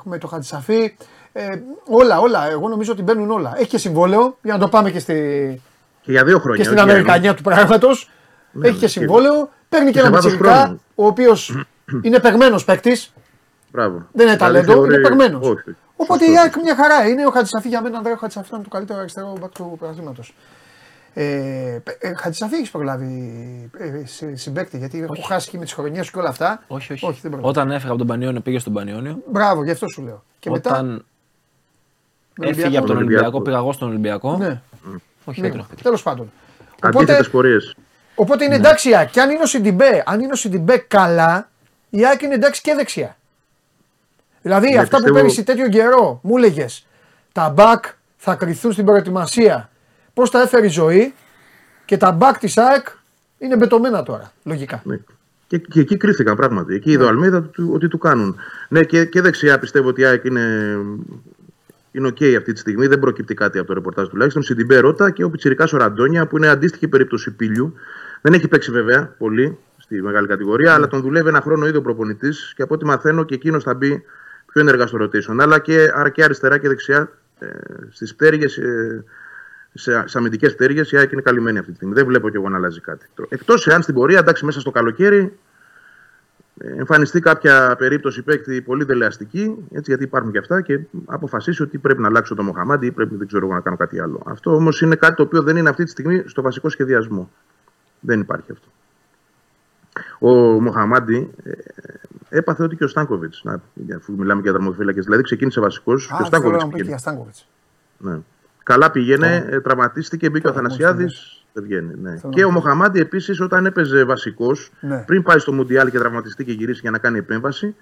με το Χατζησαφή. Ε, όλα, όλα. Εγώ νομίζω ότι μπαίνουν όλα. Έχει και συμβόλαιο, για να το πάμε και, στη, Και για δύο χρόνια. και στην όχι για ένα. Αμερικανία του πράγματος. Ναι, έχει και ναι, συμβόλαιο. Παίρνει και και σε ένα βάθος πιτσιρικά, χρόνου. ο οποίος είναι παιγμένο παίκτης. Μπράβο. Δεν είναι Δηλαδή, ταλέντο, είναι θεωρεί- παιγμένο. Όχι, όχι. Οπότε Σωστό. η ΑΕΚ μια χαρά είναι. Ο Χατζησαφή για μένα, Ανδρέα, ο Χατζησαφή ήταν το καλύτερο αριστερό μπακ του πρωταθλήματο. Ε, ε, Χατζησαφή έχεις προλάβει ε, συ- συμπαίκτη, γιατί έχω χάσει και με τις χρονιές και όλα αυτά. Όχι, όχι. όχι δεν προλάβεις. Όταν έφυγε από τον Πανιόνιο, πήγε στον Πανιόνιο. Μπράβο, γι' αυτό σου λέω. Και μετά; Όταν με έφυγε Ολυμπιακό. από τον Ολυμπιακό. Ολυμπιακό, πήγα εγώ στον Ολυμπιακό. Ναι, Όχι, ναι δεν τον έχω πει. τέλος πάντων. Αντίθετες Οπότε, πορείες. οπότε είναι εντάξει η ΑΕΚ. Και αν είναι ο Σιντιμπέ, αν είναι ο Σιντιμπέ καλά, η ΑΕΚ είναι εντάξει και δεξιά. Δηλαδή Ναι, αυτά που πιστεύω- πέρυσι τέτοιο καιρό μου έλεγε, τα μπακ θα κριθούν στην προετοιμασία. Πώς τα έφερε η ζωή και τα μπακ της ΑΕΚ είναι μπετωμένα τώρα. Λογικά. Ναι. Και, και εκεί κρίθηκαν πράγματι. Εκεί είδε ο Αλμέιδα του- ότι του κάνουν. Ναι, και, και δεξιά πιστεύω ότι η ΑΕΚ είναι, είναι οκ αυτή τη στιγμή. Δεν προκύπτει κάτι από το ρεπορτάζ τουλάχιστον. Σιντιμπέ Ρότα και ο πιτσιρικάς ο Ραντόνια που είναι αντίστοιχη περίπτωση Πήλιου. Δεν έχει παίξει βέβαια πολύ στη μεγάλη κατηγορία, αλλά τον δουλεύει ένα χρόνο ήδη ο προπονητής και από ό,τι μαθαίνω και εκείνος θα μπει πιο ενεργά στο rotation. Αλλά και, άρα και αριστερά και δεξιά ε, στις πτέρυγες. Ε, σε, σε αμυντικές πτέρυγες η ΑΕΚ είναι καλυμμένη αυτή τη στιγμή. Δεν βλέπω κι εγώ να αλλάζει κάτι. Εκτός εάν στην πορεία, εντάξει, μέσα στο καλοκαίρι ε, εμφανιστεί κάποια περίπτωση παίκτη πολύ δελεαστική, έτσι, γιατί υπάρχουν και αυτά, και αποφασίσει ότι πρέπει να αλλάξω το Μοχαμάντι ή πρέπει δεν ξέρω εγώ να κάνω κάτι άλλο. Αυτό όμως είναι κάτι το οποίο δεν είναι αυτή τη στιγμή στο βασικό σχεδιασμό. Δεν υπάρχει αυτό. Ο Μοχαμάντι ε, έπαθε ότι και ο Στάνκοβιτς. Αφού μιλάμε για δραματοφύλακε, δηλαδή ξεκίνησε βασικός και ο Α, θέλω Στάνκοβιτς να πω και για Στάνκοβιτς. ναι. Καλά πήγαινε, ε, τραυματίστηκε, μπήκε ο Καλά, Αθανασιάδης. μόλις Δεν βγαίνει. Ναι. Θέλω Και να ο πω. Μοχαμάντι επίσης, όταν έπαιζε βασικός, Ναι. πριν πάει στο Μουντιάλ και τραυματιστεί και γυρίσει για να κάνει επέμβαση,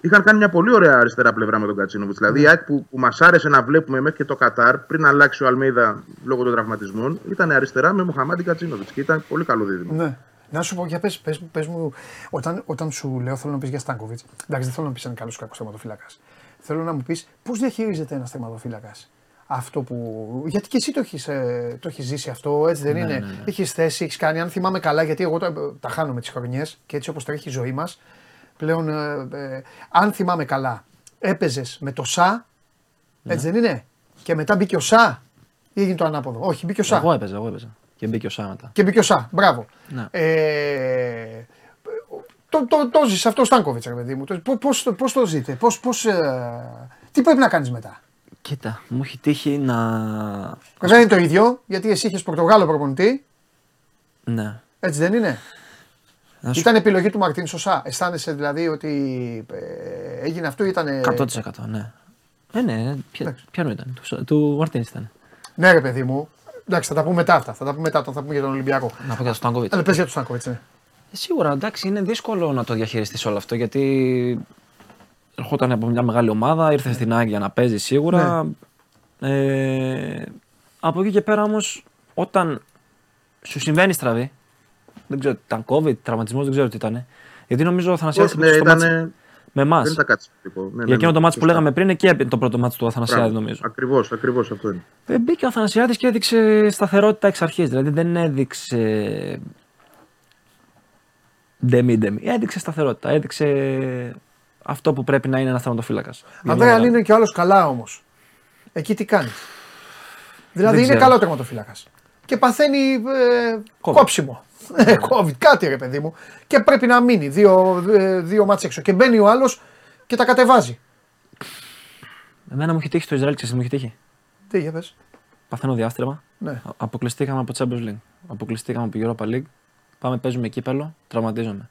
είχαν κάνει μια πολύ ωραία αριστερά πλευρά με τον Κατσίνοβιτς. Δηλαδή, η ΑΕΚ που, που μας άρεσε να βλέπουμε μέχρι και το Κατάρ, πριν αλλάξει ο Αλμέιδα λόγω των τραυματισμών, ήταν αριστερά με Μοχαμάντι Κατσίνοβιτς και ήταν πολύ καλό δίδυμο. Ναι. Να σου πω, για πες, πες, πες μου, όταν, όταν σου λέω θέλω να πεις για Στάνκοβιτς, εντάξει δεν θέλω να πεις αν καλός ή κακός τερματοφύλακας. Θέλω να μου πεις πώς διαχειρίζεται ένας τερματοφύλακας. Αυτό που. Γιατί και εσύ το έχεις το έχεις ζήσει αυτό, έτσι δεν είναι; Ναι, Έχεις θέση, έχεις κάνει. Αν θυμάμαι καλά, γιατί εγώ τα, τα χάνω με τις χρονιές και έτσι όπως τρέχει η ζωή μας, πλέον. Ε, ε, αν θυμάμαι καλά, έπαιζες με το ΣΑ, έτσι δεν είναι; Και μετά μπήκε ο ΣΑ ή έγινε το ανάποδο; Όχι, μπήκε ο ΣΑ. Εγώ έπαιζα, εγώ έπαιζα. Και μπήκε ο Σάματα. Και μπήκε ο ΣΑ. Μπράβο. Ναι. Ε, το, το, το ζεις αυτό ο Στάνκοβιτς, ρε παιδί μου. Το- Πώς, πώς, πώς το ζείτε, πώς, πώς, ε, τι πρέπει να κάνεις μετά; Κοίτα, μου έχει τύχει να. Δεν είναι το ίδιο, γιατί εσύ είχες Πορτογάλο προπονητή, Ναι. έτσι δεν είναι; Να σου Ήταν επιλογή του Μαρτίν Σωσά. Αισθάνεσαι δηλαδή ότι ε, έγινε αυτό ή ήταν. 100% ναι. Ε, ναι, ποια, Εντάξει. ποιανού ήταν, του, του Μαρτίνη ήταν. Ναι, ρε παιδί μου. Εντάξει, θα τα πούμε μετά αυτά. Θα τα πούμε μετά όταν θα πούμε για τον Ολυμπιακό. Να πω για τον Στάνκοβιτς. Αλλά πες για τον Στάνκοβιτς, ναι. Ε, Σίγουρα, εντάξει, είναι δύσκολο να το διαχειριστείς όλο αυτό γιατί ερχόταν από μια μεγάλη ομάδα, ήρθε στην Άγια να παίζει σίγουρα. Ε, από εκεί και πέρα όμως, όταν σου συμβαίνει στραβή, δεν ξέρω, ήταν COVID, τραυματισμός, δεν ξέρω τι ήταν. Γιατί νομίζω ο Αθανασιάδης Όχι, ναι, στο μάτς ήταν. Με εμάς. Δεν ήταν κάτι σημαντικό. Ναι, Για εκείνο το μάτσο που λέγαμε πριν, εκεί το πρώτο μάτσο του Αθανασιάδη, νομίζω. Ακριβώς, ακριβώς αυτό είναι. Ε, μπήκε ο Αθανασιάδης και έδειξε σταθερότητα εξ αρχής. Δηλαδή δεν έδειξε ντεμί-ντεμί. Έδειξε σταθερότητα. Έδειξε αυτό που πρέπει να είναι ένα θερματοφύλακας. Ανδρέα, αν είναι και ο άλλο καλά όμως. Εκεί τι κάνεις. Δηλαδή Δεν είναι ξέρω. καλό τερματοφύλακα. Και παθαίνει ε, Covid. κόψιμο. Ε, COVID, κάτι ρε παιδί μου. Και πρέπει να μείνει δύο, ε, δύο μάτς έξω. Και μπαίνει ο άλλος και τα κατεβάζει. Εμένα μου έχει τύχει στο Ισραήλ, ξέρεις τι μου έχει τύχει. Τι για πες. Παθαίνω διάστρεμα. Ναι. Α- Αποκλειστήκαμε από Champions League. Αποκλειστήκαμε από Europa League. Πάμε, παίζουμε κύπελο, τραυματίζομαι.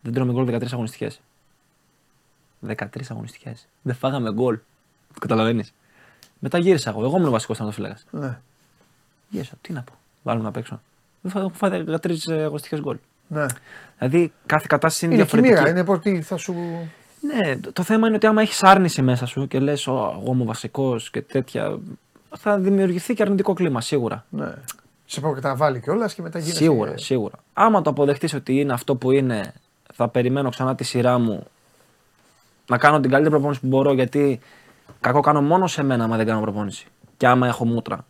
Δεν τρώμε γκολ 13 αγωνιστικές. 13 αγωνιστικές. Δεν φάγαμε γκολ. Το καταλαβαίνεις. Μετά γύρισα εγώ. Εγώ ήμουν βασικός τερματοφύλακα. Ναι. Γύρισα. Τι να πω. Βάλουμε να παίξω. Δεν φά- έχω φάει 13 αγωνιστικές γκολ. ναι. Δηλαδή κάθε κατάσταση είναι, Είναι διαφορετική. χημεία, είναι πως τι θα σου. Ναι, το, το θέμα είναι ότι άμα έχεις άρνηση μέσα σου και λες, εγώ είμαι βασικός και τέτοια. Θα δημιουργηθεί και αρνητικό κλίμα σίγουρα. Ναι. Σε προκαταβάλει κιόλας και μετά γίνεται. Σίγουρα, σίγουρα. Άμα το αποδεχτείς ότι είναι αυτό που είναι, θα περιμένω ξανά τη σειρά μου να κάνω την καλύτερη προπόνηση που μπορώ γιατί κακό κάνω μόνο σε μένα άμα δεν κάνω προπόνηση. Και άμα έχω μούτρα.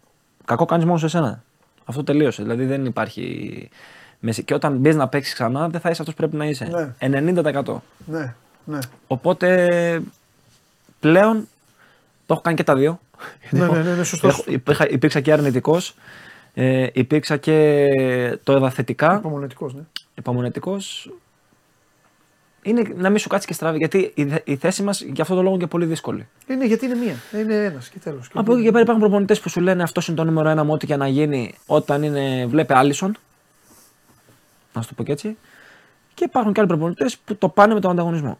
Κακό κάνεις μόνο σε σένα. Αυτό τελείωσε. Δηλαδή δεν υπάρχει. μέση. Και όταν μπει να παίξεις ξανά, δεν θα είσαι αυτός που πρέπει να είσαι. 90%. Ναι, ναι. Οπότε πλέον το έχω κάνει και τα δύο. Ναι, ναι, ναι, ναι, σωστός. Έχω- υπήρχα, υπήρξα και αρνητικός. Ε, υπήρξα και το είδα θετικά. Υπομονετικός, ναι. Υπομονετικός. Είναι να μην σου κάτσει και στραβή. Γιατί η, δε- η θέση μας για αυτόν τον λόγο είναι και πολύ δύσκολη. Είναι γιατί είναι μία. Είναι ένας και τέλος. Από εκεί και πέρα υπάρχουν προπονητές που σου λένε αυτός είναι το νούμερο ένα μου, ό,τι και να γίνει όταν είναι. Βλέπε Άλισον. Να σου το πω και έτσι. Και υπάρχουν και άλλοι προπονητές που το πάνε με τον ανταγωνισμό.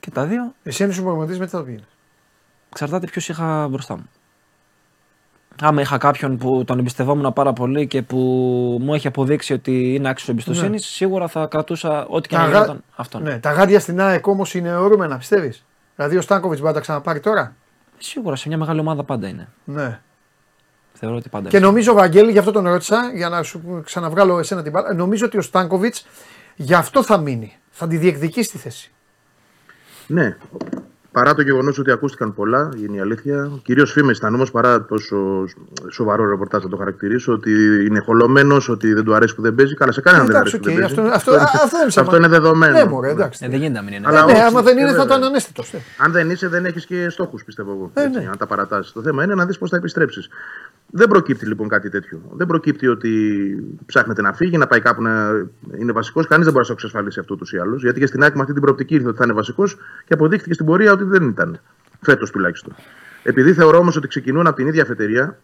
Και τα δύο Εσύ είναι σου προγραμματίζει μετά το πήγαινε. εξαρτάται ποιος είχα μπροστά μου. Άμα είχα κάποιον που τον εμπιστευόμουν πάρα πολύ και που μου έχει αποδείξει ότι είναι άξιος εμπιστοσύνης, Ναι. σίγουρα θα κρατούσα ό,τι και Τα να γα- γινόταν αυτόν. Ναι, τα γάντια στην ΑΕΚ όμως είναι ορούμενα, πιστεύεις; Δηλαδή ο Στάνκοβιτς μπορεί να τα ξαναπάρει τώρα; Σίγουρα σε μια μεγάλη ομάδα πάντα είναι. Ναι. Θεωρώ ότι πάντα Και είναι. νομίζω, Βαγγέλη, γι' αυτό τον ρώτησα, για να σου ξαναβγάλω εσένα την μπάλα. Νομίζω ότι ο Στάνκοβιτς γι' αυτό θα μείνει. Θα τη διεκδικήσει τη θέση. Ναι. Παρά το γεγονός ότι ακούστηκαν πολλά, είναι η αλήθεια. Κυρίως φήμες ήταν όμως παρά τόσο σοβαρό ρεπορτάζ να το χαρακτηρίσω. Ότι είναι χολωμένος, ότι δεν του αρέσει που δεν παίζει. Καλά, σε κανέναν δεν Εντάξει, αρέσει που οκ, δεν παίζει. αυτό, αυτό, αυτό δεν ψάμα. αυτό είναι δεδομένο. Ναι, μωρέ, εντάξει. Ε, δεν γίνεται να μην είναι. Αλλά Ε, ναι, όχι, άμα δεν ε, είναι θα βέβαια. ήταν αναίσθητο. Αν δεν είσαι, δεν έχεις και στόχους, πιστεύω εγώ. Ε, έτσι, ναι. Αν τα παρατάσεις. Το θέμα είναι να δεις πώς θα επιστρέψεις. Δεν προκύπτει λοιπόν κάτι τέτοιο. Δεν προκύπτει ότι ψάχνεται να φύγει, να πάει κάπου να είναι βασικός. Κανείς δεν μπορεί να το εξασφαλίσει αυτό ούτως ή άλλως. Γιατί και στην ΑΕΚ με αυτή την προοπτική ήρθε ότι θα είναι βασικός και αποδείχθηκε στην πορεία ότι δεν ήταν. Φέτος τουλάχιστον. Επειδή θεωρώ όμως ότι ξεκινούν από την ίδια αφετηρία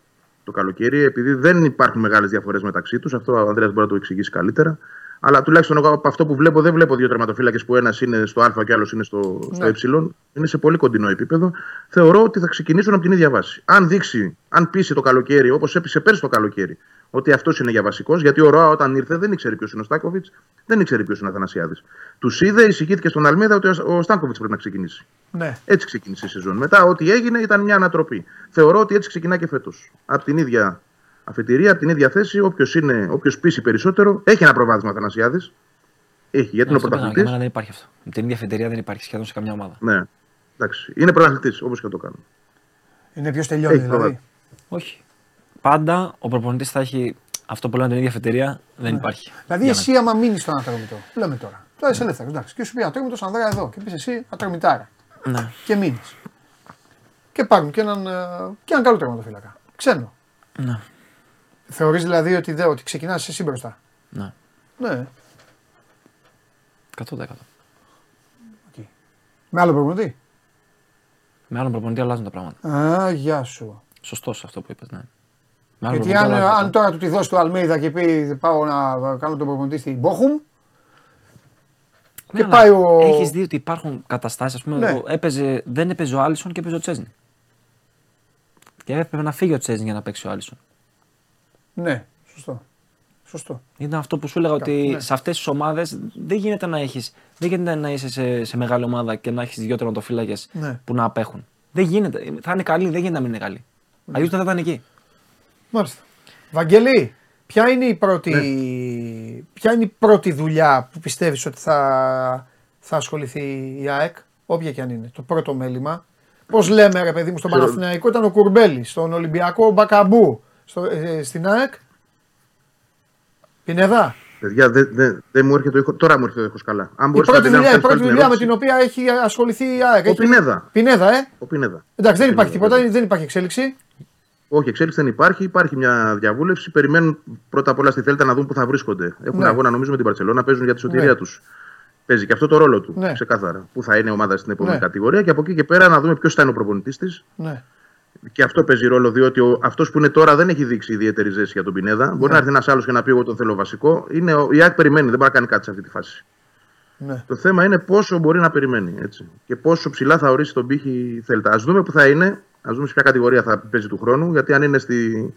το καλοκαίρι, επειδή δεν υπάρχουν μεγάλες διαφορές μεταξύ τους, αυτό ο Ανδρέας μπορεί να το εξηγήσει καλύτερα. Αλλά τουλάχιστον εγώ από αυτό που βλέπω, δεν βλέπω δύο τερματοφύλακες που ένας είναι στο Α και άλλος είναι στο, στο Ναι. Ε. Είναι σε πολύ κοντινό επίπεδο. Θεωρώ ότι θα ξεκινήσουν από την ίδια βάση. Αν δείξει, αν πείσει το καλοκαίρι, όπως έπεισε πέρσι το καλοκαίρι, ότι αυτός είναι για βασικός, γιατί ο Ροά όταν ήρθε δεν ήξερε ποιος είναι ο Στάκοβιτς, δεν ήξερε ποιος είναι ο Αθανασιάδης. Τους είδε, εισηγήθηκε στον Αλμίδα ότι ο Στάκοβιτ πρέπει να ξεκινήσει. Ναι. Έτσι ξεκίνησε η σεζόν. Μετά, ό,τι έγινε ήταν μια ανατροπή. Θεωρώ ότι έτσι ξεκινά και φέτος. Από την ίδια αφετηρία, από την ίδια θέση, όποιος πείσει περισσότερο, έχει ένα προβάδισμα Αθανασιάδη. Έχει, γιατί είναι ο Αυτό πέρα, για πρωταθλητής. μένα δεν υπάρχει αυτό. Με την ίδια φετηρία δεν υπάρχει σχεδόν σε καμιά ομάδα. Ναι, εντάξει. Είναι πρωταθλητής, όπως και το κάνω. Είναι ποιος τελειώνει Έχει δηλαδή. προβάδισμα. Όχι. Πάντα ο προπονητής θα έχει αυτό που λένε την ίδια φετηρία. Δεν υπάρχει. Δηλαδή, Για εσύ άμα μείνεις στον ατρόμητο, λέμε τώρα. Τώρα είσαι ελεύθερος, εντάξει. Και σου πει ατρόμητος Ανδρέα εδώ και πεις εσύ ατρομητάρα. μένα. Ναι. Και μείνεις. Και πάρουν και έναν, ε, και έναν καλό τερματοφύλακα. Ξένο. Ναι. Θεωρείς δηλαδή ότι, δε, ότι ξεκινάς εσύ μπροστά; ναι. Ναι. 100%. Με άλλο προπονητή; Με άλλον προπονητή αλλάζουν τα πράγματα. Α, γεια σου. Σωστός αυτό που είπες. Ναι. Με άλλον Γιατί προπονητή αν, αλλάζουν τα αν τώρα του τη δώσει του Αλμέιδα και πει πάω να κάνω τον προπονητή στην Μπόχουμ, Ναι, και αλλά πάει ο- Έχεις δει ότι υπάρχουν καταστάσεις. πούμε, Ναι. ο- έπαιζε, δεν έπαιζε ο Άλισον και έπαιζε ο Τσέσνη. Και έπρεπε να φύγει ο Τσέσνη για να παίξει ο Άλισον. Ναι, σωστό. Σωστό. Ήταν αυτό που σου έλεγα ότι ναι. σε αυτές τις ομάδες δεν γίνεται να έχει. Δεν γίνεται να είσαι σε, σε μεγάλη ομάδα και να έχεις δύο τερματοφύλακες Ναι. που να απέχουν. Δεν γίνεται. Θα είναι καλή, δεν γίνεται να μην είναι καλή. Ναι. Αλλιώς δεν θα ήταν εκεί. Μάλιστα. Βαγγελή, ποια είναι η πρώτη, Ναι. ποια είναι η πρώτη δουλειά που πιστεύεις ότι θα, θα ασχοληθεί η ΑΕΚ, όποια και αν είναι, το πρώτο μέλημα; Πώς λέμε ρε παιδί μου στον Ξέρω. Παναθηναϊκό ήταν ο Κουρμπέλης, στον Ολυμπιακό ο Μπακαμπού, στο, ε, στην ΑΕΚ. Πινεδά. Παιδιά, δεν δεν- δεν μου έρχεται ο ήχος- Τώρα μου έρχεται ο ήχος καλά. Αν Η μπορείς πρώτη να την δουλειά, η αφήσεις πρώτη την δουλειά με ερώτηση. την οποία έχει ασχοληθεί η ΑΕΚ. Ο Έχει- Πινέδα. Πινέδα, ε. Ο Πινέδα. Εντάξει, δεν υπάρχει Πινέδα, τίποτα, δεν υπάρχει εξέλιξη. Όχι, εξέλιξη δεν υπάρχει. Υπάρχει μια διαβούλευση. Περιμένουν πρώτα απ' όλα στη Θέλτα να δουν πού θα βρίσκονται. Έχουν Ναι. αγώνα νομίζω με την Παρσελόνα, παίζουν για τη σωτηρία Ναι. τους. Παίζει και αυτό το ρόλο του. Ναι. Ξεκάθαρα. Πού θα είναι η ομάδα στην επόμενη Ναι. κατηγορία και από εκεί και πέρα να δούμε ποιος θα είναι ο προπονητής της. Ναι. Και αυτό παίζει ρόλο διότι αυτός που είναι τώρα δεν έχει δείξει ιδιαίτερη ζέση για τον Πινέδα. Μπορεί να έρθει ένας άλλος και να πει: Εγώ τον θέλω βασικό. Είναι, ο- η ΑΕΚ περιμένει, δεν μπορεί να κάνει κάτι σε αυτή τη φάση. Ναι. Το θέμα είναι πόσο μπορεί να περιμένει έτσι. και πόσο ψηλά θα ορίσει τον πύχη η Θέλτα. Α δούμε που θα είναι, ας δούμε σε ποια κατηγορία θα παίζει του χρόνου, γιατί αν είναι στη,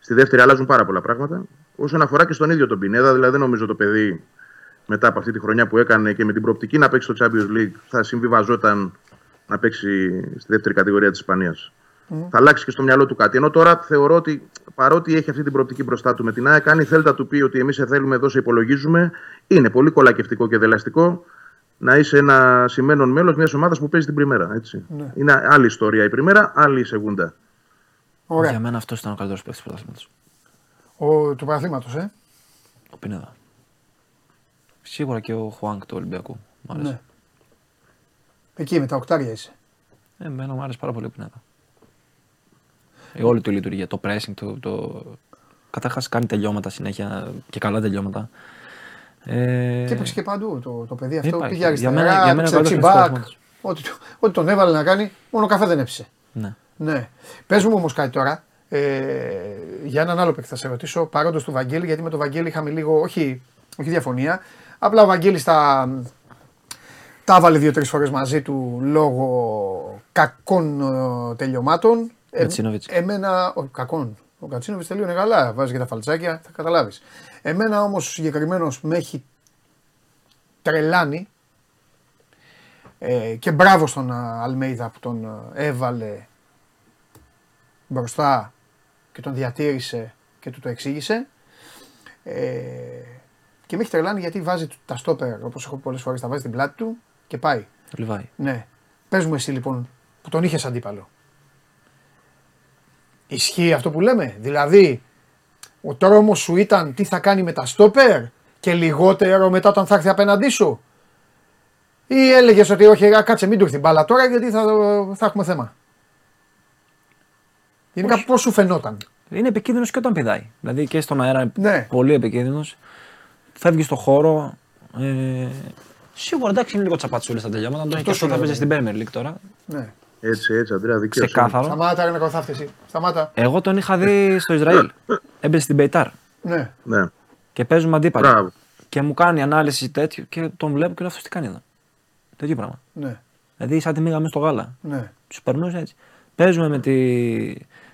στη δεύτερη αλλάζουν πάρα πολλά πράγματα. Όσον αφορά και στον ίδιο τον Πινέδα, δηλαδή δεν νομίζω το παιδί μετά από αυτή τη χρονιά που έκανε και με την προοπτική να παίξει στο Champions League θα συμβιβαζόταν να παίξει στη δεύτερη κατηγορία της Ισπανίας. Θα αλλάξει και στο μυαλό του κάτι. Ενώ τώρα θεωρώ ότι παρότι έχει αυτή την προοπτική μπροστά του με την ΑΕΚ, αν η Θέλτα του πει ότι εμείς σε θέλουμε εδώ, σε υπολογίζουμε, είναι πολύ κολακευτικό και δελαστικό να είσαι ένα σημαίνον μέλος μιας ομάδας που παίζει την πριμέρα. Έτσι. Ναι. Είναι άλλη ιστορία η πριμέρα, άλλη η σεγούντα. Ωραία. Για μένα αυτό ήταν ο καλύτερος παίκτης του πρωταθλήματος. Ο, του παραθλήματος, ε. Ο Πινέδα. Σίγουρα και ο Χουάνκ του Ολυμπιακού. Μ' άρεσε. Ναι. Εκεί με τα οκτάρια είσαι. Ε, εμένα μου άρεσε πάρα πολύ ο Πινέδα. Η όλη του λειτουργία, το pressing, το. το... Καταρχάς κάνει τελειώματα συνέχεια και καλά τελειώματα. Ε, Και έπαιξε και παντού το, το παιδί αυτό. υπάρχει. Πήγε Για αριστερά, μένα- για μένα έπαιξε ο καλύτερος δεξιμπάκ. παίκτης Ό,τι, το- ό,τι τον έβαλε να κάνει, μόνο καφέ δεν έψησε. Ναι. Ναι. Πες μου όμως κάτι τώρα. Ε, για έναν άλλο παίκτη θα σε ρωτήσω, παρόντος του Βαγγέλη, γιατί με τον Βαγγέλη είχαμε λίγο, όχι, όχι διαφωνία. Απλά ο Βαγγέλης τα, τα έβαλε δύο-τρεις φορές μαζί του λόγω κακών ε, τελειωμάτων. Ε, Κατσίνοβιτς. εμένα, ο, κακών. Ο Κατσίνοβιτς τελείωνε καλά, βάζει και τα φαλτσάκια, θα καταλάβεις. Εμένα όμως ο συγκεκριμένος με έχει τρελάνει ε, και μπράβο στον α, Αλμέιδα που τον α, έβαλε μπροστά και τον διατήρησε και του το εξήγησε. Ε, και με έχει τρελάνει γιατί βάζει τα στόπερ, όπως έχω πει πολλές φορές, τα βάζει στην πλάτη του και πάει. Το Λιβάη. Ναι. Πες μου εσύ λοιπόν που τον είχες αντίπαλο. Ισχύει αυτό που λέμε; Δηλαδή, ο τρόμος σου ήταν τι θα κάνει με τα στόπερ και λιγότερο μετά όταν θα έρθει απέναντί σου; Ή έλεγες ότι όχι, α, κάτσε μην του έρθει μπάλα τώρα γιατί θα, θα έχουμε θέμα. Γενικά πώς σου φαινόταν; Είναι επικίνδυνος και όταν πηδάει. Δηλαδή και στον αέρα είναι Ναι. πολύ επικίνδυνος. Φεύγει στο χώρο. Ε, σίγουρα εντάξει είναι λίγο τσαπατσούλη στα τελειώματα. Αν το έχεις και σου αυτό θα λέω, παίζεις στην Premier League τώρα. Ναι. Έτσι, έτσι, Αντρέα, δικαίωση. Ξεκάθαρο. Σταμάτα ρε να καθάφτεσαι. Σταμάτα. Εγώ τον είχα δει στο Ισραήλ. Έμπαιζε στην Πεϊτάρ Ναι. Ναι. και παίζουμε αντίπαλοι. Μπράβο. Και μου κάνει ανάλυση τέτοιο και τον βλέπω και λέω αυτός τι κάνει εδώ. Τέτοιο πράγμα. Ναι. Δηλαδή σαν τη μήγα μέσα στο γάλα. Ναι. Τους περνούσε έτσι. Παίζουμε με τη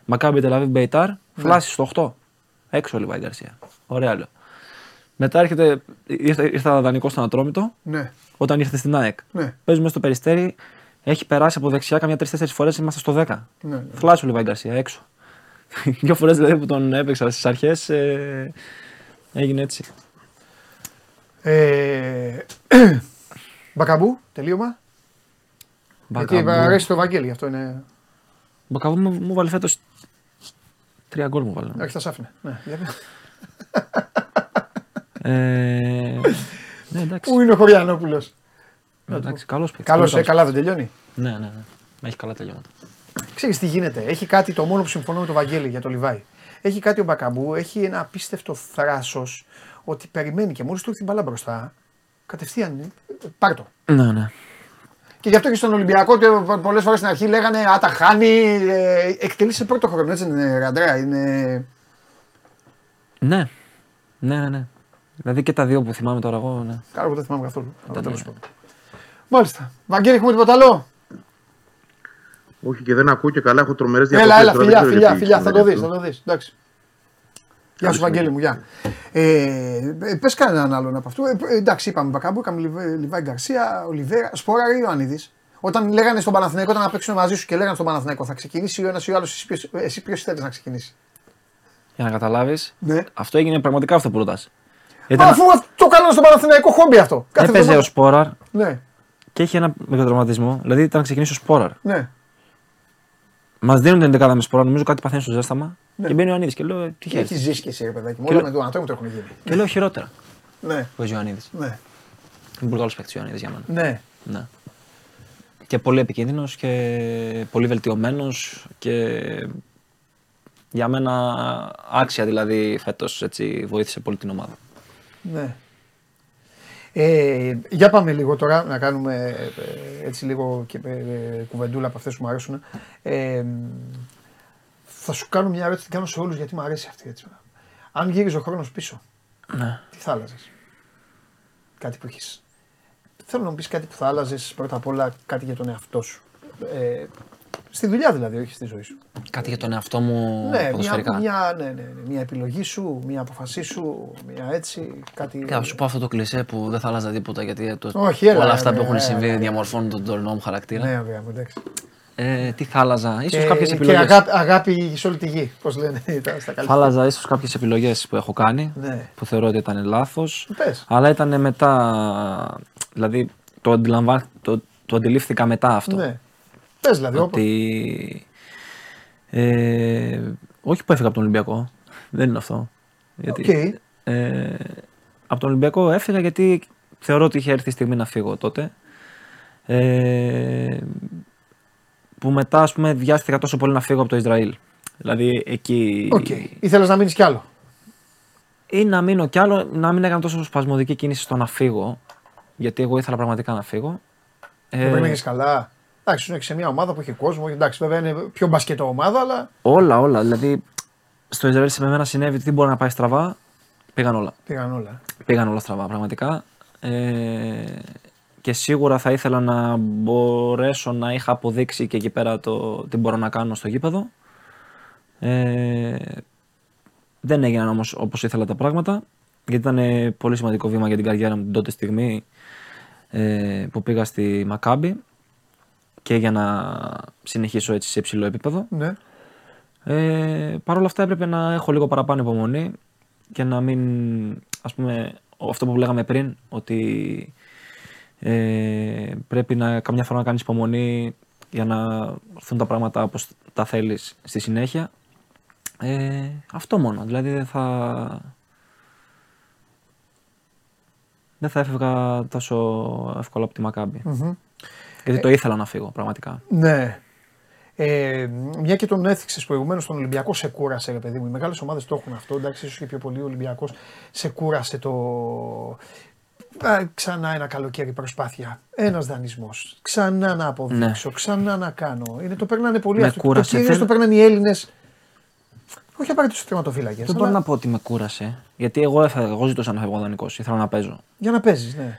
Μακάμπι Τελαβίβ Μπεϊτάρ, φλάσει στο 8. Έξω λίγο η Γκαρσία. Ωραία λέω. Μετά έρχεται, ήρθα, ήρθα δανεικό στον Ατρόμητο, Ναι. όταν ήρθε στην ΑΕΚ. Ναι. Παίζουμε στο περιστέρι, έχει περάσει από δεξιά καμιά τρει-τέσσερι φορές, είμαστε στο 10. Ναι. ναι. Φλάσου λίγο η Γκαρσία έξω. Δύο φορές δηλαδή που τον έπαιξα στις αρχές, ε, έγινε έτσι. Ε, Μπακαμπού, τελείωμα. Γιατί Μπακαμπού. αρέσει το Βαγγέλη, αυτό είναι. Μπακαμπού μου, μου βάλε φέτος. Τρία γκολ μου βάλε. Όχι, θα σ' άφηνε. Ναι. για πες. Ε, ναι, εντάξει. Πού είναι ο Χωριανόπουλος; Εντάξει καλός παίκτης, Καλός, πολύ ε, καλά δεν τελειώνει. Ναι, ναι, ναι. Έχει καλά τελειώματα. Ξέρεις τι γίνεται. Έχει κάτι το μόνο που συμφωνώ με τον Βαγγέλη για το Λιβάη. έχει κάτι ο Μπακαμπού, έχει ένα απίστευτο θράσος ότι περιμένει και μόλις του έρθει την μπάλα μπροστά, κατευθείαν ε, πάρ' το. Ναι, ναι. Και γι' αυτό και στον Ολυμπιακό πολλές φορές στην αρχή λέγανε Α, τα χάνει. Ε, εκτελεί σε πρώτο χρόνο, έτσι είναι, Ραντρέα. Είναι... Ναι. Ναι, ναι, ναι. Δηλαδή και τα δύο που θυμάμαι τώρα εγώ. Ναι. Καλά που δεν θυμάμαι καθόλου. Αλλά ναι. τέλος πάντων. Μάλιστα. Βαγγέλη, έχουμε τίποτα άλλο; Όχι και δεν ακούω και καλά, έχω τρομερές Έλα, έλα, φιλιά, φιλιά, φιλιά. Θα το δεις, θα το δεις. Εντάξει. Γεια σου, Βαγγέλη μου, γεια. Ε, Πες κανέναν άλλον από αυτού. Ε, ε, εντάξει, είπαμε Μπακάμπο, είπαμε Λιβ- Λιβάη Γκαρσία, Ολιβέρα, Σπόρα ή Ιωαννίδης. Όταν λέγανε στον Παναθηναϊκό, όταν να παίξουν μαζί σου και λέγανε στον Παναθηναϊκό, θα ξεκινήσει ο ένας ή ο άλλος, εσύ, ποιος- εσύ ποιος θέλεις να ξεκινήσει; Για να καταλάβεις, Ναι. αυτό έγινε πραγματικά αυτό που ρωτάς. Μα αφού το κάνανε στον Παναθηναϊκό χόμπι αυτό. Κάθε Έπαιζε ο εβδομάδα. Σπόραρ Ναι, και είχε ένα μικροτραυματισμό. Δηλαδή ήταν να ξεκινήσει ο Σπόραρ. ναι. Μας δίνουν την 11 με Σπόραρ, νομίζω κάτι παθαίνει στο ζέσταμα. Ναι. Και μπαίνει ο Ιωαννίδης και λέω τι Τι χαίρεσαι. έχει ζήσει και εσύ, ρε παιδάκι μου. Και Όλα λέω- με τον Ανατόμιο το έχουν γίνει. Και λέω χειρότερα. Ναι, Ο Ιωαννίδης. ναι, Είναι πολύ καλός παίκτης ο Ιωαννίδης για μένα. ναι. Ναι. Και πολύ επικίνδυνος και πολύ βελτιωμένος και για μένα άξια δηλαδή φέτος βοήθησε πολύ την ομάδα. Ναι. Ε, για πάμε λίγο τώρα να κάνουμε ε, έτσι λίγο και, ε, κουβεντούλα από αυτές που μου αρέσουν. Ε, θα σου κάνω μια ερώτηση, την κάνω σε όλους γιατί μου αρέσει αυτή. Έτσι. Αν γύριζε ο χρόνος πίσω, Ναι. τι θα άλλαζες; Κάτι που έχεις. Θέλω να μου πεις κάτι που θα άλλαζες πρώτα απ' όλα κάτι για τον εαυτό σου. Ε, στη δουλειά δηλαδή, όχι στη ζωή σου. Κάτι για τον εαυτό μου Ναι, μια, ποδοσφαιρικά. μια, ναι, ναι, ναι, μια επιλογή σου, μια αποφασή σου, μια έτσι, κάτι... Και θα σου πω αυτό το κλισέ που δεν θα άλλαζα τίποτα γιατί το, Όχι, έλα, όλα αυτά ναι, που έχουν ναι, συμβεί ναι. διαμορφώνουν τον τωρινό μου χαρακτήρα. Ναι, βέβαια, εντάξει. Ε, τι θα άλλαζα, ίσως Και, κάποιες και επιλογές. αγάπη, αγάπη σε όλη τη γη, πώς λένε τα- στα Θα καλύτερα. άλλαζα ίσως κάποιες επιλογές που έχω κάνει Ναι. που θεωρώ ότι ήταν λάθος. Πες. Αλλά ήταν μετά. Δηλαδή το, αντιλαμβά, το, το αντιλήφθηκα μετά αυτό. Ναι. Πες δηλαδή, όπως. Ότι. Ε, όχι που έφυγα από τον Ολυμπιακό. Δεν είναι αυτό. Γιατί, Οκ. ε, από τον Ολυμπιακό έφυγα γιατί θεωρώ ότι είχε έρθει η στιγμή να φύγω τότε. Ε, που μετά ας πούμε βιάστηκα τόσο πολύ να φύγω από το Ισραήλ. Δηλαδή εκεί. Οκ. Ήθελες να μείνεις κι άλλο; Ή να μείνω κι άλλο, να μην έκανα τόσο σπασμωδική κίνηση στο να φύγω. Γιατί εγώ ήθελα πραγματικά να φύγω. Δεν Ε, πρέπει να έχεις καλά; Εντάξει, σου σε μια ομάδα που έχει κόσμο. Εντάξει, βέβαια είναι πιο μπασκετομάδα, αλλά όλα, όλα. Δηλαδή στο Ισραήλ σε μένα συνέβη ότι δεν μπορεί να πάει στραβά. Πήγαν όλα. πήγαν όλα. Πήγαν όλα στραβά πραγματικά. Ε, και σίγουρα θα ήθελα να μπορέσω να είχα αποδείξει και εκεί πέρα το τι μπορώ να κάνω στο γήπεδο. Ε, δεν έγιναν όμως όπως ήθελα τα πράγματα γιατί ήταν ε, πολύ σημαντικό βήμα για την καριέρα μου την τότε στιγμή ε, που πήγα στη Μακάμπη και για να συνεχίσω έτσι σε υψηλό επίπεδο. Ναι. Ε, Παρ' όλα αυτά έπρεπε να έχω λίγο παραπάνω υπομονή και να μην, ας πούμε, αυτό που λέγαμε πριν, ότι ε, πρέπει να καμιά φορά να κάνεις υπομονή για να έρθουν τα πράγματα όπως τα θέλεις στη συνέχεια. Ε, αυτό μόνο, δηλαδή δεν θα... Δεν θα έφευγα τόσο εύκολα από τη Μακάμπη. Μμμ. Γιατί το ήθελα να φύγω, πραγματικά. Ναι. Ε, μια και τον έθιξες προηγουμένως στον Ολυμπιακό, σε κούρασε, ρε παιδί μου. Οι μεγάλες ομάδες το έχουν αυτό. Εντάξει, ίσως και πιο πολύ ο Ολυμπιακός σε κούρασε το. Α, ξανά ένα καλοκαίρι προσπάθεια. Ένας δανεισμός. Ξανά να αποδείξω. Ξανά να κάνω. Είναι, το περνάνε πολύ Με αυτό. κούρασε. Το κυρίως το Θέλω- περνάνε οι Έλληνες. Όχι απαραίτητος στου τερματοφύλακε. Δεν μπορώ να πω ότι με κούρασε. Γιατί εγώ, έφε- εγώ ζητούσα να φεύγω δανεικός. Ήθελα να παίζω. Για να παίζεις, ναι.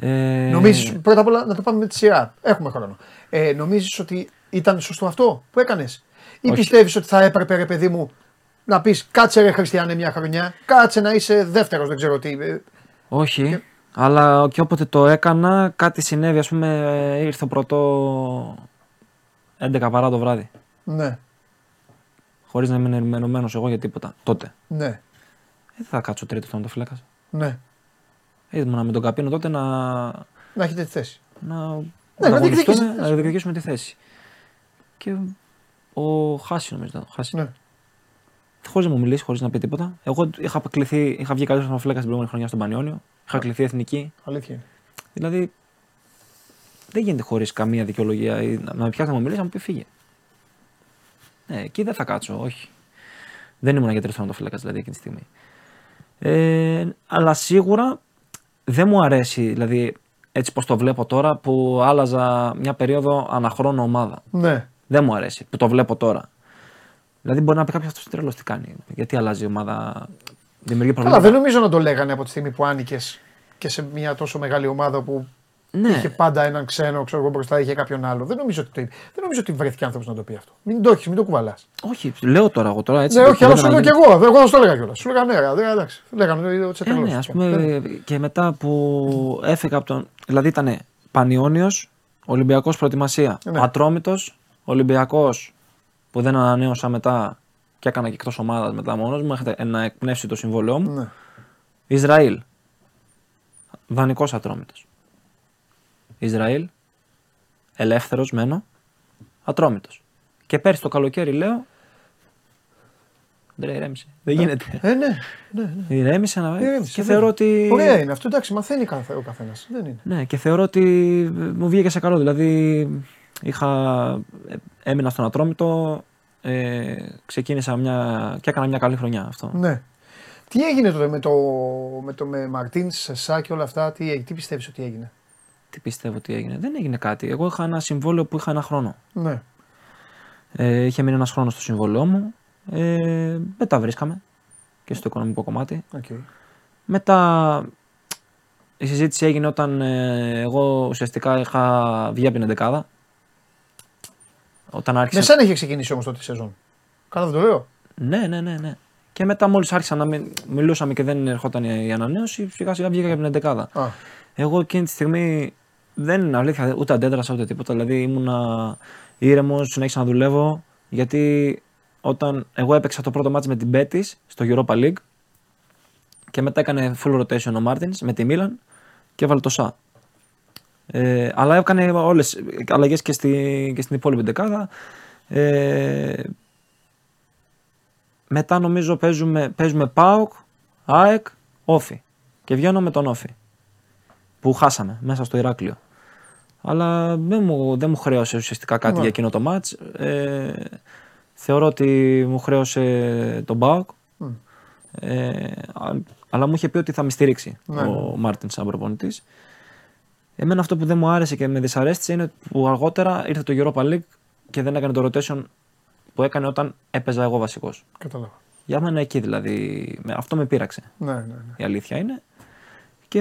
Ε, Νομίζεις, πρώτα απ' όλα να το πάμε με τη σειρά. Έχουμε χρόνο. Ε, νομίζεις ότι ήταν σωστό αυτό που έκανες; Ή Όχι. πιστεύεις ότι θα έπρεπε ρε παιδί μου να πεις κάτσε ρε Χριστιανέ μια χρονιά, κάτσε να είσαι δεύτερος δεν ξέρω τι. Ε, Όχι. Αλλά και όποτε το έκανα, κάτι συνέβη. Α πούμε, ε, ήρθε ο πρώτο 11 παρά το βράδυ. Ναι, Χωρίς να είμαι ενημερωμένος εγώ για τίποτα. Τότε. ναι, Ε, δεν θα κάτσω τρίτο τερματοφύλακα. ναι. Ήμουνα με τον Καπίνο τότε να. Να έχετε τη θέση. να, Ναι, να αγωνιστούμε, διεκδικήσει. να διεκδικήσουμε τη θέση. Και ο Χάση νομίζω ήταν. ο Χάση. Ναι. Χωρίς να μου μιλήσει, χωρίς να πει τίποτα. Εγώ είχα, κληθεί, είχα βγει καλό τερματοφύλακα την προηγούμενη χρονιά στον Πανιόνιο. Είχα κληθεί εθνική. Αλήθεια είναι. Δηλαδή δεν γίνεται χωρίς καμία δικαιολογία ή να να με πιάσει να μου μιλήσει να μου πει φύγε. Ναι, εκεί δεν θα κάτσω, όχι. Δεν ήμουν για τερματοφύλακα δηλαδή εκείνη τη στιγμή. Ε, αλλά σίγουρα δεν μου αρέσει, δηλαδή έτσι πως το βλέπω τώρα, που άλλαζα μια περίοδο αναχρόνο ομάδα. Ναι. Δεν μου αρέσει που το βλέπω τώρα. Δηλαδή μπορεί να πει κάποιος αυτός τρελός τι κάνει. Γιατί αλλάζει η ομάδα. Δημιουργεί Καλά, προβλήματα. δεν νομίζω να το λέγανε από τη στιγμή που άνοικες και σε μια τόσο μεγάλη ομάδα που Ναι. είχε πάντα έναν ξένο, ξέρω εγώ μπροστά, είχε κάποιον άλλο. Δεν νομίζω ότι, το είπε. δεν νομίζω ότι βρέθηκε άνθρωπος να το πει αυτό. Μην το έχεις, μην το κουβαλάς. Όχι, λέω τώρα εγώ τώρα έτσι. Ναι, το όχι, αλλά σου κουβέντα λέω να κι γίνει. εγώ. Εγώ θα σου το έλεγα κιόλας. Σου έλεγα ναι, ρε, εντάξει. Λέγανε ότι είσαι Ε, τρελό. ναι, ας πούμε και μετά που έφυγα από τον. Δηλαδή ήταν Πανιόνιος, Ολυμπιακός προετοιμασία. Ναι. Ατρόμητος, Ολυμπιακός που δεν ανανέωσα μετά και έκανα και εκτός ομάδας μετά μόνος μου. Έχετε να εκπνεύσει το συμβόλαιό μου. Ναι. Ισραήλ. Δανεικός Ατρόμητος. Ισραήλ. Ελεύθερος μένω. Ατρόμητος. Και πέρσι το καλοκαίρι λέω. Ντρέ, ηρέμησε. Δεν γίνεται. Ε, ναι, ναι, ναι. Ηρέμησε να Ηρέμησε, Και βέβαια. θεωρώ ότι. Ωραία είναι αυτό, εντάξει, μαθαίνει κάθε- ο καθένας. Δεν είναι. Ναι, και θεωρώ ότι μου βγήκε σε καλό. Δηλαδή, είχα, ε, έμεινα στον Ατρόμητο, ε, ξεκίνησα μια, και έκανα μια καλή χρονιά αυτό. Ναι. Τι έγινε τότε με το με, το, με Μαρτίν, Σεσά και όλα αυτά, τι, έγινε, τι πιστεύεις ότι έγινε; Τι πιστεύω ότι έγινε. Δεν έγινε κάτι. Εγώ είχα ένα συμβόλαιο που είχα ένα χρόνο. Ναι. Ε, είχε μείνει ένας χρόνος στο συμβόλαιό μου. Ε, μετά βρίσκαμε και στο οικονομικό κομμάτι. Okay. Μετά η συζήτηση έγινε όταν ε, εγώ ουσιαστικά είχα βγει από την 11 Όταν άρχισα. Με σένα είχε ξεκινήσει όμως τότε η σεζόν. Καλά δεν το λέω. Ναι, ναι, ναι, ναι. Και μετά μόλις άρχισα να μι- μιλούσαμε και δεν ερχόταν η η ανανέωση, σιγά σιγά βγήκα από την 11 Α, Εγώ εκείνη τη στιγμή δεν είναι αλήθεια, ούτε αντέδρασα ούτε τίποτα. Δηλαδή ήμουνα ήρεμος, συνέχισα να δουλεύω. Γιατί όταν εγώ έπαιξα το πρώτο μάτς με την Betis στο Europa League και μετά έκανε full rotation ο Μάρτινς με τη Μίλαν και έβαλε το ΣΑ. Ε, αλλά έκανε όλες αλλαγές και, στη, και στην υπόλοιπη δεκάδα. Ε, μετά νομίζω παίζουμε, παίζουμε ΠΑΟΚ, ΑΕΚ, Όφι. Και βγαίνω με τον Όφι που χάσαμε μέσα στο Ηράκλειο. Αλλά δεν μου, δεν μου χρέωσε ουσιαστικά κάτι Ναι. για εκείνο το μάτς. Ε, θεωρώ ότι μου χρέωσε τον Μπάουκ. Ε, α- αλλά μου είχε πει ότι θα με στηρίξει Ναι, ο Μάρτιν σαν προπονητής. Εμένα αυτό που δεν μου άρεσε και με δυσαρέστησε είναι που αργότερα ήρθε το Europa League και δεν έκανε το rotation που έκανε όταν έπαιζα εγώ βασικός. κατάλαβα. Για μένα εκεί δηλαδή, με- αυτό με πείραξε Ναι, ναι, ναι. η αλήθεια είναι. Και,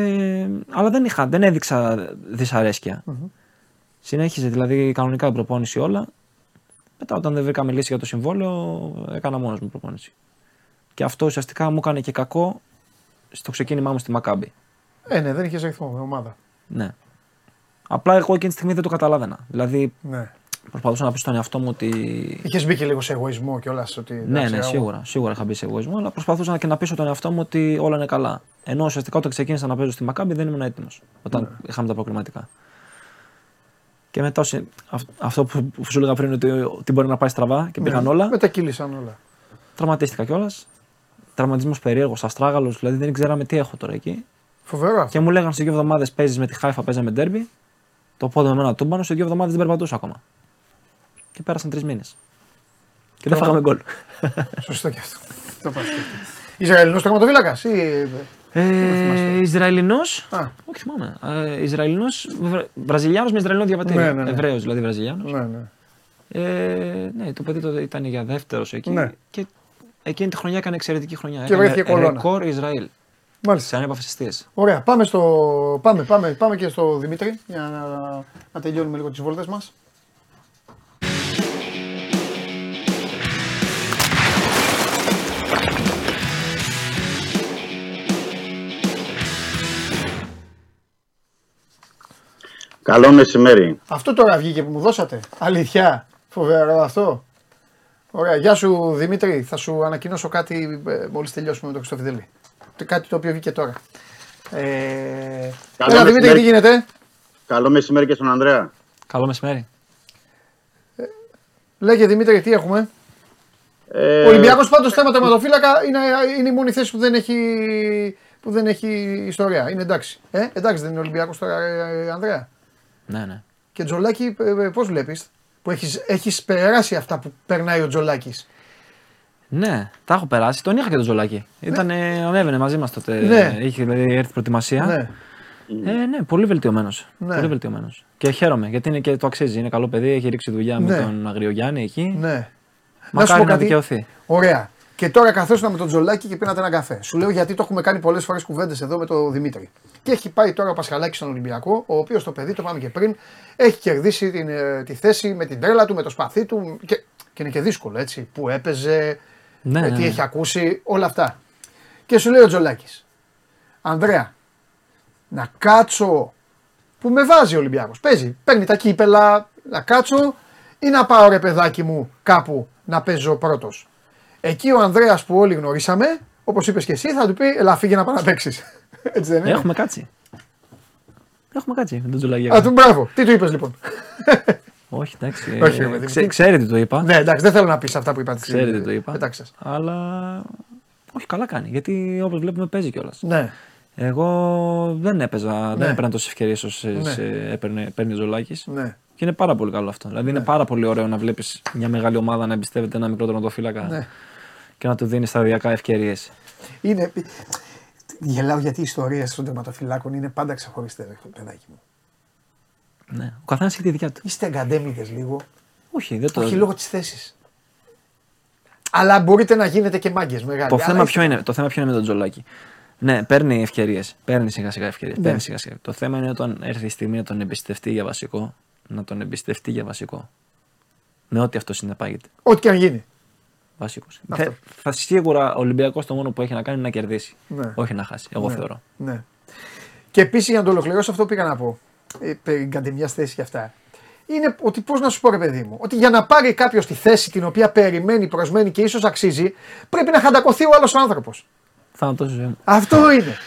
αλλά δεν, είχα, δεν έδειξα δυσαρέσκεια. Συνέχιζε δηλαδή κανονικά η προπόνηση όλα. Μετά όταν δεν βρήκαμε λύση για το συμβόλαιο, έκανα μόνος μου προπόνηση. Και αυτό ουσιαστικά μου έκανε και κακό στο ξεκίνημά μου στη Μακάμπη. Ε, ναι, δεν είχες ρυθμό με ομάδα. Ναι. Απλά εγώ εκείνη τη στιγμή δεν το καταλάβαινα. Δηλαδή Ναι. Προσπαθούσα να πεις στον εαυτό μου ότι. Είχες μπει και λίγο σε εγωισμό κιόλα. Ότι, Ναι, εντάξει, ναι, εγώ- σίγουρα. Σίγουρα είχα μπει σε εγωισμό, αλλά προσπαθούσα και να πείσω τον εαυτό μου ότι όλα είναι καλά. Ενώ ουσιαστικά όταν ξεκίνησα να παίζω στη Μακάμπη δεν ήμουν έτοιμος. Όταν Ναι. είχαμε τα προκριματικά. Και μετά όσοι- αυ- αυτό που, που σου έλεγα πριν ότι, ότι μπορεί να πάει στραβά και πήγαν Ναι, όλα. Μετακύλησαν όλα. Τραυματίστηκα κιόλας. Τραυματισμός περίεργος, αστράγαλος, δηλαδή δεν ξέραμε τι έχω τώρα εκεί. Φοβερό αυτό. Και μου λέγανε σε δύο εβδομάδες παίζεις με τη Χάιφα, παίζαμε ντέρμπι. Το πόδι με ένα τούμπανο, σε δύο εβδομάδες δεν περπατούσα ακόμα. Και πέρασαν τρεις μήνες. Και δεν φάγαμε γκολ. Σωστό κι αυτό. Το πας και αυτό. Ισραηλινός τερματοφύλακα ή. Ε, Ισραηλινό. Α. Όχι θυμάμαι. Ε, Ισραηλινό. Βραζιλιάνος με Ισραηλινό διαβατήριο. Ναι, ναι, ναι. Εβραίος δηλαδή Βραζιλιάνος. Ναι, ναι. Ε, ναι, το παιδί τότε ήταν για δεύτερος εκεί. Ναι. Και εκείνη τη χρονιά έκανε εξαιρετική χρονιά. Και βρέθηκε κολόνα. Ρεκόρ Ισραήλ. Μάλιστα. Σε ανέπαφε αιστείε. Ωραία, πάμε, στο... πάμε, πάμε, πάμε και στο Δημήτρη για να, να τελειώνουμε λίγο τις βόλτες μας. Καλό μεσημέρι. Αυτό τώρα βγήκε που μου δώσατε. Αλήθεια. Φοβερό αυτό. Ωραία. Γεια σου Δημήτρη. Θα σου ανακοινώσω κάτι ε, μόλις τελειώσουμε με τον Χριστόφιδελή. Κάτι το οποίο βγήκε τώρα. Ε... Καλό Έλα Δημήτρη, μεσημέρι. τι γίνεται; Καλό μεσημέρι και στον Ανδρέα. Καλό μεσημέρι. Λέγε Δημήτρη, τι έχουμε; Ε, Ο Ολυμπιακός πάντως θέμα τερματοφύλακα είναι, είναι η μόνη θέση που δεν έχει, που δεν έχει ιστορία. Είναι εντάξει. Ε, εντάξει, δεν είναι Ολυμπιακός τώρα, ε, Ανδρέα. Ναι, ναι. Και Τζολάκη, πώς βλέπεις, που έχεις έχεις περάσει αυτά που περνάει ο Τζολάκης; Ναι, τα έχω περάσει. Τον είχα και τον Ζολάκη. Ήταν, ανέβαινε μαζί μας τότε. Ναι. Είχε δηλαδή, έρθει προετοιμασία. Ναι. Ε, ναι, πολύ βελτιωμένος. Ναι. Πολύ βελτιωμένος. Και χαίρομαι γιατί είναι και το αξίζει. Είναι καλό παιδί, έχει ρίξει δουλειά Ναι. με τον Αγριογιάννη εκεί. Ναι. Να σου Μακάρι πω να κάτι. δικαιωθεί. Ωραία. Και τώρα καθόσουν με τον Τζολάκη και πίνατε ένα καφέ. Σου λέω γιατί το έχουμε κάνει πολλές φορές κουβέντες εδώ με τον Δημήτρη. Και έχει πάει τώρα ο Πασχαλάκης στον Ολυμπιακό, ο οποίος το παιδί, το πάμε και πριν, έχει κερδίσει την, ε, τη θέση με την τρέλα του, με το σπαθί του. Και, και είναι και δύσκολο έτσι. Που έπαιζε, Ναι, ε, ναι, τι ναι. έχει ακούσει, όλα αυτά. Και σου λέει ο Τζολάκης, Ανδρέα, να κάτσω που με βάζει ο Ολυμπιακός. Παίζει, παίρνει τα κύπελα, να κάτσω ή να πάω ρε παιδάκι μου κάπου να παίζω πρώτος. Εκεί ο Ανδρέας που όλοι γνωρίσαμε, όπως είπες και εσύ, θα του πει: Ελά, φύγε να πάει να παίξει. Έτσι δεν είναι; Έχουμε κάτσει. Έχουμε κάτσει με τον Τζολάκη. Α, του μπράβο. Τι του είπες λοιπόν; Όχι, εντάξει. Όχι, ε, ρε παιδί μου, ξέ- τι- ξέρετε τι το είπα. ναι, εντάξει, δεν θέλω να πεις αυτά που είπατε. Ξέρετε τι το είπα. Εντάξει. Αλλά όχι, καλά κάνει. Γιατί όπως βλέπουμε παίζει κιόλας. Ναι, Εγώ δεν έπαιζα, δεν έπαιρνα τόσες ευκαιρίες όσο Ναι. έπαιρνε, παίρνει ο Ζολάκη. ναι. Και είναι πάρα πολύ καλό αυτό. Δηλαδή είναι πάρα πολύ ωραίο να βλέπεις μια μεγάλη ομάδα να εμπιστεύεται ένα μικρό τερματοφύλακα Ναι. Και να του δίνεις σταδιακά ευκαιρίες. Είναι... Γελάω γιατί οι ιστορίε των τερματοφυλάκων είναι πάντα ξεχωριστέ, παιδάκι μου. Ναι. Ο καθένας έχει τη δικιά του. Είστε εγκαντέμιδε λίγο. Όχι, δεν το. Όχι λόγω της θέσης. Αλλά μπορείτε να γίνετε και μάγκες μεγάλοι. Το Αλλά θέμα, είστε- ποιο είναι, το θέμα ποιο είναι με τον Τζολάκη. Ναι, παίρνει ευκαιρίες. Παίρνει σιγά σιγά ευκαιρίες. Ναι. Παίρνει σιγά σιγά. Το θέμα είναι όταν έρθει η στιγμή να τον εμπιστευτεί για βασικό, να τον εμπιστευτεί για βασικό. Με ό,τι αυτό συνεπάγεται. Ό,τι και αν γίνει. Βασικός. Αυτό. Θα, θα σίγουρα ο Ολυμπιακός το μόνο που έχει να κάνει είναι να κερδίσει. Ναι. Όχι να χάσει. Εγώ Ναι. θεωρώ. Ναι. Και επίσης για να το ολοκληρώσω, αυτό που πήγα να πω. Ε, περί καντεμιά θέση και αυτά. Είναι ότι πώς να σου πω, ρε παιδί μου, ότι για να πάρει κάποιος τη θέση την οποία περιμένει, προσμένει και ίσως αξίζει, πρέπει να χαντακωθεί ο άλλος άνθρωπος. Θάνατο ζωή μου. Αυτό είναι.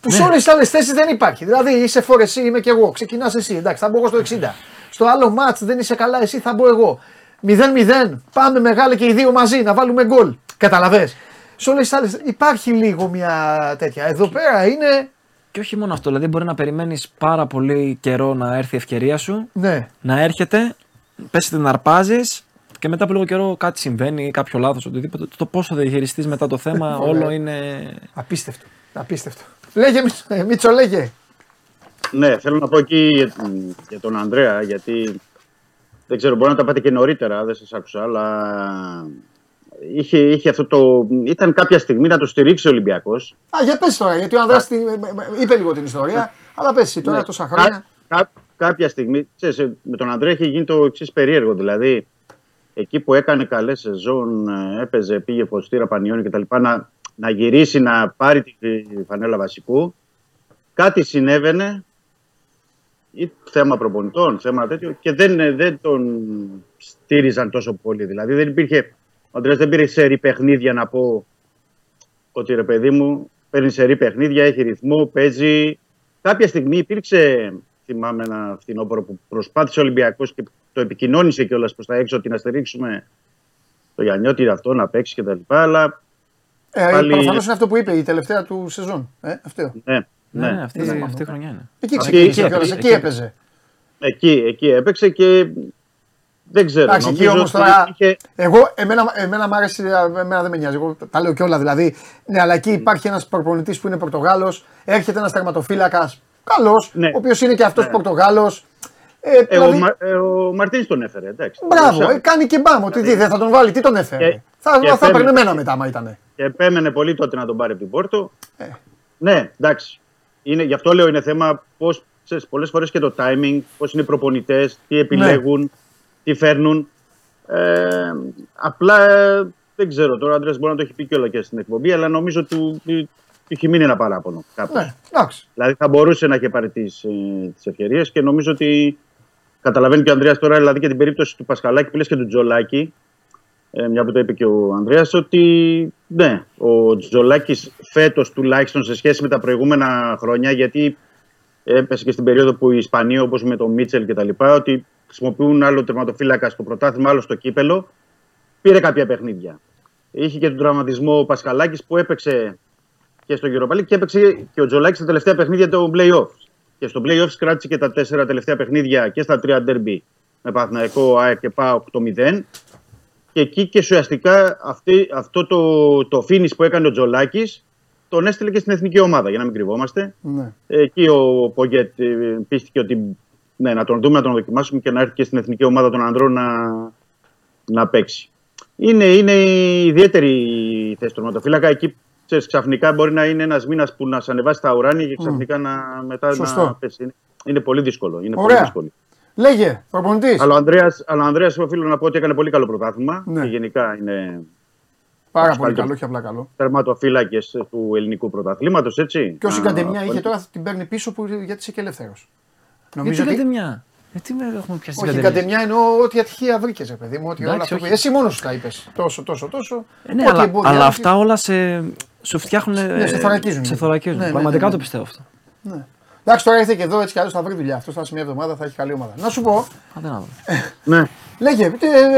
Που σε όλες τις άλλες θέσεις δεν υπάρχει. Δηλαδή είσαι φόρ εσύ, είμαι και εγώ. Ξεκινάς εσύ. Εντάξει, θα μπω εγώ στο 60. Στο άλλο μάτς δεν είσαι καλά, εσύ θα μπω εγώ. 0-0. Πάμε μεγάλα και οι δύο μαζί να βάλουμε γκολ. Καταλαβέ. Σε όλες τις άλλες υπάρχει λίγο μια τέτοια. Εδώ πέρα είναι. Και όχι μόνο αυτό. Δηλαδή μπορεί να περιμένεις πάρα πολύ καιρό να έρθει η ευκαιρία σου, Ναι. να έρχεται, πέσει την αρπάζεις και μετά από λίγο καιρό κάτι συμβαίνει, κάποιο λάθος, οτιδήποτε. Το πόσο θα διαχειριστείς μετά το θέμα, όλο είναι. Απίστευτο. Απίστευτο. Λέγε, Μίτσο, ε, Μίτσο, λέγε. Ναι, θέλω να πω εκεί για, για τον Ανδρέα, γιατί δεν ξέρω, μπορεί να τα πάτε και νωρίτερα, δεν σας άκουσα, αλλά είχε, είχε αυτό το... Ήταν κάποια στιγμή να το στηρίξει ο Ολυμπιακός. Α, για πες τώρα, γιατί ο Ανδρέας την- ε, ε, είπε λίγο την ιστορία, αλλά πες εσύ τώρα Ναι. τόσα χρόνια. Κα- κα- κάποια στιγμή, ξέρεις, ε, με τον Ανδρέα είχε γίνει το εξής περίεργο. Δηλαδή, εκεί που έκανε καλές σεζόν, ε, έπαιζε, πήγε φωστήρα, πανιόνι κτλ. Να, να γυρίσει να πάρει τη τη φανέλα βασικού. Κάτι συνέβαινε, ή θέμα προπονητών, θέμα τέτοιο, και δεν, ε, δεν τον στήριζαν τόσο πολύ. Δηλαδή, δεν υπήρχε. Ο Ανδρέας δεν πήρε σερή παιχνίδια να πω ότι ρε παιδί μου, παίρνει σερή παιχνίδια, έχει ρυθμό, παίζει. Κάποια στιγμή υπήρξε, θυμάμαι ένα φθινόπωρο που προσπάθησε ο Ολυμπιακός και το επικοινώνησε κιόλας προς τα έξω ότι να στηρίξουμε το Γιαννιώτη αυτό να παίξει κτλ. Αλλά Ε, πάλι- Προφανώς είναι αυτό που είπε η τελευταία του σεζόν. Ε, αυτό. ναι, Ναι, ναι. αυτή, Ναι. αυτή η χρονιά είναι. Εκεί Εκεί- ξεκίνησε εκεί κιόλας, έπαιζε, εκεί εκεί έπαιζε. Εκεί, εκεί έπαιξε και δεν ξέρω. Εντάξει, εκεί νομίζω όμως ότι τώρα. είχε- Εγώ, εμένα, εμένα μ' άρεσε, εμένα δεν με νοιάζει. Εγώ τα λέω κιόλα δηλαδή. Ναι, αλλά εκεί υπάρχει ένας προπονητής που είναι Πορτογάλος, έρχεται ένας τερματοφύλακας καλός, Ναι. ο οποίος είναι και αυτός Ναι. Πορτογάλος. Ε, Ε, δηλαδή, ο, Μα, ε, ο Μαρτίνς τον έφερε, εντάξει. μπράβο, Σαν- ε, κάνει και μπάμ. Ότι τι, δεν θα τον βάλει, τι τον έφερε. Και- θα και θα έπαιρνε επέμενε. εμένα μετά, άμα ήταν. Και επέμενε πολύ τότε να τον πάρει από την Πόρτο. Ε. Ναι, εντάξει. Είναι, γι' αυτό λέω είναι θέμα πώς. Πολλές φορές και το timing, πώς είναι οι προπονητές, τι επιλέγουν, τι φέρνουν. Ε, απλά ε, δεν ξέρω τώρα. Ο Άντρε μπορεί να το έχει πει κιόλα και στην εκπομπή, αλλά νομίζω του, του, του έχει μείνει ένα παράπονο. Κάπως. Ναι, εντάξει. Δηλαδή θα μπορούσε να είχε πάρει τις τις ευκαιρίες και νομίζω ότι καταλαβαίνει και ο Ανδρέας τώρα, δηλαδή και την περίπτωση του Πασχαλάκη που λες και του Τζολάκη, ε, μια που το είπε και ο Ανδρέας, ότι ναι, ο Τζολάκης φέτος τουλάχιστον σε σχέση με τα προηγούμενα χρόνια, γιατί έπεσε και στην περίοδο που οι Ισπανοί όπως με τον Μίτσελ και τα λοιπά, ότι χρησιμοποιούν άλλο τερματοφύλακα στο πρωτάθλημα, άλλο στο κύπελο, πήρε κάποια παιχνίδια. Είχε και τον τραυματισμό ο Πασχαλάκης που έπαιξε και στο Europa League και έπαιξε και ο Τζολάκης στα τελευταία παιχνίδια του playoff. Και στο playoff κράτησε και τα τέσσερα τελευταία παιχνίδια και στα τρία derby με Παθηναϊκό, ΑΕΚ και ΠΑΟΚ το 0. Και εκεί και ουσιαστικά αυτή, αυτό το, το finish που έκανε ο Τζολάκης τον έστειλε και στην εθνική ομάδα, για να μην κρυβόμαστε. Ναι. Εκεί ο Πογκέτ ε, πίστηκε ότι ναι, να τον δούμε, να τον δοκιμάσουμε και να έρθει και στην εθνική ομάδα των ανδρών να, να παίξει. Είναι, είναι ιδιαίτερη η θέση του τερματοφύλακα. Εκεί ξέρεις, ξαφνικά μπορεί να είναι ένας μήνας που να σε ανεβάσει τα ουράνια και ξαφνικά να, μετά Σωστό. να πέσει. Είναι, είναι πολύ δύσκολο. Είναι πολύ Ωραία. δύσκολο. Λέγε, προπονητής. Αλλά ο Ανδρέας, αλλά ο Ανδρέας οφείλω να πω ότι έκανε πολύ καλό πρωτάθλημα Ναι. και γενικά είναι Πάρα Άξιο πολύ καλύτερο. καλό, όχι απλά καλό. τερματοφύλακες του ελληνικού πρωταθλήματος, έτσι. Και όσοι Α, κατεμιά είχε πολύ- τώρα την παίρνει πίσω που, γιατί είσαι και ελεύθερος. Γιατί Νομίζω ότι. λέτε μια. Γιατί με έχουμε πιάσει Όχι, την κατεμιά εννοώ ότι ατυχία βρήκες, ρε παιδί μου. Ότι όλα Εντάξει, αυτά που... όχι. Εσύ μόνος σου τα είπες. Τόσο, τόσο, τόσο. Ε, ναι, Ό,τι αλλά, εμπόδια αλλά έχεις- αυτά όλα σε, σου φτιάχνουν. Ναι, σε θωρακίζουν. Σε θωρακίζουν. Ναι, ναι, Πραγματικά ναι, ναι. το πιστεύω αυτό. Ναι. Εντάξει, τώρα ήρθε και εδώ έτσι κι αλλιώς θα βρει δουλειά. Αυτός θα σε μια εβδομάδα θα έχει καλή ομάδα. Να σου πω, Άντε να δω. Ναι. λέγε, ε,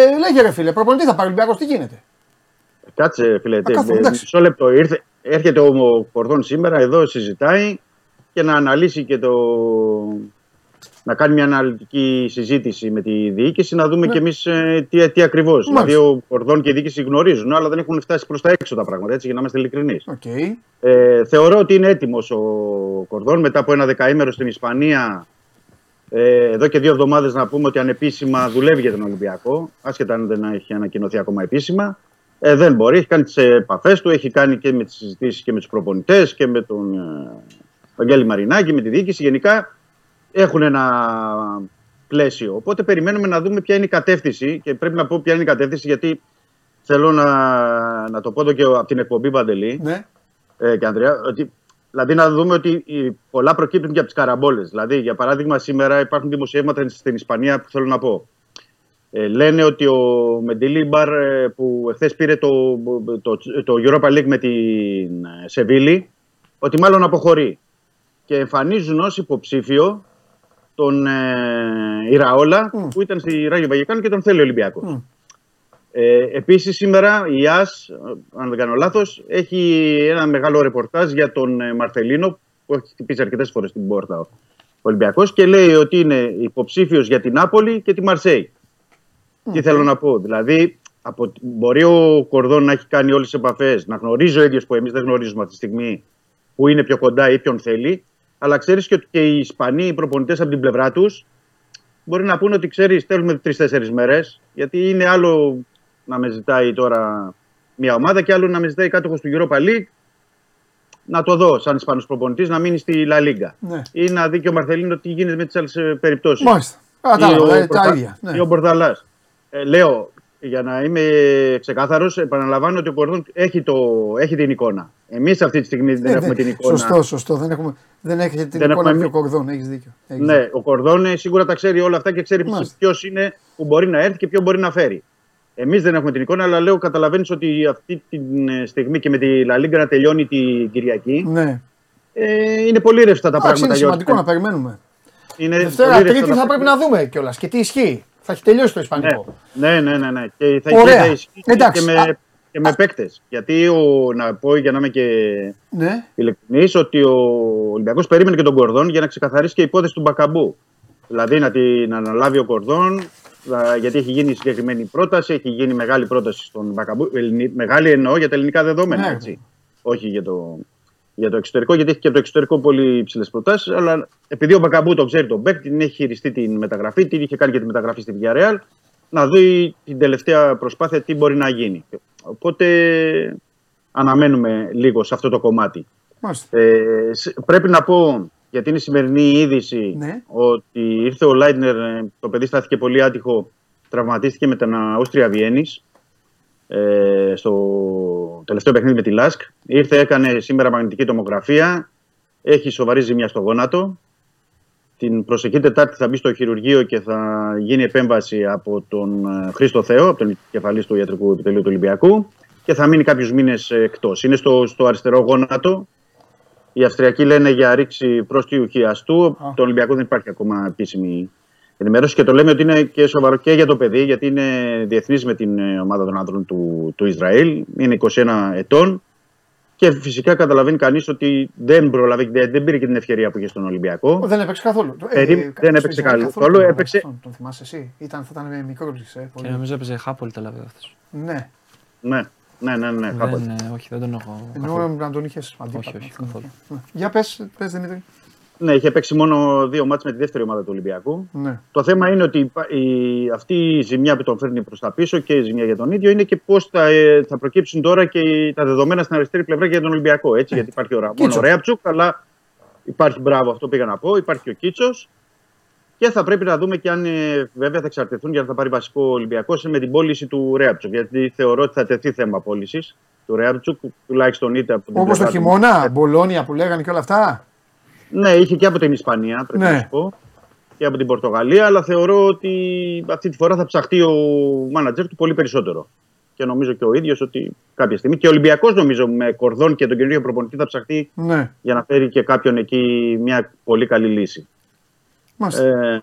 ε, λέγε ρε φίλε, προπονητή θα πάρει Ολυμπιακός, τι γίνεται; Κάτσε, φίλε. τε- κάθομαι, ε, εντάξει. Μισό λεπτό. Ήρθε, έρχεται ο Κορδόν σήμερα εδώ, συζητάει και να αναλύσει και το. Να κάνει μια αναλυτική συζήτηση με τη διοίκηση, να δούμε Ναι. κι εμείς τι, τι ακριβώς. Μάλιστα. Δηλαδή, ο Κορδόν και η διοίκηση γνωρίζουν, αλλά δεν έχουν φτάσει προς τα έξω τα πράγματα, έτσι, για να είμαστε ειλικρινείς. Οκ. Ε, θεωρώ ότι είναι έτοιμος ο Κορδόν μετά από ένα δεκαήμερο στην Ισπανία. Ε, εδώ και δύο εβδομάδες να πούμε ότι ανεπίσημα δουλεύει για τον Ολυμπιακό, άσχετα αν δεν έχει ανακοινωθεί ακόμα επίσημα. Ε, δεν μπορεί, έχει κάνει τις επαφές του, έχει κάνει και με τις συζητήσεις και με τους προπονητές και με τον ε, Βαγγέλη Μαρινάκη, με τη διοίκηση. Γενικά έχουν ένα πλαίσιο. Οπότε περιμένουμε να δούμε ποια είναι η κατεύθυνση και πρέπει να πω ποια είναι η κατεύθυνση γιατί θέλω να, να το πω εδώ και από την εκπομπή Παντελή Ναι. ε, και Ανδρέα, ότι, δηλαδή να δούμε ότι οι- πολλά προκύπτουν και από τις καραμπόλες. Δηλαδή, για παράδειγμα, σήμερα υπάρχουν δημοσιεύματα στην Ισπανία που θέλω να πω. Ε, λένε ότι ο Μεντιλίμπαρ ε, που εχθές πήρε το, το, το Europa League με την ε, Σεβίλη, ότι μάλλον αποχωρεί. Και εμφανίζουν ως υποψήφιο τον ε, Ιραόλα Μμ. που ήταν στη Ράγιο Βαγεκάνο και τον θέλει ο Ολυμπιακός. Μμ. Ε, Επίσης, σήμερα η ΑΣ, αν δεν κάνω λάθος, έχει ένα μεγάλο ρεπορτάζ για τον ε, Μαρθελίνο που έχει χτυπήσει αρκετές φορές την πόρτα ο Ολυμπιακός και λέει ότι είναι υποψήφιος για την Νάπολη και τη Μαρσέη. Τι θέλω να πω. Δηλαδή, από, μπορεί ο Κορδόν να έχει κάνει όλες τις επαφές, να γνωρίζει ο ίδιος που εμείς δεν γνωρίζουμε αυτή τη στιγμή που είναι πιο κοντά ή ποιον θέλει. Αλλά ξέρεις και ότι και οι Ισπανοί οι προπονητές από την πλευρά τους μπορεί να πούνε ότι ξέρεις, θέλουμε τρει-τέσσερι μέρες. Γιατί είναι άλλο να με ζητάει τώρα μια ομάδα και άλλο να με ζητάει κάτοχος του Europa League να το δω σαν Ισπανός προπονητής να μείνει στη La Liga. Ναι. Ή να δει και ο Μαρθελίνο τι γίνεται με τις άλλες περιπτώσεις. Μάλιστα. Κατάλαβα, ε, τα ίδια. Ή Ναι. ο Μπορδαλάς. Ε, λέω, για να είμαι ξεκάθαρος, επαναλαμβάνω ότι ο Κορδόν έχει, το, έχει την εικόνα. Εμείς αυτή τη στιγμή δεν Ε, έχουμε δεν- την εικόνα. Σωστό, σωστό. Δεν, έχουμε, δεν έχετε την Δεν εικόνα έχουμε πιο μη- κορδόν. Έχεις δίκιο. Έχεις Ναι, δίκιο. ο Κορδόν ε, σίγουρα τα ξέρει όλα αυτά και ξέρει Μάλιστα. ποιος είναι που μπορεί να έρθει και ποιο μπορεί να φέρει. Εμείς δεν έχουμε την εικόνα, αλλά λέω καταλαβαίνεις ότι αυτή τη στιγμή και με τη Λα Λίγκα να τελειώνει την Κυριακή Ναι. ε, είναι πολύ ρευστά τα Εντάξει, πράγματα. είναι για ό,τι σημαντικό να κάνει. περιμένουμε. Είναι Δευτέρα, πολύ ρευστά Τρίτη τα θα πρέπει πράγματα. να δούμε κιόλας. Και τι ισχύει. Θα έχει τελειώσει το Ισπανικό. Ναι, ναι, ναι. ναι. Και θα, Ωραία. και θα ισχύει Εντάξει. και Α. με, και με παίκτες. Γιατί ο, να πω για να είμαι και Ναι. ειλικρινής ότι ο Ολυμπιακός περίμενε και τον Κορδόν για να ξεκαθαρίσει και η υπόθεση του Μπακαμπού. Δηλαδή να την αναλάβει ο Κορδόν, α, γιατί έχει γίνει συγκεκριμένη πρόταση, έχει γίνει μεγάλη πρόταση στον Μπακαμπού. Ελληνι- Μεγάλη εννοώ για τα ελληνικά δεδομένα. Ναι. Έτσι. Όχι για το, για το εξωτερικό, γιατί έχει και από το εξωτερικό πολύ υψηλές προτάσεις. Αλλά επειδή ο Μπακαμπού το ξέρει τον Μπέκ, την έχει χειριστεί την μεταγραφή, την είχε κάνει και τη μεταγραφή στη Villarreal, να δει την τελευταία προσπάθεια τι μπορεί να γίνει. Οπότε αναμένουμε λίγο σε αυτό το κομμάτι. Μάλιστα. Ε, σ- πρέπει να πω, γιατί είναι η σημερινή είδηση, Ναι. ότι ήρθε ο Λάιντνερ, ε, το παιδί στάθηκε πολύ άτυχο, τραυματίστηκε με την Αούστρια Βιέννης ε, στο τελευταίο παιχνίδι με τη Λάσκ. Ήρθε, έκανε σήμερα μαγνητική τομογραφία, έχει σοβαρή ζημιά στο γόνατο. Την προσεχή Τετάρτη θα μπει στο χειρουργείο και θα γίνει επέμβαση από τον ε, Χρήστο Θεό, από τον κεφαλής του ιατρικού επιτελείου του Ολυμπιακού και θα μείνει κάποιους μήνες εκτός. Είναι στο, στο αριστερό γόνατο. Οι Αυστριακοί λένε για ρήξη πρόστιου χιαστού. Α. Το Ολυμπιακό δεν υπάρχει ακόμα επίσημη ενημέρωση και το λέμε ότι είναι και σοβαρό και για το παιδί, γιατί είναι διεθνής με την ε, ομάδα των άνθρωπων του, του Ισραήλ. Είναι 21 ετών Και φυσικά καταλαβαίνει κανείς ότι δεν προλαβαίνει, δεν, δεν πήρε και την ευκαιρία που είχε στον Ολυμπιακό. Δεν έπαιξε καθόλου. Περί- δεν έπαιξε στην καθόλου. καθόλου. Καθόλου έπαιξε- Τον, τον θυμάσαι εσύ. Ήταν, θα ήταν μικρό ε, Και πολύ. νομίζω έπαιζε Χάπολη Τελαβίδα αυτός. Ναι. Ναι, ναι, ναι, ναι, κάπου Δεν, έτσι. ε, όχι, δεν τον έχω. Ενώ καθόλου. να τον είχες αντίπαλο. όχι, καθόλου. Ναι. Για πες, πες Δημήτρη. Ναι, είχε παίξει μόνο δύο μάτς με τη δεύτερη ομάδα του Ολυμπιακού. Ναι. Το θέμα είναι ότι υπά- η, αυτή η ζημιά που τον φέρνει προς τα πίσω και η ζημιά για τον ίδιο είναι και πώς θα, ε, θα προκύψουν τώρα και οι- τα δεδομένα στην αριστερή πλευρά για τον Ολυμπιακό. Έτσι, γιατί υπάρχει ο Ρα- μόνο Κίτσος. ο Ρέαψουκ, αλλά υπάρχει μπράβο, αυτό πήγα να πω. Υπάρχει και ο Κίτσος. Και θα πρέπει να δούμε και αν ε, βέβαια θα εξαρτηθούν για να θα πάρει βασικό Ολυμπιακό με την πώληση του Ρέαψουκ. Γιατί θεωρώ ότι θα τεθεί θέμα πώλησης του Ρέαψουκ, τουλάχιστον είτε από την Όπως το πλευρά του- χειμώνα, Μπολόνια που λέγανε και όλα αυτά. Ναι, είχε και από την Ισπανία, πρέπει Ναι. να σου πω. Και από την Πορτογαλία, αλλά θεωρώ ότι αυτή τη φορά θα ψαχτεί ο μάνατζερ του πολύ περισσότερο. Και νομίζω και ο ίδιος ότι κάποια στιγμή. Και ο Ολυμπιακός, νομίζω, με κορδόν και τον καινούριο προπονητή θα ψαχτεί Ναι. για να φέρει και κάποιον εκεί μια πολύ καλή λύση. Μάλιστα. Ε,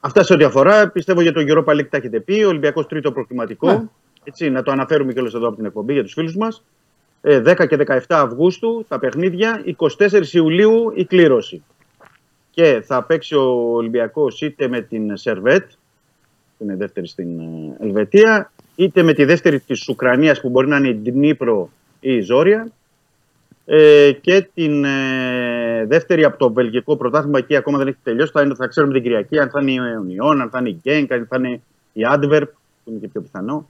αυτά σε ό,τι αφορά. Πιστεύω για τον Europa League τα έχετε πει. Ο Ολυμπιακός τρίτο προκριματικό. Ναι. Έτσι, να το αναφέρουμε κιόλας εδώ από την εκπομπή για τους φίλους μας. Ε, 10 και 17 Αυγούστου τα παιχνίδια. 24 Ιουλίου η κλήρωση. Και θα παίξει ο Ολυμπιακός είτε με την Σερβέτ, που είναι δεύτερη στην ε, Ελβετία, είτε με τη δεύτερη της Ουκρανίας που μπορεί να είναι η Ντνίπρο ή η Ζόρια. Ε, και την ε, δεύτερη από το βελγικό πρωτάθλημα εκεί ακόμα δεν έχει τελειώσει. Θα, είναι, θα ξέρουμε την Κυριακή αν θα είναι η Union, αν θα είναι η Genk, αν θα είναι η Adverb, που είναι και πιο πιθανό.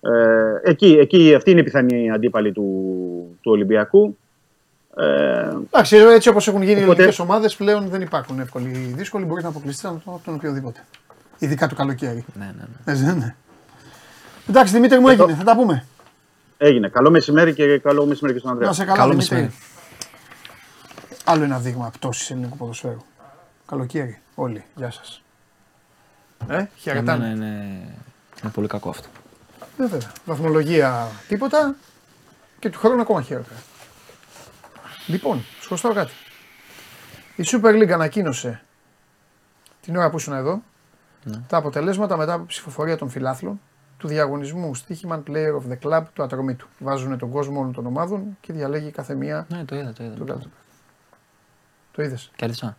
Ε, εκεί, εκεί αυτή είναι η πιθανή αντίπαλη του, του Ολυμπιακού. Ε, Εντάξει, έτσι όπως έχουν γίνει οι Οπότε- ελληνικές ομάδες πλέον δεν υπάρχουν εύκολοι ή δύσκολοι. Μπορείς να αποκλειστείς από τον, από τον οποιοδήποτε. Ειδικά το καλοκαίρι. Ναι, ναι, ναι. Ε, δεν είναι. Εντάξει, Δημήτρη μου έγινε, θα τα πούμε. έγινε. Καλό μεσημέρι και καλό μεσημέρι και στον Ανδρέα. Να σε καλά, Καλό Δημήτρη. μεσημέρι. Άλλο ένα δείγμα πτώσης ελληνικού ποδοσφαίρου. Καλοκαίρι, όλοι. Γεια σας. Ε, Για μένα χαιρετάμε. είναι, είναι πολύ κακό αυτό. Ε, βέβαια. Βαθμολογία τίποτα και του χρόνου ακόμα χειρότερα. Λοιπόν, σου χρωστάω κάτι. Η Super League ανακοίνωσε την ώρα που ήσουν εδώ τα αποτελέσματα μετά από ψηφοφορία των φιλάθλων του διαγωνισμού Stichman Player of the Club του Ατρομήτου. Βάζουν τον κόσμο όλων των ομάδων και διαλέγει κάθε μία Ναι, το είδα, το είδα. του Το, κάθε. Το είδες. Κέρδισα.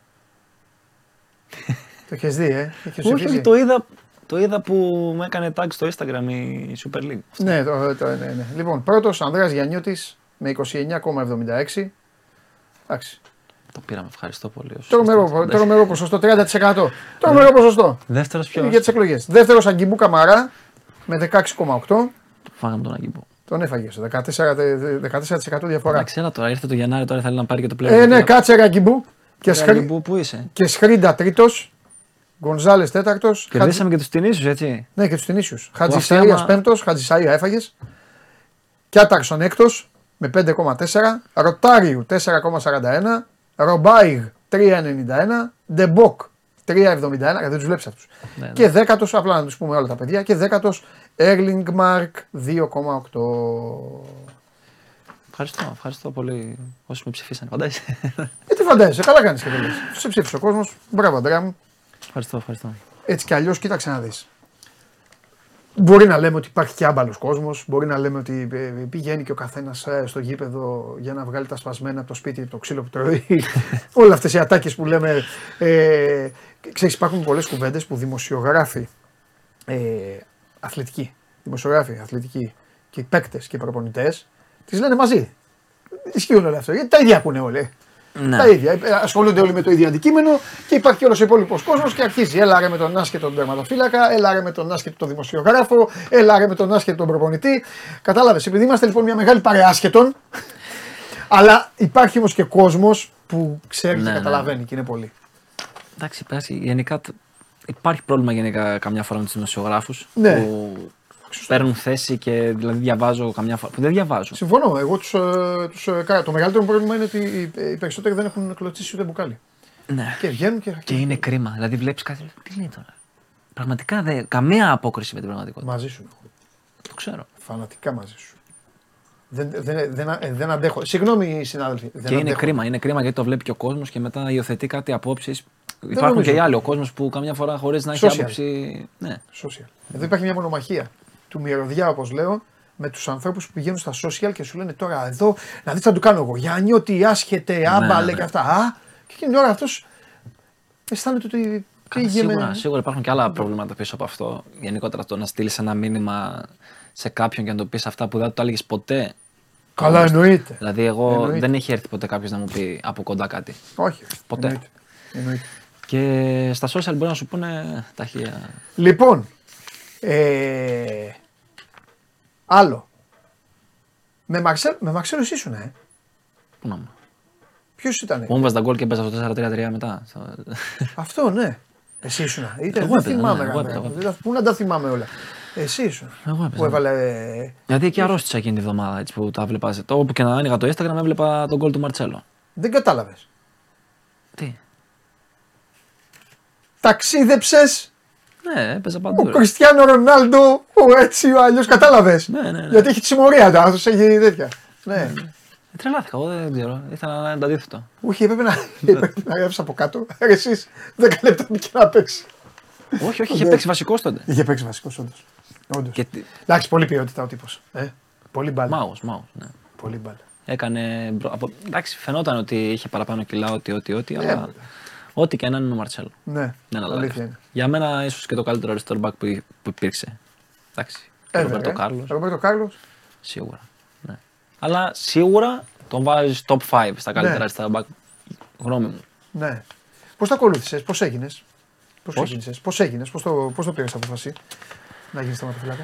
Το έχεις δει, ε; Έχεις Όχι, ψηφίσει. όχι, το είδα, το είδα που μου έκανε tag στο Instagram η Super League. Ναι, το, το, ναι, ναι. Λοιπόν, πρώτος Ανδρέας Γιαννιώτης με 29,76. Εντάξει. Το πήραμε, ευχαριστώ πολύ. όσους Τρομερό, είστε. τρομερό ποσοστό, 30%. Τρομερό ποσοστό. Δεύτερος Είναι ποιος. για τις εκλογές. Δεύτερος Αγκιμπού Καμαρά με 16,8. Φάγαμε τον Αγκίμπο. Τον έφαγες. 14%, 14% διαφορά. Εντάξει, έλα τώρα, ήρθε το Γενάρη, τώρα θέλει να πάρει και το πλέον. Ε, ναι, κάτσε ρε Αγκιμπού. Και, σχρι... Αγκίμπο, πού είσαι; και Σχρίντα τρίτος. Γκονζάλες τέταρτος. Κερδίσαμε και τους Τινήσους, έτσι. Ναι, και τους Τινήσιους. αυτή Χατζησαρία άμα- πέμπτος, Χατζησαρία έφαγες. Κιάταρσον έκτος με 5,4. Ροτάριου 4,41. Ρομπάιγ 3,91. Ντεμποκ 3,71. Γιατί δεν τους βλέπεις αυτούς. Ναι, ναι. Και δέκατος, απλά να τους πούμε όλα τα παιδιά. Και δέκατος Έρλινγκ Μάρκ 2,8. Ευχαριστώ, ευχαριστώ πολύ όσοι με ψηφίσανε. Φαντάζεσαι. Ε, τι φαντάζεσαι, καλά κάνεις και το λες. Σε ψήφισε ο κόσμος. Μπράβο, Αντρέα μου. Ευχαριστώ, ευχαριστώ. Έτσι κι αλλιώς, κοίταξε να δεις. Μπορεί να λέμε ότι υπάρχει και άμπαλος κόσμος, μπορεί να λέμε ότι ε, πηγαίνει και ο καθένας στο γήπεδο για να βγάλει τα σπασμένα από το σπίτι, το ξύλο που τρώει. Όλα αυτές οι ατάκες που λέμε. Ε, ξέρεις, υπάρχουν πολλές κουβέντες που δημοσιογράφοι ε, αθλητικοί, δημοσιογράφοι αθλητικοί και οι παίκτες και οι προπονητές τις λένε μαζί. Ισχύουν όλα αυτά. Γιατί τα ίδια ακούνε όλοι. Ναι. Τα ίδια. Ε, Ασχολούνται όλοι με το ίδιο αντικείμενο και υπάρχει και όλος ο υπόλοιπος κόσμος και αρχίζει. Έλα ρε με τον άσχετο τον τερματοφύλακα, έλα ρε με τον άσχετο τον δημοσιογράφο, έλα ρε με τον άσχετο τον προπονητή. Κατάλαβες, επειδή είμαστε λοιπόν μια μεγάλη παρέα άσχετων, αλλά υπάρχει όμως και κόσμος που ξέρει Ναι, και ναι. καταλαβαίνει και είναι πολύ. Εντάξει, πέρασε, γενικά τ- υπάρχει πρόβλημα γενικά καμιά φορά με τους δημοσιογράφους. Ναι. Που παίρνουν θέση και δηλαδή διαβάζω καμιά φορά. Που δεν διαβάζω. Συμφωνώ. Εγώ τους, ε, τους, ε, κα- το μεγαλύτερο μου πρόβλημα είναι ότι οι, οι περισσότεροι δεν έχουν κλωτσίσει ούτε μπουκάλι. Ναι. Και βγαίνουν και. Και είναι κρίμα. Δηλαδή βλέπεις κάτι. λες, Τι λέει τώρα. Πραγματικά δεν. Καμία απόκριση με την πραγματικότητα. Μαζί σου. Το ξέρω. Φανατικά μαζί σου. Δεν, δεν, δεν, ε, δεν αντέχω. Συγγνώμη, συνάδελφοι. Δεν και είναι αντέχω. κρίμα. Είναι κρίμα γιατί το βλέπει και ο κόσμος και μετά υιοθετεί κάτι απόψεις. Υπάρχουν νομίζω. και οι άλλοι. Ο κόσμος που καμιά φορά χωρίς να έχει Social. άποψη. Ναι. Social. Εδώ υπάρχει μια μονομαχία του μυρωδιά, όπως λέω, με τους ανθρώπους που πηγαίνουν στα social και σου λένε τώρα εδώ να δεις θα του κάνω εγώ. Γιάννη, ότι άσχετε, άμπαλε ναι. και αυτά. Α, και εκείνη την ώρα αυτός αισθάνεται ότι πήγε Σίγουρα, με. σίγουρα υπάρχουν και άλλα προβλήματα πίσω από αυτό. Γενικότερα το να στείλεις ένα μήνυμα σε κάποιον και να το πεις αυτά που δεν του το έλεγες ποτέ. Καλά, εννοείται. Δηλαδή, εγώ Εννοείται. δεν έχει έρθει ποτέ κάποιος να μου πει από κοντά κάτι. Όχι. Ποτέ. Εννοείται. εννοείται. Και στα social μπορεί να σου πούνε ταχεία. Λοιπόν, ε, άλλο. Με, Μαξέλ, με Μαξέλο εσύ ήσουν, ε. Πού να μου. Ποιος ήταν. Μου έβαζε τα γκολ και έπαιζα στο 4-3-3 μετά. Αυτό, ναι. Εσύ ήσουν. Ήταν, Εγώ δεν έπαιζα, θυμάμαι. ναι, εγώ γαμμένο. έπαιζα, εγώ Δηλαδή, Πού να τα θυμάμαι όλα. Εσύ ήσουν. Εγώ έπαιζα. Που έβαλε. ε, Γιατί εκεί αρρώστησα εκείνη τη βδομάδα έτσι, που τα βλέπα. Το όπου και να άνοιγα το Instagram έβλεπα τον γκολ του Μαρτσέλο. Δεν κατάλαβες. Τι; Ταξίδεψες Ναι, έπαιζα ο παντού. ρε. Κριστιανό Ρονάλντο, ο έτσι ο αλλιώς κατάλαβες. Ναι, ναι, ναι. Γιατί έχει τη συμμορία του, άνθρωπος έχει τέτοια. Ναι. Ε, Τρελάθηκα, εγώ δεν ξέρω. Ήθελα να είναι το αντίθετο. Όχι, έπρεπε να, έπρεπε να γράψεις από κάτω. Εσείς 10 λεπτά και να παίξεις. όχι, όχι, είχε παίξει βασικός τότε. Είχε παίξει βασικός όντως. Όντως. Και τι- Εντάξει, πολύ ποιότητα ο τύπος. Ε, πολύ μπάλα. Μάγος, μάγος. Ναι. Πολύ μπάλα. Έκανε. μπρο- Από... Εντάξει, φαινόταν ότι είχε παραπάνω κιλά, ότι, ότι, ότι, αλλά. Βέβαια. Ό,τι και να είναι ο Μαρτσέλο. Ναι, Δεν αλλάζει. αλήθεια αυτό. είναι. Για μένα ίσως και το καλύτερο αριστερό back που, που υπήρξε. Εντάξει. Ε, ο Ρομπέρτο βέβαια, ε. Κάρλος. Ρομπέρτο Κάρλος. Σίγουρα. Ναι. Αλλά σίγουρα τον βάζεις top 5 στα καλύτερα Ναι. αριστερά back. Γνώμη μου. Ναι. Πώς το ακολούθησες, πώς έγινες; Πώς Πώς; έγινε, πώς έγινες, πώς το, πώς το πήρες απόφαση να γίνεις θεματοφυλάκα.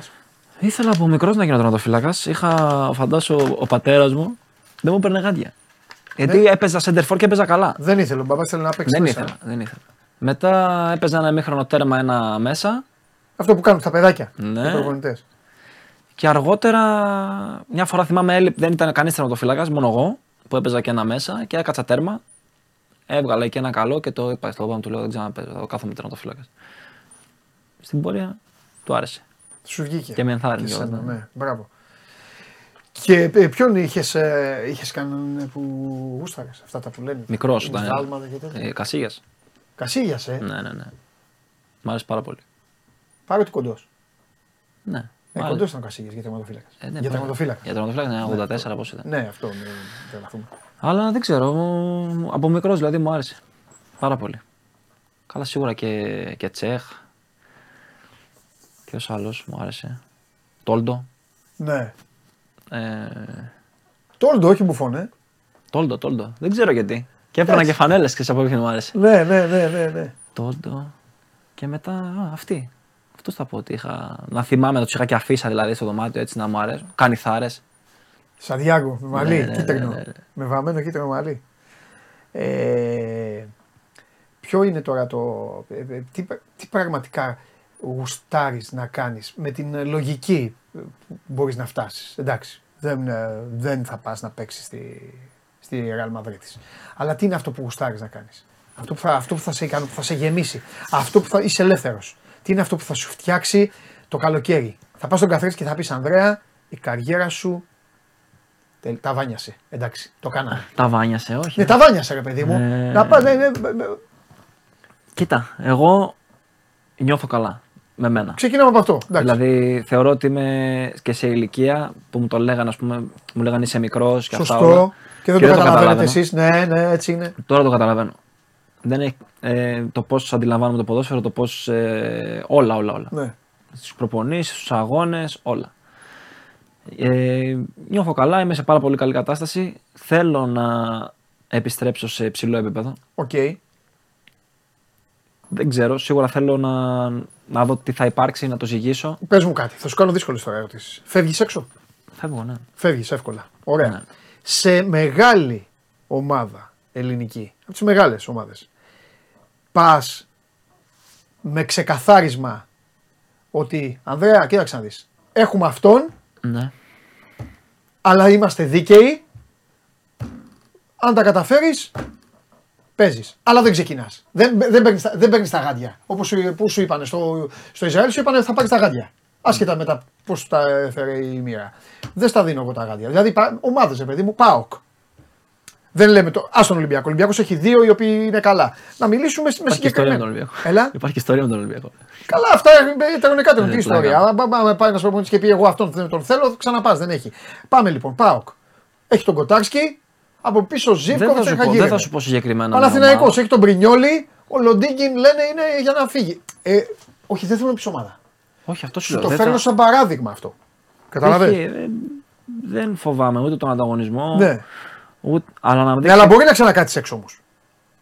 Ήθελα από μικρός να γίνω τερματοφύλακα. Είχα, φαντάσου, ο, ο πατέρας μου δεν μου παίρνε γάντια. Γιατί Ναι. έπαιζα center for και έπαιζα καλά. Δεν ήθελε, ο μπαμπάς ήθελε να παίξει. Δεν μέσα. ήθελα, δεν ήθελα. Μετά έπαιζα ένα μήχρονο τέρμα ένα μέσα Αυτό που κάνουν στα παιδάκια. Ναι. Οι προπονητές. και αργότερα μια φορά θυμάμαι έλει- δεν ήταν κανείς τερματοφύλακας, μόνο εγώ που έπαιζα και ένα μέσα και έκατσα τέρμα. Έβγαλα και ένα καλό και το είπα στο όπα μου του λέω δεν ξαναπέζω, θα κάθομαι τερματοφύλακας. Στην πορεία του άρεσε. Σου βγήκε. Και με ενθάρρυνε Και κιόλας, σένα, ναι. ναι. Μπράβο. Και ε, ποιον είχες ε, είχες κανέναν που γούσταρες, αυτά τα που λένε; Μικρός Είναι ήταν. Δάλματα και τέτοια. Ε, Κασίγια. Κασίγιας, ε; Ναι, ναι, ναι. Μ' άρεσε πάρα πολύ. Πάρε ότι κοντός. Ναι. Ε, μ' άρεσε. κοντός ήταν ο Κασίγιας για τερματοφύλακας. Ε, ναι, για πάρα- τερματοφύλακα. Για τερματοφύλακα είναι 84 πώς ήταν. Ναι, αυτό μην τρελαθούμε. Αλλά δεν ξέρω. μου- Από μικρός δηλαδή μου άρεσε. Πάρα πολύ. Καλά, σίγουρα και, και Τσέχ. Ποιος άλλος μου άρεσε. Τόλντο. Ναι. Ε, Τόλντο, όχι μπουφόν, ε. Τόλντο, Τόλντο. Δεν ξέρω γιατί. Και έπαιρνα και φανέλες και από ποιον μου άρεσε. Ναι, ναι, ναι, ναι. ναι. Τόλντο. Και μετά α, αυτή. Αυτό θα πω ότι είχα. Να θυμάμαι να τους είχα και αφήσα δηλαδή στο δωμάτιο έτσι να μου άρεσε. Κάνει θάρε. Σαδιάγκο, με μαλλί, Ναι, ναι, κίτρινο. ναι, ναι, ναι. Με βαμμένο κίτρινο μαλλί. Ε, ποιο είναι τώρα το. ε, ε, τι, τι πραγματικά γουστάρεις να κάνεις με την ε, λογική ε, που μπορείς να φτάσεις. Εντάξει, δεν, ε, δεν θα πας να παίξεις στη, στη Real Madrid. Αλλά τι είναι αυτό που γουστάρεις να κάνεις; Αυτό που θα, αυτό που θα σε ικανο, που θα σε γεμίσει. Αυτό που θα είσαι ελεύθερος. Τι είναι αυτό που θα σου φτιάξει το καλοκαίρι; Θα πας στον καθρέφτη και θα πεις Ανδρέα, η καριέρα σου τελ- τα βάνιασε. Εντάξει, το κάναμε. Τα βάνιασε, όχι. Ναι, τα βάνιασε ρε παιδί μου. Ε, Να πας, ναι, ναι, ναι, ναι. Κοίτα, εγώ νιώθω καλά με μένα. Ξεκινάμε από αυτό. Εντάξει. Δηλαδή θεωρώ ότι είμαι και σε ηλικία που μου το λέγανε, ας πούμε, μου λέγανε είσαι μικρός και αυτά όλα. Σωστό. Και δεν Και το δεν το καταλαβαίνετε καταλαβαίνω. εσείς. Ναι, ναι, έτσι είναι. Τώρα το καταλαβαίνω. Δεν έχει, ε, το πώς αντιλαμβάνομαι το ποδόσφαιρο, το πώς. Ε, όλα, όλα, όλα. Ναι. Στις προπονήσεις, στους αγώνες, όλα. Ε, νιώθω καλά, είμαι σε πάρα πολύ καλή κατάσταση. Θέλω να επιστρέψω σε ψηλό επίπεδο. Οκ. Δεν ξέρω, σίγουρα θέλω να, να δω τι θα υπάρξει, να το ζυγίσω. Πες μου κάτι. Θα σου κάνω δύσκολες τώρα ερωτήσεις. Φεύγεις έξω; Φεύγω, ναι. Φεύγεις εύκολα. Ωραία. Ναι. Σε μεγάλη ομάδα ελληνική, από τις μεγάλες ομάδες, πας με ξεκαθάρισμα ότι Ανδρέα, κοίταξε να δεις. Έχουμε αυτόν, ναι. αλλά είμαστε δίκαιοι. Αν τα καταφέρεις, παίζεις. Αλλά δεν ξεκινάς. Δεν, δεν παίρνεις δεν παίρνεις τα γάντια. Όπως που σου είπαν στο, στο Ισραήλ, σου είπαν θα πάρεις τα γάντια. Άσχετα μετά πώς τα έφερε η μοίρα. Δεν στα δίνω εγώ τα γάντια. Δηλαδή, ομάδες, παιδί μου, πάοκ. Δεν λέμε το. Α τον Ολυμπιακό. Ο Ολυμπιακός έχει δύο οι οποίοι είναι καλά. Να μιλήσουμε με Υπάρχει και ιστορία με τον συγκεκριμένο. Ολυμπιακό. Έλα. Υπάρχει και ιστορία με τον Ολυμπιακό. Καλά, αυτά ήταν κάτι με Ε, την πλάκα. ιστορία. Αν πά- πά- πάει ένας προπονητής και πει εγώ αυτόν δεν τον θέλω, ξαναπάς. Δεν έχει. Πάμε λοιπόν. Πάοκ. Έχει τον Κοτάρσκι. Από πίσω Δεν Ζήφκοβιτ θα, σου πω, δεν θα σου πω συγκεκριμένα. μια Παναθηναϊκός ομάδα. έχει τον Μπρινιόλι. Ο Λοντίγκιν λένε είναι για να φύγει. Ε, όχι, δεν θέλουμε πίσω ομάδα. Όχι, αυτό σου Σου λέω. το δεν φέρνω θα- σαν παράδειγμα αυτό. Καταλαβαίνεις. Όχι, ε, Δεν φοβάμαι ούτε τον ανταγωνισμό. Ναι. Ούτε, αλλά να Ναι, δείξει. αλλά μπορεί να ξανακάτσεις έξω όμως.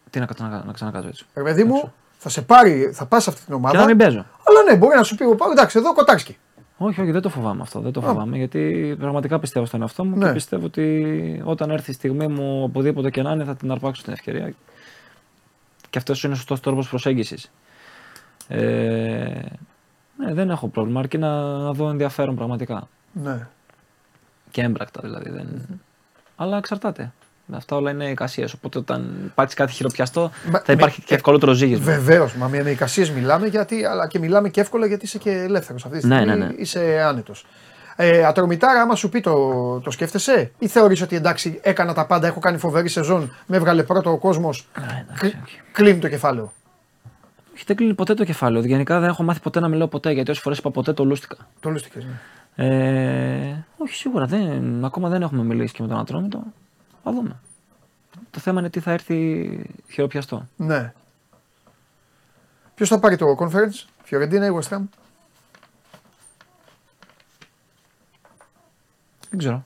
Τι να, να, να ξανακάτω έτσι. Ρε παιδί μου, θα σε πάρει, θα πας σε αυτή την ομάδα. Και να μην παίζω. Αλλά ναι, μπορεί να σου πει: «Ω, Εντάξει, εδώ κοτάξκι. Όχι, όχι, δεν το φοβάμαι αυτό. Δεν το Α. φοβάμαι γιατί πραγματικά πιστεύω στον εαυτό μου Ναι. και πιστεύω ότι όταν έρθει η στιγμή μου, οπουδήποτε και να είναι, θα την αρπάξω την ευκαιρία. Και αυτός είναι ο σωστός τρόπος προσέγγισης. Ε, ναι, δεν έχω πρόβλημα, αρκεί να, να δω ενδιαφέρον πραγματικά. Ναι. Και έμπρακτα δηλαδή. Δεν... Αλλά εξαρτάται. Αυτά όλα είναι εικασίες. Οπότε όταν υπάρξει κάτι χειροπιαστό, Μα- θα υπάρχει με- και ευκολότερο ζήγισμα. Βεβαίως, μα με εικασίες μιλάμε, γιατί, αλλά και μιλάμε και εύκολα γιατί είσαι και ελεύθερος αυτή τη Ναι, στιγμή. ναι, ναι. Είσαι άνετος. Ε, Ατρομητάρα, άμα σου πει το, το σκέφτεσαι, ή θεωρείς ότι εντάξει, έκανα τα πάντα, έχω κάνει φοβερή σεζόν, με έβγαλε πρώτο ο κόσμος. εντάξει, όχι. Κλείνει το κεφάλαιο. Όχι, δεν κλείνει ποτέ το κεφάλαιο. Γενικά δεν έχω μάθει ποτέ να μιλάω ποτέ γιατί όσες φορές είπα ποτέ το λούστηκα. Το λούστηκες. Ναι. Ε, όχι, σίγουρα. Δεν, ακόμα δεν έχουμε μιλήσει και με τον Ατρόμητο. Θα δούμε. Το θέμα είναι τι θα έρθει χειροπιαστό. ναι. Ποιος θα πάρει το conference, Φιωρεντίνα ή West Ham; Δεν ξέρω.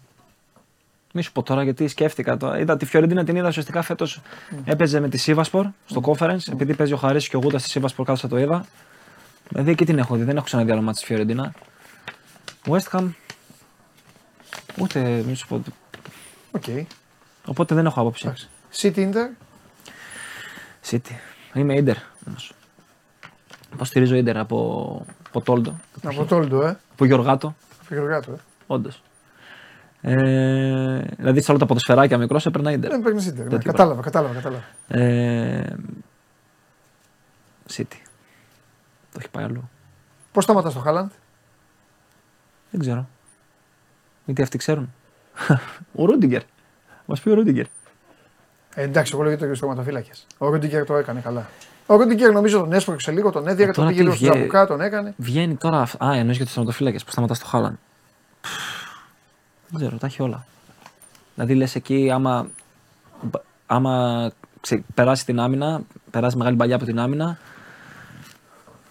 Μη σου πω τώρα γιατί σκέφτηκα. Το, είδα τη Φιωρεντίνα την είδα ουσιαστικά φέτος. Έπαιζε με τη Σίβασπορ στο conference. Επειδή παίζει ο Χαρίσης και ο Γούτας στη Σίβασπορ, κάτω το είδα. Δηλαδή εκεί την έχω δει. Δεν έχω ξαναδεί άλλο μάτι τη Φιωρεντίνα. West Ham. Ούτε μη σου πω. Οκ. Οπότε δεν έχω άποψη. Εντάξει. City Inter. City. Είμαι Ίντερ όμως. Υποστηρίζω Ίντερ από, από Τόλντο. Από Τόλντο, ε. Από Γιωργάτο. Φιγουργάτο, ε. Όντως. Ε, δηλαδή σε όλα τα ποδοσφαιράκια μικρός έπαιρνα Ιντερ. Δεν παίρνεις Inter. Ναι. Τέτοιο Κατάλαβα, κατάλαβα, κατάλαβα. Ε, City. Το έχει πάει αλλού. Πώς σταματάς το Χάλαντ. Δεν ξέρω. Γιατί αυτοί ξέρουν. ο Ρούντιγκερ. Μας πει ο Ρούντιγκερ. Ε, εντάξει, εγώ λέω για το στοματοφύλακε. Ο Ρούντιγκερ το έκανε καλά. Ο Ρούντιγκερ νομίζω τον έσπρωξε λίγο, τον έδιωγε, Ε, τον τώρα πήγε τι λίγο στην βγαίνει. Ζαμπουκά, τον έκανε. Βγαίνει τώρα. αυ- Α, εννοείς για τους τερματοφύλακε που σταματάς στο Χάλαν. Δεν ξέρω, τα έχει όλα. Δηλαδή λες εκεί, άμα, άμα ξε, περάσει την άμυνα, περάσει μεγάλη παλιά από την άμυνα,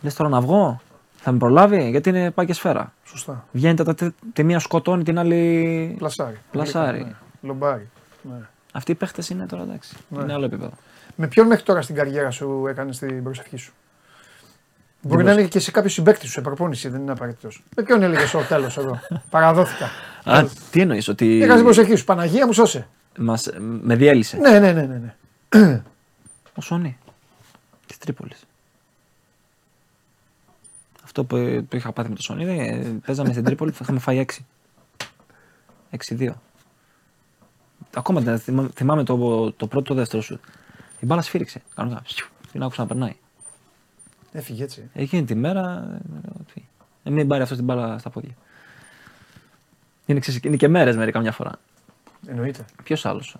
λες τώρα να βγω, θα με προλάβει, γιατί είναι πάει και σφαίρα. Σωστά. Βγαίνει τα, τα, τη μία σκοτώνει, την άλλη. Πλασάρι. Πλασάρι. Ναι. Λομπάρι. Ναι. Αυτοί οι παίχτες είναι τώρα εντάξει. Ναι. Είναι άλλο επίπεδο. Με ποιον μέχρι τώρα στην καριέρα σου έκανες την προσευχή σου; Μπορεί να είναι και σε κάποιος συμπέκτη σου σε προπόνηση, δεν είναι απαραίτητος. Με ποιον έλεγες στο τέλος εδώ; Παραδόθηκα. Α, τι εννοείς, ότι. Έκανες την προσευχή σου. Παναγία μου, σώσε. Μας, με διέλυσε. Ναι, ναι, ναι, ναι. ναι. Ο Σόνι της Τρίπολης. Αυτό που, που είχα πάθει με το Σόνι είναι ε, παίζαμε στην Τρίπολη, είχαμε φάει 6. 6-2. Ακόμα δεν θυμά- θυμάμαι το, το πρώτο, το δεύτερο σου. Η μπάλα σφύριξε. Κανονικά. Σιου, Την άκουσα να περνάει. Έφυγε έτσι. Εκείνη τη μέρα. ε, τι, ε, μην πάρει αυτός την μπάλα στα πόδια. Είναι, ξέρεις, είναι και μέρες μερικά μια φορά. Εννοείται. Ποιος άλλος;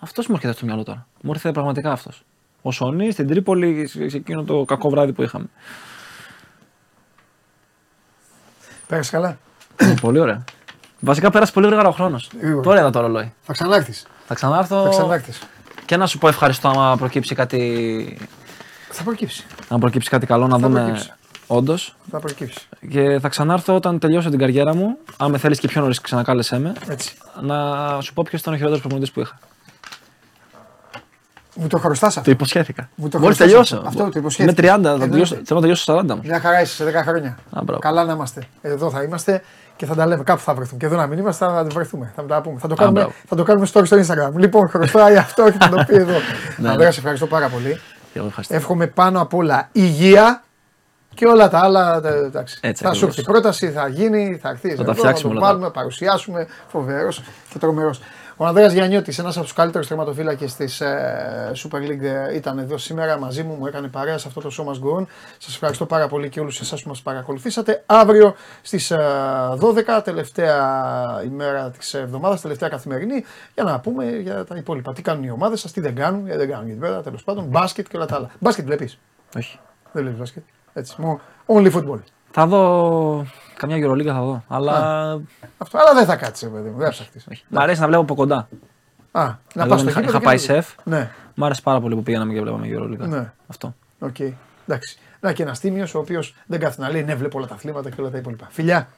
Αυτός μου έρχεται στο μυαλό τώρα. Μου έρχεται πραγματικά αυτός. Ο Σονί στην Τρίπολη σε σε εκείνο το κακό βράδυ που είχαμε. Πέρασε καλά. πολύ ωραία. Βασικά πέρασε πολύ γρήγορα ο χρόνος. Γρήγορα. Τώρα είδα το ρολόι. Θα ξανάρθεις. Θα ξανάρθω Θα ξανάρθεις. και να σου πω ευχαριστώ άμα προκύψει κάτι, Θα προκύψει. αν προκύψει κάτι καλό να Θα δούμε. προκύψει. Όντως. Θα προκύψει. Και θα ξανάρθω όταν τελειώσω την καριέρα μου. Αν με θέλεις και πιο νωρίς, ξανακάλεσέ με. Έτσι. Να σου πω ποιος ήταν ο χειρότερος προπονητής που είχα. Μου το χρωστάς αυτό; Το υποσχέθηκα. Μου το Μόλις χρωστάς τελειώσω. αυτό; Αυτό το Είμαι υποσχέθηκα. 30, θα Εννοείται. τελειώσω, θέλω να τελειώσω 40 όμω. Μια χαρά είσαι σε 10 χρόνια. Α, μπράβο. Καλά να είμαστε. Εδώ θα είμαστε και θα τα λέμε. Κάπου θα βρεθούμε. Και εδώ να μην είμαστε, θα βρεθούμε. Θα τα πούμε. Θα το κάνουμε, μπράβο. θα το κάνουμε story στο Instagram. Λοιπόν, χρωστάει αυτό και θα το πει εδώ. ναι. Ανδρέα, σε ευχαριστώ πάρα πολύ. Και εγώ ευχαριστώ. Εύχομαι πάνω απ' όλα υγεία και όλα τα άλλα. τα- Εντάξει. Έτσι θα σου ακριβώς. έρθει η πρόταση, θα γίνει, θα έρθεις. τα εδώ, φτιάξουμε το όλα τα- βάλουμε, παρουσιάσουμε. Φοβερός και τρομερός. Ο Ανδρέας Γιαννιώτης, ένας από τους καλύτερους τερματοφύλακες της ε, Super League ε, ήταν εδώ σήμερα μαζί μου, μου έκανε παρέα σε αυτό το σώμα Go On. Σας ευχαριστώ πάρα πολύ και όλους εσάς που μας παρακολουθήσατε. Αύριο στις ε, 12, τελευταία ημέρα της εβδομάδας, τελευταία καθημερινή, για να πούμε για τα υπόλοιπα. Τι κάνουν οι ομάδες σας, τι δεν κάνουν, γιατί δεν κάνουν για την πέρα, τέλος πάντων, μπάσκετ και όλα τα άλλα. Μπάσκετ βλέπεις, Όχι. δεν βλέπεις μπάσκετ; Έτσι, μόνο only football. Θα δω. Καμιά Euroliga θα δω. Αλλά. Αυτό, αλλά δεν θα κάτσει, παιδί μου, δεν θα ψαχτείς. Μ' αρέσει να βλέπω από κοντά. Α, να Εγώ πας στο είχα- γήπεδο είχα και πάει να δεις. σεφ. Ναι, Μ' άρεσε πάρα πολύ που πήγαμε και βλέπαμε Ευρωλίγκα. Ναι. Αυτό. οκ. Εντάξει. Να και ένα τίμιο ο οποίος δεν κάθεται να λέει ναι, βλέπω όλα τα αθλήματα και όλα τα υπόλοιπα. Φιλιά!